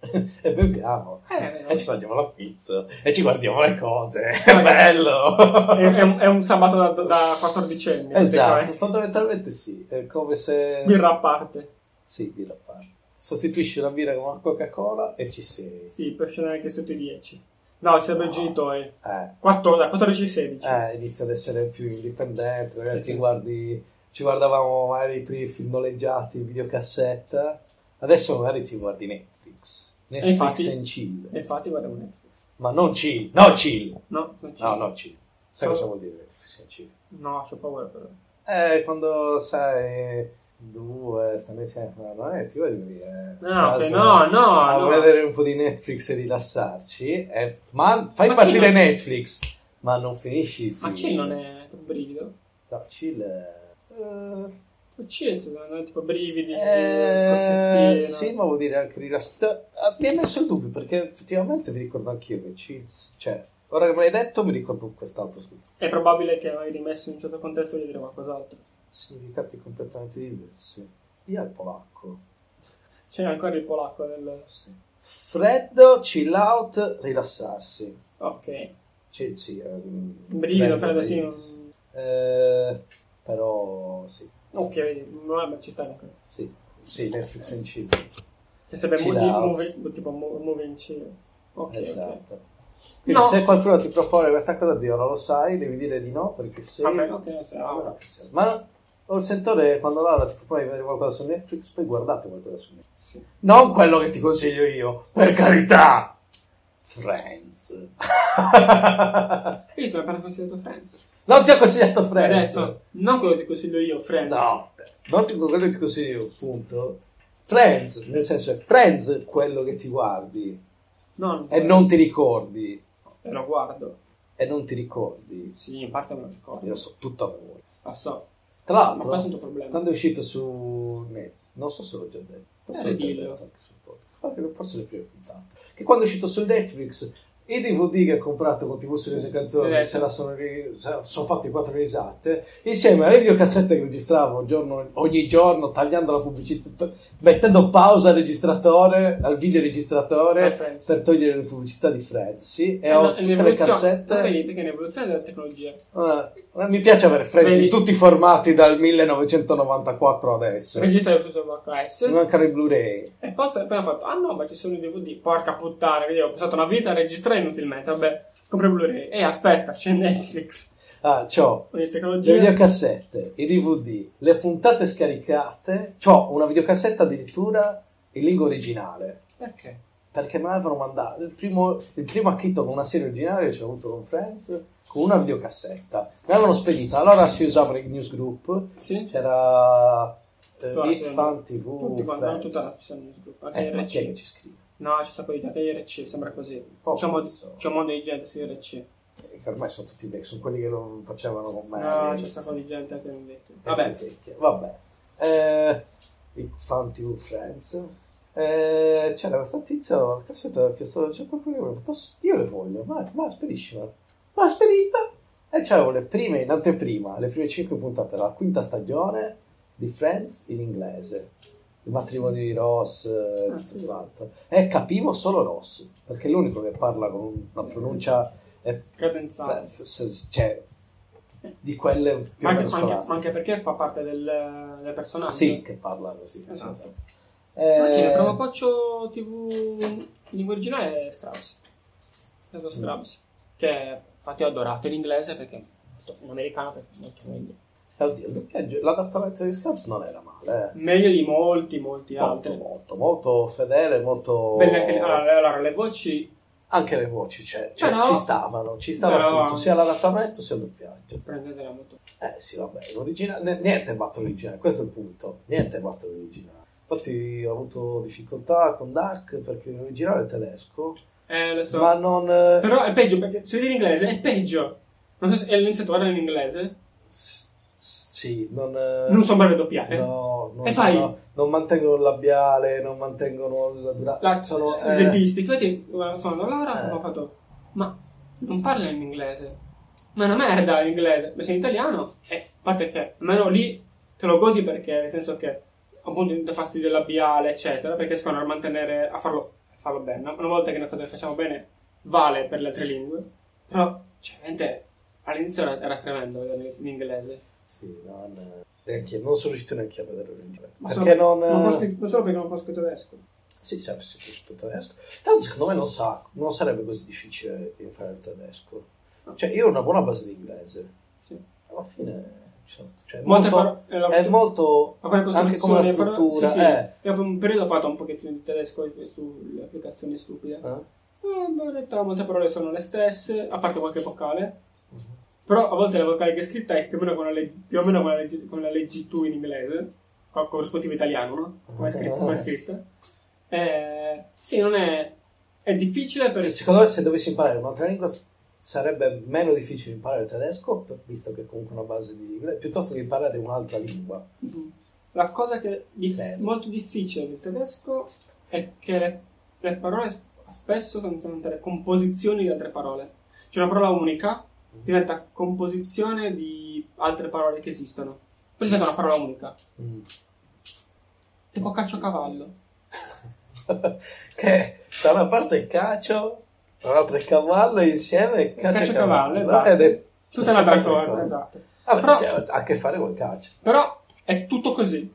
e beviamo. Eh, E ci mangiamo la pizza. E ci guardiamo le cose. È bello. è, è un, è un sabato da, da 14 anni. Esatto, fondamentalmente sì. È come se... Birra a parte. Sì, birra a parte. Sostituisci la birra con una Coca-Cola e ci sei. Sì, per scendere anche sotto i 10. No, ci sarebbero i genitori. Eh, 4, da 14 e 16. eh, inizia ad essere più indipendente, Sì, ti sì. guardi, ci guardavamo magari i primi film noleggiati in videocassetta, adesso magari ti guardi Netflix. Netflix infatti- and chill. Infatti guardiamo Netflix. Ma non chill, no chill. No, non ci No, no chill. Sai So- cosa vuol dire Netflix and chill? No, c'ho paura però. Eh, quando sai due stanno insieme, no, eh, ti vuoi dire No, ok, no, no, a no. vedere un po' di Netflix e rilassarci, eh, ma fai Ma partire chill- Netflix, ma non finisci il film. Ma chill non è un brivido? No, chill è... eh, Chill secondo me tipo brividi, Eh, sì, ma vuol dire anche rilassare. Mi hai messo il dubbio perché effettivamente mi ricordo anch'io che Cheats, cioè, ora che me l'hai detto mi ricordo quest'altro È probabile che hai rimesso in un certo contesto di dire qualcos'altro. Significati completamente diversi. Via il polacco. C'è ancora il polacco nel... Sì. Freddo, chill out, rilassarsi. Ok. Sì, sì, un Brivido, freddo, sì. sì. Eh, però sì, Ok, ma ci sta ancora. sì, sì, Netflix chill. C'è sempre Chill movie, movie, tipo mo- movie in chill. Ok. Esatto. Quindi No. se qualcuno ti propone questa cosa, zio, non lo sai, devi dire di no, perché se... Vabbè, ok, sì, Ah, allora. Ma ho il sentore quando Laura ti propone di vedere qualcosa su Netflix, poi guardate qualcosa su Netflix. Sì. Non quello che ti consiglio io, per carità! Friends. Io sono appena consigliato Friends. non ti ho consigliato Friends. Adesso, non quello che ti consiglio io, Friends. No, non ti, quello che ti consiglio io, punto. Friends, nel senso è Friends quello che ti guardi No, e non ti ricordi. E lo guardo. E non ti ricordi. Sì, in parte me lo ricordo. Io lo so tutto a memoria. Lo so. Tra l'altro, quando è uscito su net, non so se l'ho già detto, forse Eh, l'ho già detto anche sul podcast, Forse- le prime puntate, che quando è uscito su Netflix i DVD che ho comprato con TV su le canzoni se la sono, sono fatti quattro risate insieme alle videocassette che registravo giorno- ogni giorno tagliando la pubblicità mettendo pausa al registratore al Eh, videoregistratore per togliere le pubblicità di Friends sì, e Eh, ho no, tutte le cassette. vedi, perché è un'evoluzione della tecnologia. eh, mi piace avere Friends Vedi- in tutti i formati dal 1994 adesso. Registrare tutto su VHS. Mancano i Blu-ray. E poi ho appena fatto, ah no, ma ci sono i DVD. Porca puttana, vedi, ho passato una vita a registrare inutilmente. Vabbè, compro i Blu-ray. E aspetta, c'è Netflix. Ah, c'ho le videocassette, i DVD, le puntate scaricate. C'ho una videocassetta addirittura in lingua originale. Perché? Perché me l'avevano mandato. Il primo, il primo acchitto con una serie originale che ho avuto con Friends con una videocassetta. Me l'avevano spedita. Allora si usava il newsgroup. Sì? C'era eh, sì, Fan TV. Tutti quanti, non tutta i gruppi. Anche Eh, che ci scrive? No, c'è un sacco di gente. IRC, sembra così. Oh, c'è, un mondo, cazzo. c'è un mondo di gente su IRC. Eh, che ormai sono tutti vecchi, sono quelli che non facevano con me. No, c'è un sacco di gente anche in vecchio. Vabbè, Vabbè, vecchie. Vabbè. Eh, i fan TV Friends. Eh, c'era questa tizia, la cassetta chiesto, c'è qualcuno che mi ha detto, io le voglio, ma, ma spediscila. Ma spedita! E c'avevo le prime, in anteprima, le prime cinque puntate della quinta stagione di Friends in inglese. Il matrimonio di Ross e Ah, tutto sì. quanto. E capivo solo Ross, perché è l'unico che parla con una pronuncia... eh, cadenzale. Beh, se- cioè, di quelle più anche, anche- anche perché fa parte del, del personaggio. Sì, che parla così. Esatto. Eh, Ma c'è il primo approccio TV in lingua originale è Scrubs. Penso Scrubs. Che infatti ho adorato in inglese perché in americano perché è molto meglio. eh, il doppiaggio- l'adattamento di Scrubs non era male. eh. Meglio di molti, molti Molto, altri. molto, molto fedele, molto... Belle anche le, allora, le- voci Anche le voci cioè, cioè, Però- ci stavano, ci stava però- tutto, sia l'adattamento sia il doppiaggio. per inglese era molto. Eh sì, vabbè, l'originale, niente batte l'originale, questo è il punto, niente batte l'originale. Infatti ho avuto difficoltà con Dark perché l'originale è tedesco, Eh, lo so. ma non... eh, Però è peggio perché se in inglese è peggio. Non so se iniziato a guardare in inglese. S- Sì, non... eh, Non sono bravi a doppiare. No, non, E fai? no, non mantengono il labiale, non mantengono la durata. La, sono, eh, tempistiche. Infatti, guarda, sono Laura Eh. ho fatto, ma non parla in inglese. Ma è una merda l'inglese. Ma sei in italiano, e a parte che almeno lì te lo godi perché, nel senso che appunto dà fastidio labiale, eccetera, perché riescono a mantenere, a farlo, farlo bene. Una volta che una cosa che facciamo bene vale per le altre lingue, però, cioè, veramente, all'inizio era, era tremendo vedere in inglese. Sì, non, neanche, non sono riuscito neanche a vedere l'originale. Ma Perché solo- non... non, conosco- non solo perché non conosco il tedesco. Sì, se avessi conosciuto il tedesco. Tanto secondo me non, sa, non sarebbe così difficile imparare il tedesco. Cioè, io ho una buona base di inglese. Sì. Alla fine... Cioè, molto, eh, la- è molto... Anche come la costruzione, però- struttura, sì, sì. eh. Un periodo ho fatto un pochettino di tedesco sulle applicazioni stupide. Eh? Eh, in realtà molte parole sono le stesse, a parte qualche vocale. Mhm. Però a volte la vocale che è scritta è più o meno come la, leg- più o meno come la, leggi, come la leggi tu in inglese, con corrispettivo italiano, no? Come è scritta. Come è scritta. Eh, sì, non è... È difficile per... Cioè, Secondo me se dovessi imparare un'altra lingua sarebbe meno difficile imparare il tedesco, visto che è comunque una base di inglese, piuttosto che imparare un'altra lingua. La cosa che è molto difficile del tedesco è che le, le parole spesso sono diventare composizioni di altre parole. Cioè una parola unica diventa composizione di altre parole che esistono. Poi diventa una parola unica. Mm. Tipo caccio-cavallo. che da una parte è cacio, dall'altra è cavallo, insieme e e cavallo, esatto. Ed è Tutta un'altra cosa, esatto. Vabbè, Però- cioè, ha a che fare con il calcio. Però è tutto così.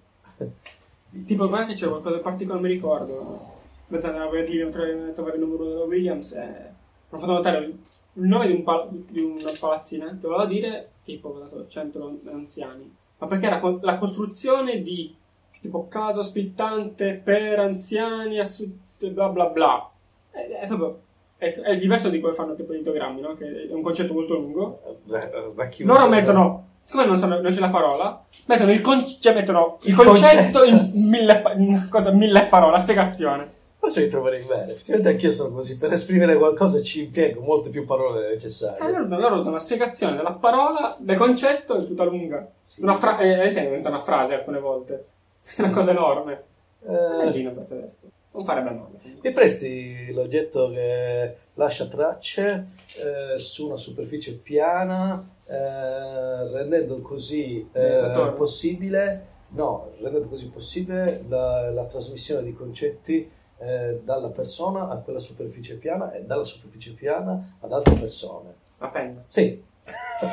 Tipo, guarda che c'è qualcosa di particolare, mi ricordo. Mentre andavo a dire, a trovare il numero della Williams, e mi hanno fatto notare il nome di, un pal- di una palazzina, che voleva dire tipo cosa so, centro anziani. Ma perché era con- la costruzione di tipo casa ospitante per anziani, assu- bla bla bla. È, è proprio. È, è diverso di come fanno tipo gli ideogrammi, no? Che è un concetto molto lungo. Beh, eh, Loro mettono, siccome non, sanno- non c'è la parola, mettono il, con- cioè mettono il Il concetto, concetto. in mille, pa- in cosa, mille parole, spiegazione. Forse mi troverei bene. Effettivamente anch'io sono così. Per esprimere qualcosa ci impiego molte più parole necessarie. E loro, loro usano la spiegazione della parola, del concetto è tutta lunga. Una fra- eh, eh, diventa una frase alcune volte. È una cosa enorme. È Eh, lì per tedesco. Non farebbe male. mi presti l'oggetto che lascia tracce eh, su una superficie piana, eh, rendendo così eh, possibile, no, rendendo così possibile la, la trasmissione di concetti eh, dalla persona a quella superficie piana e dalla superficie piana ad altre persone. La penna. Sì,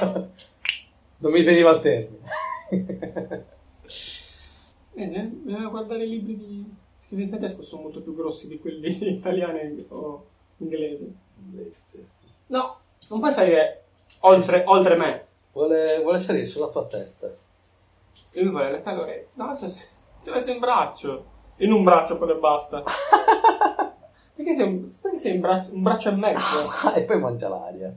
non mi veniva il termine. Bene, bisogna guardare i libri di scritti in tedesco, sono molto più grossi di quelli italiani o inglesi. No, non puoi salire oltre, oltre me. Vuole, vuole salire sulla tua testa. E lui vuole le calore. No, cioè, è messo in braccio. In un braccio poi e basta. perché sei, un, perché sei in braccio, un braccio e mezzo? e poi mangia l'aria.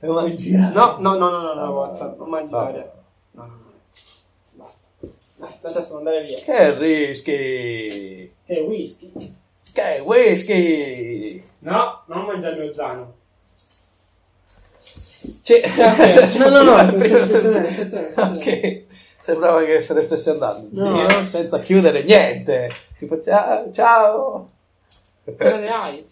E mangi l'aria. No, no, no, no, no, no, Ah, Watson, non mangi vabbè. l'aria. No, no, no. Basta. Adesso devo andare via. Che rischi! E whisky. Che whisky! No, non mangiare il mio zano. Cioè. No, no, no. Ok, sembrava che se ne stesse andando. No. zio, senza chiudere niente. Tipo, ciao, ciao. Cosa ne hai?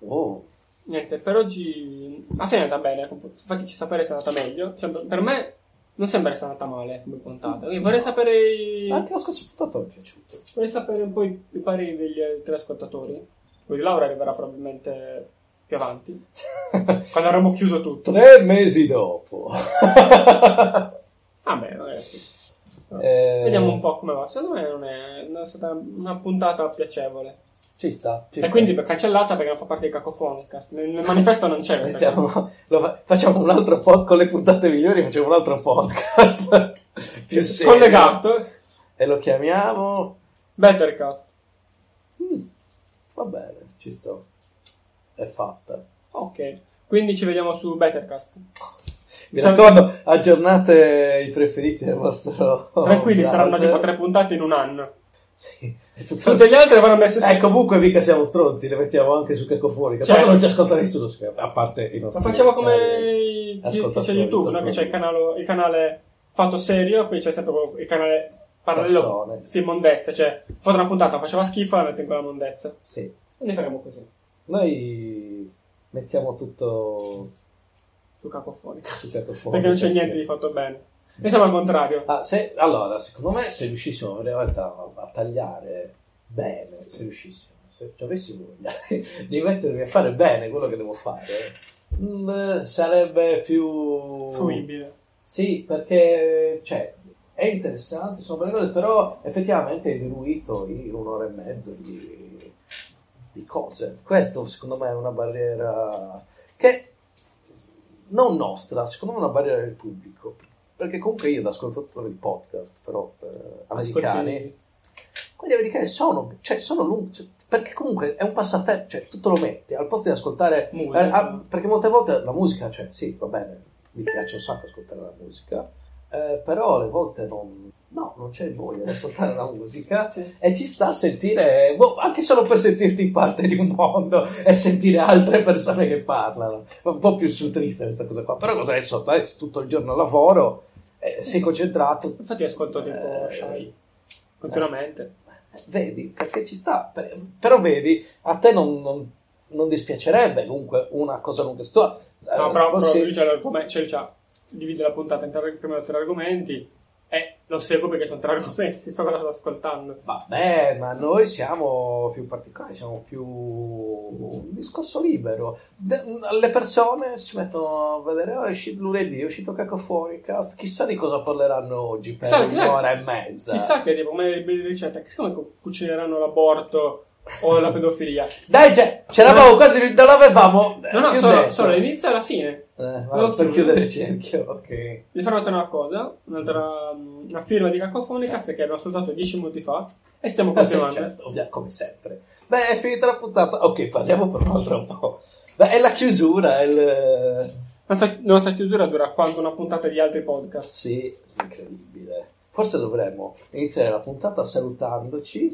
Oh, Niente, per oggi... Ma sei andata bene, fateci sapere se è andata meglio. Cioè, per me non sembra essere andata male come puntata. Quindi vorrei sapere... i- anche la scorsa puntata mi è piaciuto. Vorrei sapere un po' i, i pareri degli altri ascoltatori. Quello di Laura arriverà probabilmente più avanti, quando avremo chiuso tutto. Tre mesi dopo. Vabbè, vabbè. Eh, Vediamo un po' come va. Secondo me non è, non è stata una puntata piacevole. Ci sta. Ci E sta. quindi cancellata perché non fa parte di Cacofonicast. Nel, nel manifesto non c'è. Mettiamo, fa- facciamo un altro podcast con le puntate migliori, facciamo un altro podcast più serio. Collegato. E lo chiamiamo. Bettercast. Mm, va bene, ci sto. È fatta. Ok. Quindi ci vediamo su Bettercast. Mi raccomando, aggiornate i preferiti del vostro. Tranquilli, saranno tipo tre puntate in un anno. Sì, tutto- Tutte le altre vanno messe su. Eh, comunque mica siamo stronzi, le mettiamo anche su Cacofonica. Certo. Tanto non ci ascolta nessuno, a parte i Ma nostri. facciamo come eh, c'è YouTube, no? che c'è il canale, il canale fatto serio, poi c'è sempre il canale parallelo. Cazzone. Sì, mondezza. Cioè, fa una puntata, faceva schifo e la metto in quella mondezza. Sì. E ne faremo così. Noi mettiamo tutto Su Cacofonica. su Cacofonica. Perché non c'è niente di fatto bene. Noi siamo al contrario. Ah, se- allora, secondo me se riuscissimo a, a tagliare bene, se riuscissimo, se ci avessimo voglia di mettermi a fare bene quello che devo fare, mm, sarebbe più... Fruibile. Sì, perché cioè, è interessante, sono belle cose, però effettivamente hai diluito in un'ora e mezza di, di cose. Questo secondo me è una barriera che non nostra, secondo me è una barriera del pubblico. Perché comunque io da ascoltatore di podcast, però eh, americani, quelli americani sono, cioè, sono lunghi, cioè, perché comunque è un passatempo, cioè tu te lo metti, al posto di ascoltare, eh, ah, perché molte volte la musica, cioè sì, va bene, mi piace un sacco ascoltare la musica, eh, però alle volte non, no, non c'è voglia di ascoltare la musica Sì. e ci sta a sentire, boh, anche solo per sentirti parte di un mondo e sentire altre persone che parlano. È un po' più su triste questa cosa qua, però cosa adesso eh, tutto il giorno lavoro, eh, sei concentrato, Infatti ascolto tipo Eh, Shai continuamente. Vedi, perché ci sta. Per- Però vedi, a te non, non- non dispiacerebbe comunque una cosa lunga. Sto, eh, No, però, fossi- però lui c'ha l'argomento, cioè divide la puntata in tre, prima tre argomenti lo seguo perché sono tre argomenti, so cosa sto ascoltando. Vabbè, ma noi siamo più particolari, siamo più un discorso libero. De- le persone si mettono a vedere, oh, è uscito lunedì, è uscito Cacofonicast, chissà di cosa parleranno oggi per Chissà, chissà- un'ora e mezza. Chissà che tipo come le ricette, chissà come cu- cucineranno l'aborto o la pedofilia. Dai, cioè, c'eravamo quasi, non l'avevamo No, no, solo, solo l'inizio e la fine. Eh, vabbè, per chiudere il cerchio, ok. Vi farò notare una cosa, un'altra una firma di Cacofonicast che abbiamo soltanto 10 minuti fa e stiamo Ah, sì, continuando. certo, ovvia- come sempre. Beh, è finita la puntata. Ok, parliamo per un altro po'. Beh, è la chiusura, è il... La nostra, chiusura dura quanto una puntata di altri podcast. Sì, incredibile. Forse dovremmo iniziare la puntata salutandoci.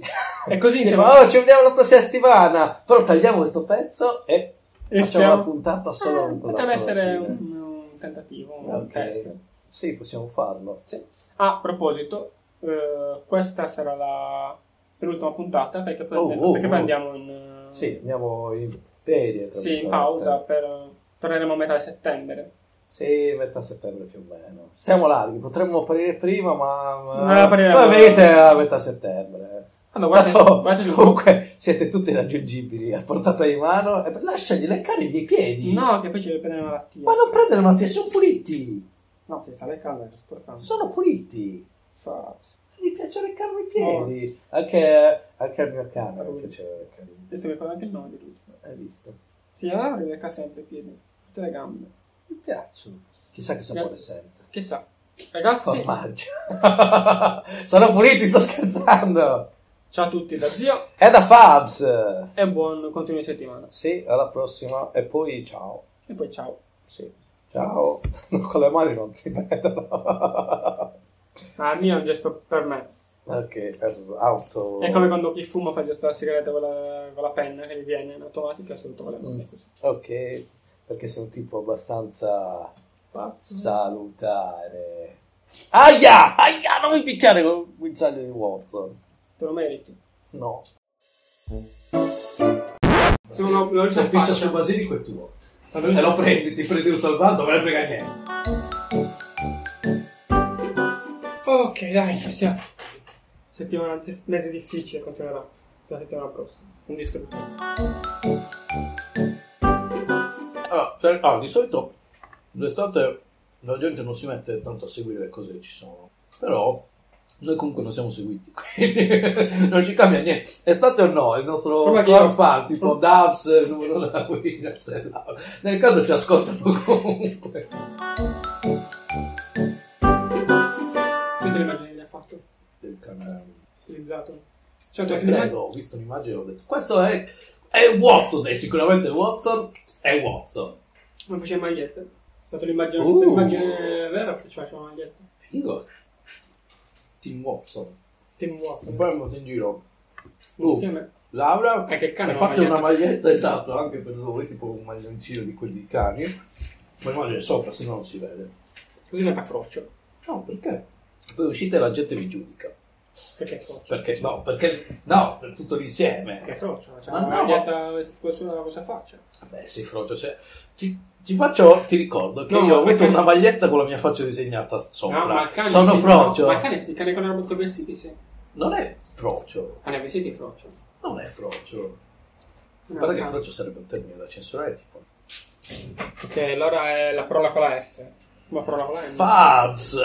E così Diciamo, oh, ci vediamo la prossima settimana. Però tagliamo questo pezzo e facciamo Iniziamo. la puntata solo Eh, potrebbe essere un, un tentativo, un Ok. test. Sì, possiamo farlo. Sì. Ah, a proposito, eh, questa sarà la penultima puntata perché poi, Oh, oh, perché poi oh. andiamo in, eh, Sì, andiamo in ferie. sì, in pausa per torneremo a metà settembre. Sì, metà settembre più o meno. Stiamo larghi, potremmo apparire prima, ma... Non appariremo. Poi venite a metà settembre. Allora, guardate, Tanto, guardate il- comunque siete tutti raggiungibili a portata di mano. E lasciagli leccare i miei piedi. No, che poi ci deve prendere la malattia. Ma non prendere le malattie, sono puliti. No, ti è sporcando. Sono puliti. Fa... Mi piace leccarmi i piedi. Anche, anche al mio cane mi piaceva leccarmi. Questo mi ricorda anche il nome di lui. Hai visto? Sì, allora mi lecca sempre i piedi, tutte le gambe. Mi piacciono. Chissà che sapore sente. Chissà. Ragazzi, Formaggio. sono puliti, sto scherzando. Ciao a tutti da zio È da Fabs. e buon continuo di settimana. Sì, alla prossima. E poi ciao. E poi ciao. Sì. Ciao. Con le mani non si vedono. Ah, il mio è un gesto per me. ok, per auto. È come quando chi fuma fa il gesto della sigaretta con la, con la penna che gli viene in automatico e saluto con le mani. così. Ok, perché sei un tipo abbastanza Pazzo. salutare. Aia! Aia! Non mi picchiare con il guinzaglio di Watson. Te lo meriti. No. Se uno lo Se fiscia sul basilico è tuo. Allora, Te lo prendi, ti prendi tutto il baldo, non me ne frega niente. Ok, dai, ci siamo. Settimana, mese difficile, continuerà. La settimana prossima. Un distruttore. Allora, per- ah, di solito d'estate la gente non si mette tanto a seguire le cose che ci sono. Però noi comunque non siamo seguiti, quindi non ci cambia niente. Estate o no, il nostro core fan, tipo Davs, il numero della guida, nel caso ci ascoltano comunque. Questa è l'immagine che ha fatto. Il cane- Stilizzato. Cioè, hai l'immagine- credo, ho visto un'immagine e ho detto questo è, è Watson, è sicuramente Watson, è Watson. Non faceva magliette. È stata l'immagine, Uh. questa immagine vera che ci faceva magliette. Figo. Team Watson. Un Watson. po' è andato in giro. Insieme. Laura, Anche il cane hai fatto una maglietta. esatto anche per lui, tipo un maglioncino di quelli di cani. Ma immagine sopra, se no non si vede. Così diventa froccio. No, perché? Poi uscite e la gente vi giudica. Perché è froccio? Perché? No, perché? No, per tutto l'insieme. Perché è froccio. C'è Ma no. maglietta sulla cosa faccia. Vabbè, sei frocio. Se... Ti, ti faccio, ti ricordo che No, io ho avuto una maglietta con la mia faccia disegnata sopra. No, ma cane Sono sì, frocio. Ma il cane sì, il cane con, la- con i vestiti sì. Non è frocio. Ah, nei vestiti frocio. Non è frocio. No, Guarda che frocio sarebbe un termine da censurare, tipo. Ok, allora è la parola con la F. Ma parola con la N. Fabs!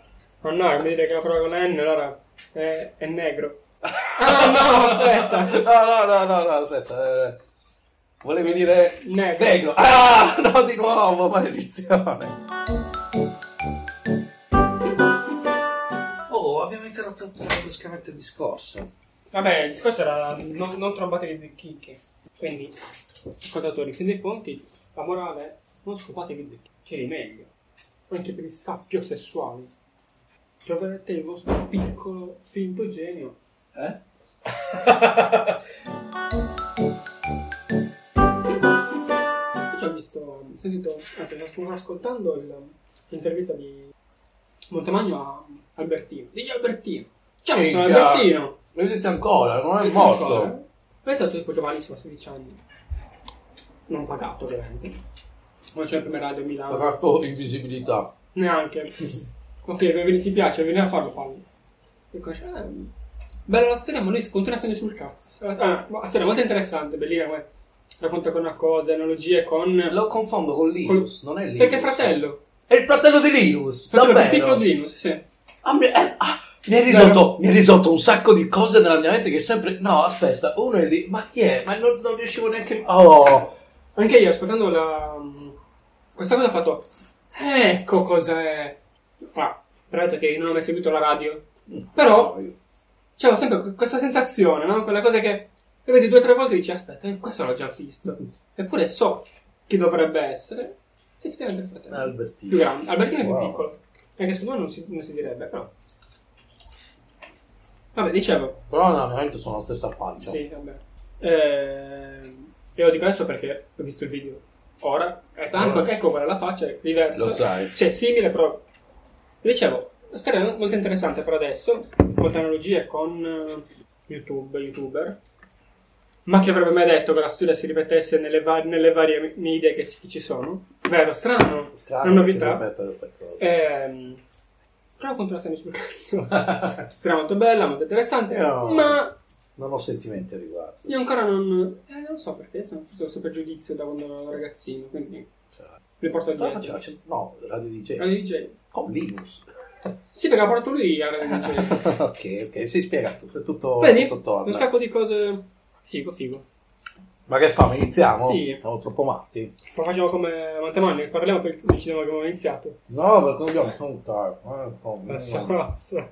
Ma no, mi dire che la parola con la N allora è, è negro. Ah, no, aspetta. No, no, no, no, no, aspetta. eh. Volevi dire Negro. negro. Ah, no, di nuovo, maledizione. Oh, abbiamo interrotto bruscamente il discorso. Vabbè, il discorso era non, non trombate le zecchicche. Quindi, ascoltatori, fin dei conti, la morale è non scopatevi i zecchicchi. C'è di meglio. Anche per i sappio sessuali. Troverete il vostro piccolo finto genio. Eh? Io ho visto, ho sentito, anzi, sto ascoltando l'intervista di Montemagno a Albertino. Digli Albertino. Ciao, sono. Albertino. Esiste ancora, non è Esiste morto. ancora, eh? Pensa tu tipo giovanissimo, 16 anni. Non pagato, ovviamente. Ma c'è il primo radio a Milano. Pagato invisibilità. Neanche. ok, ti piace, vieni a farlo, fallo. E qua c'è, eh, Bella la storia, ma lui si continua a stare sul cazzo. Ah, ma la storia è molto interessante, bellina. guarda. Racconta con una cosa, analogie con... Lo confondo con Linus, non è Linus. Perché è fratello. È il fratello di Linus. Fratello davvero. piccolo di Linus, sì. Ah, mi, eh, ah, mi hai risolto, risolto un sacco di cose nella mia mente che sempre... No, aspetta, uno è lì... Ma chi è? Ma non, non riuscivo neanche... Oh... Anche io, ascoltando la... Questa cosa ho fatto... Ecco cos'è... Ah, peraltro che non ho mai seguito la radio. Però... C'avevo sempre questa sensazione, no? Quella cosa che... Le vedi due o tre volte e dici, aspetta, eh, questo l'ho già visto. Eppure so chi dovrebbe essere. Effettivamente il fratello. Albertino. Più grande. Albertino è più Wow. piccolo. Anche secondo me non si, non si direbbe, però. Vabbè, dicevo, Però nella mia mente sono la stessa faccia. Sì, vabbè. Eh, io lo dico adesso perché ho visto il video. Ora, ecco, ecco qual è la faccia, è diversa. Lo sai. Cioè, simile, però. Dicevo, la storia molto interessante per adesso. Molte analogie con eh, YouTube, YouTuber. Ma chi avrebbe mai detto che la storia si ripetesse nelle, va- nelle varie medie che ci ci sono? Vero, strano. Strano Una che si novità. questa cosa. Ehm, però starmi sul cazzo. Storia molto bella, molto interessante. Io- Ma Non ho sentimenti a riguardo. io ancora non. Eh, non so perché, sono forse questo pregiudizio da quando ero ragazzino, quindi Mi porto no, dietro. faceva- no, Radio DJ. Radio DJ. Con Linus. Sì, perché ha portato lui a Radio DJ. ok, ok, si spiega tutto, è tutto, Vedi? tutto torna. Un sacco di cose. Figo, figo. Ma che fa? Iniziamo? Sì. Siamo troppo matti. Lo facciamo come Mantemani, parliamo per decidiamo che abbiamo iniziato. No, perché dobbiamo contare. Eh, oh, Adesso, basta.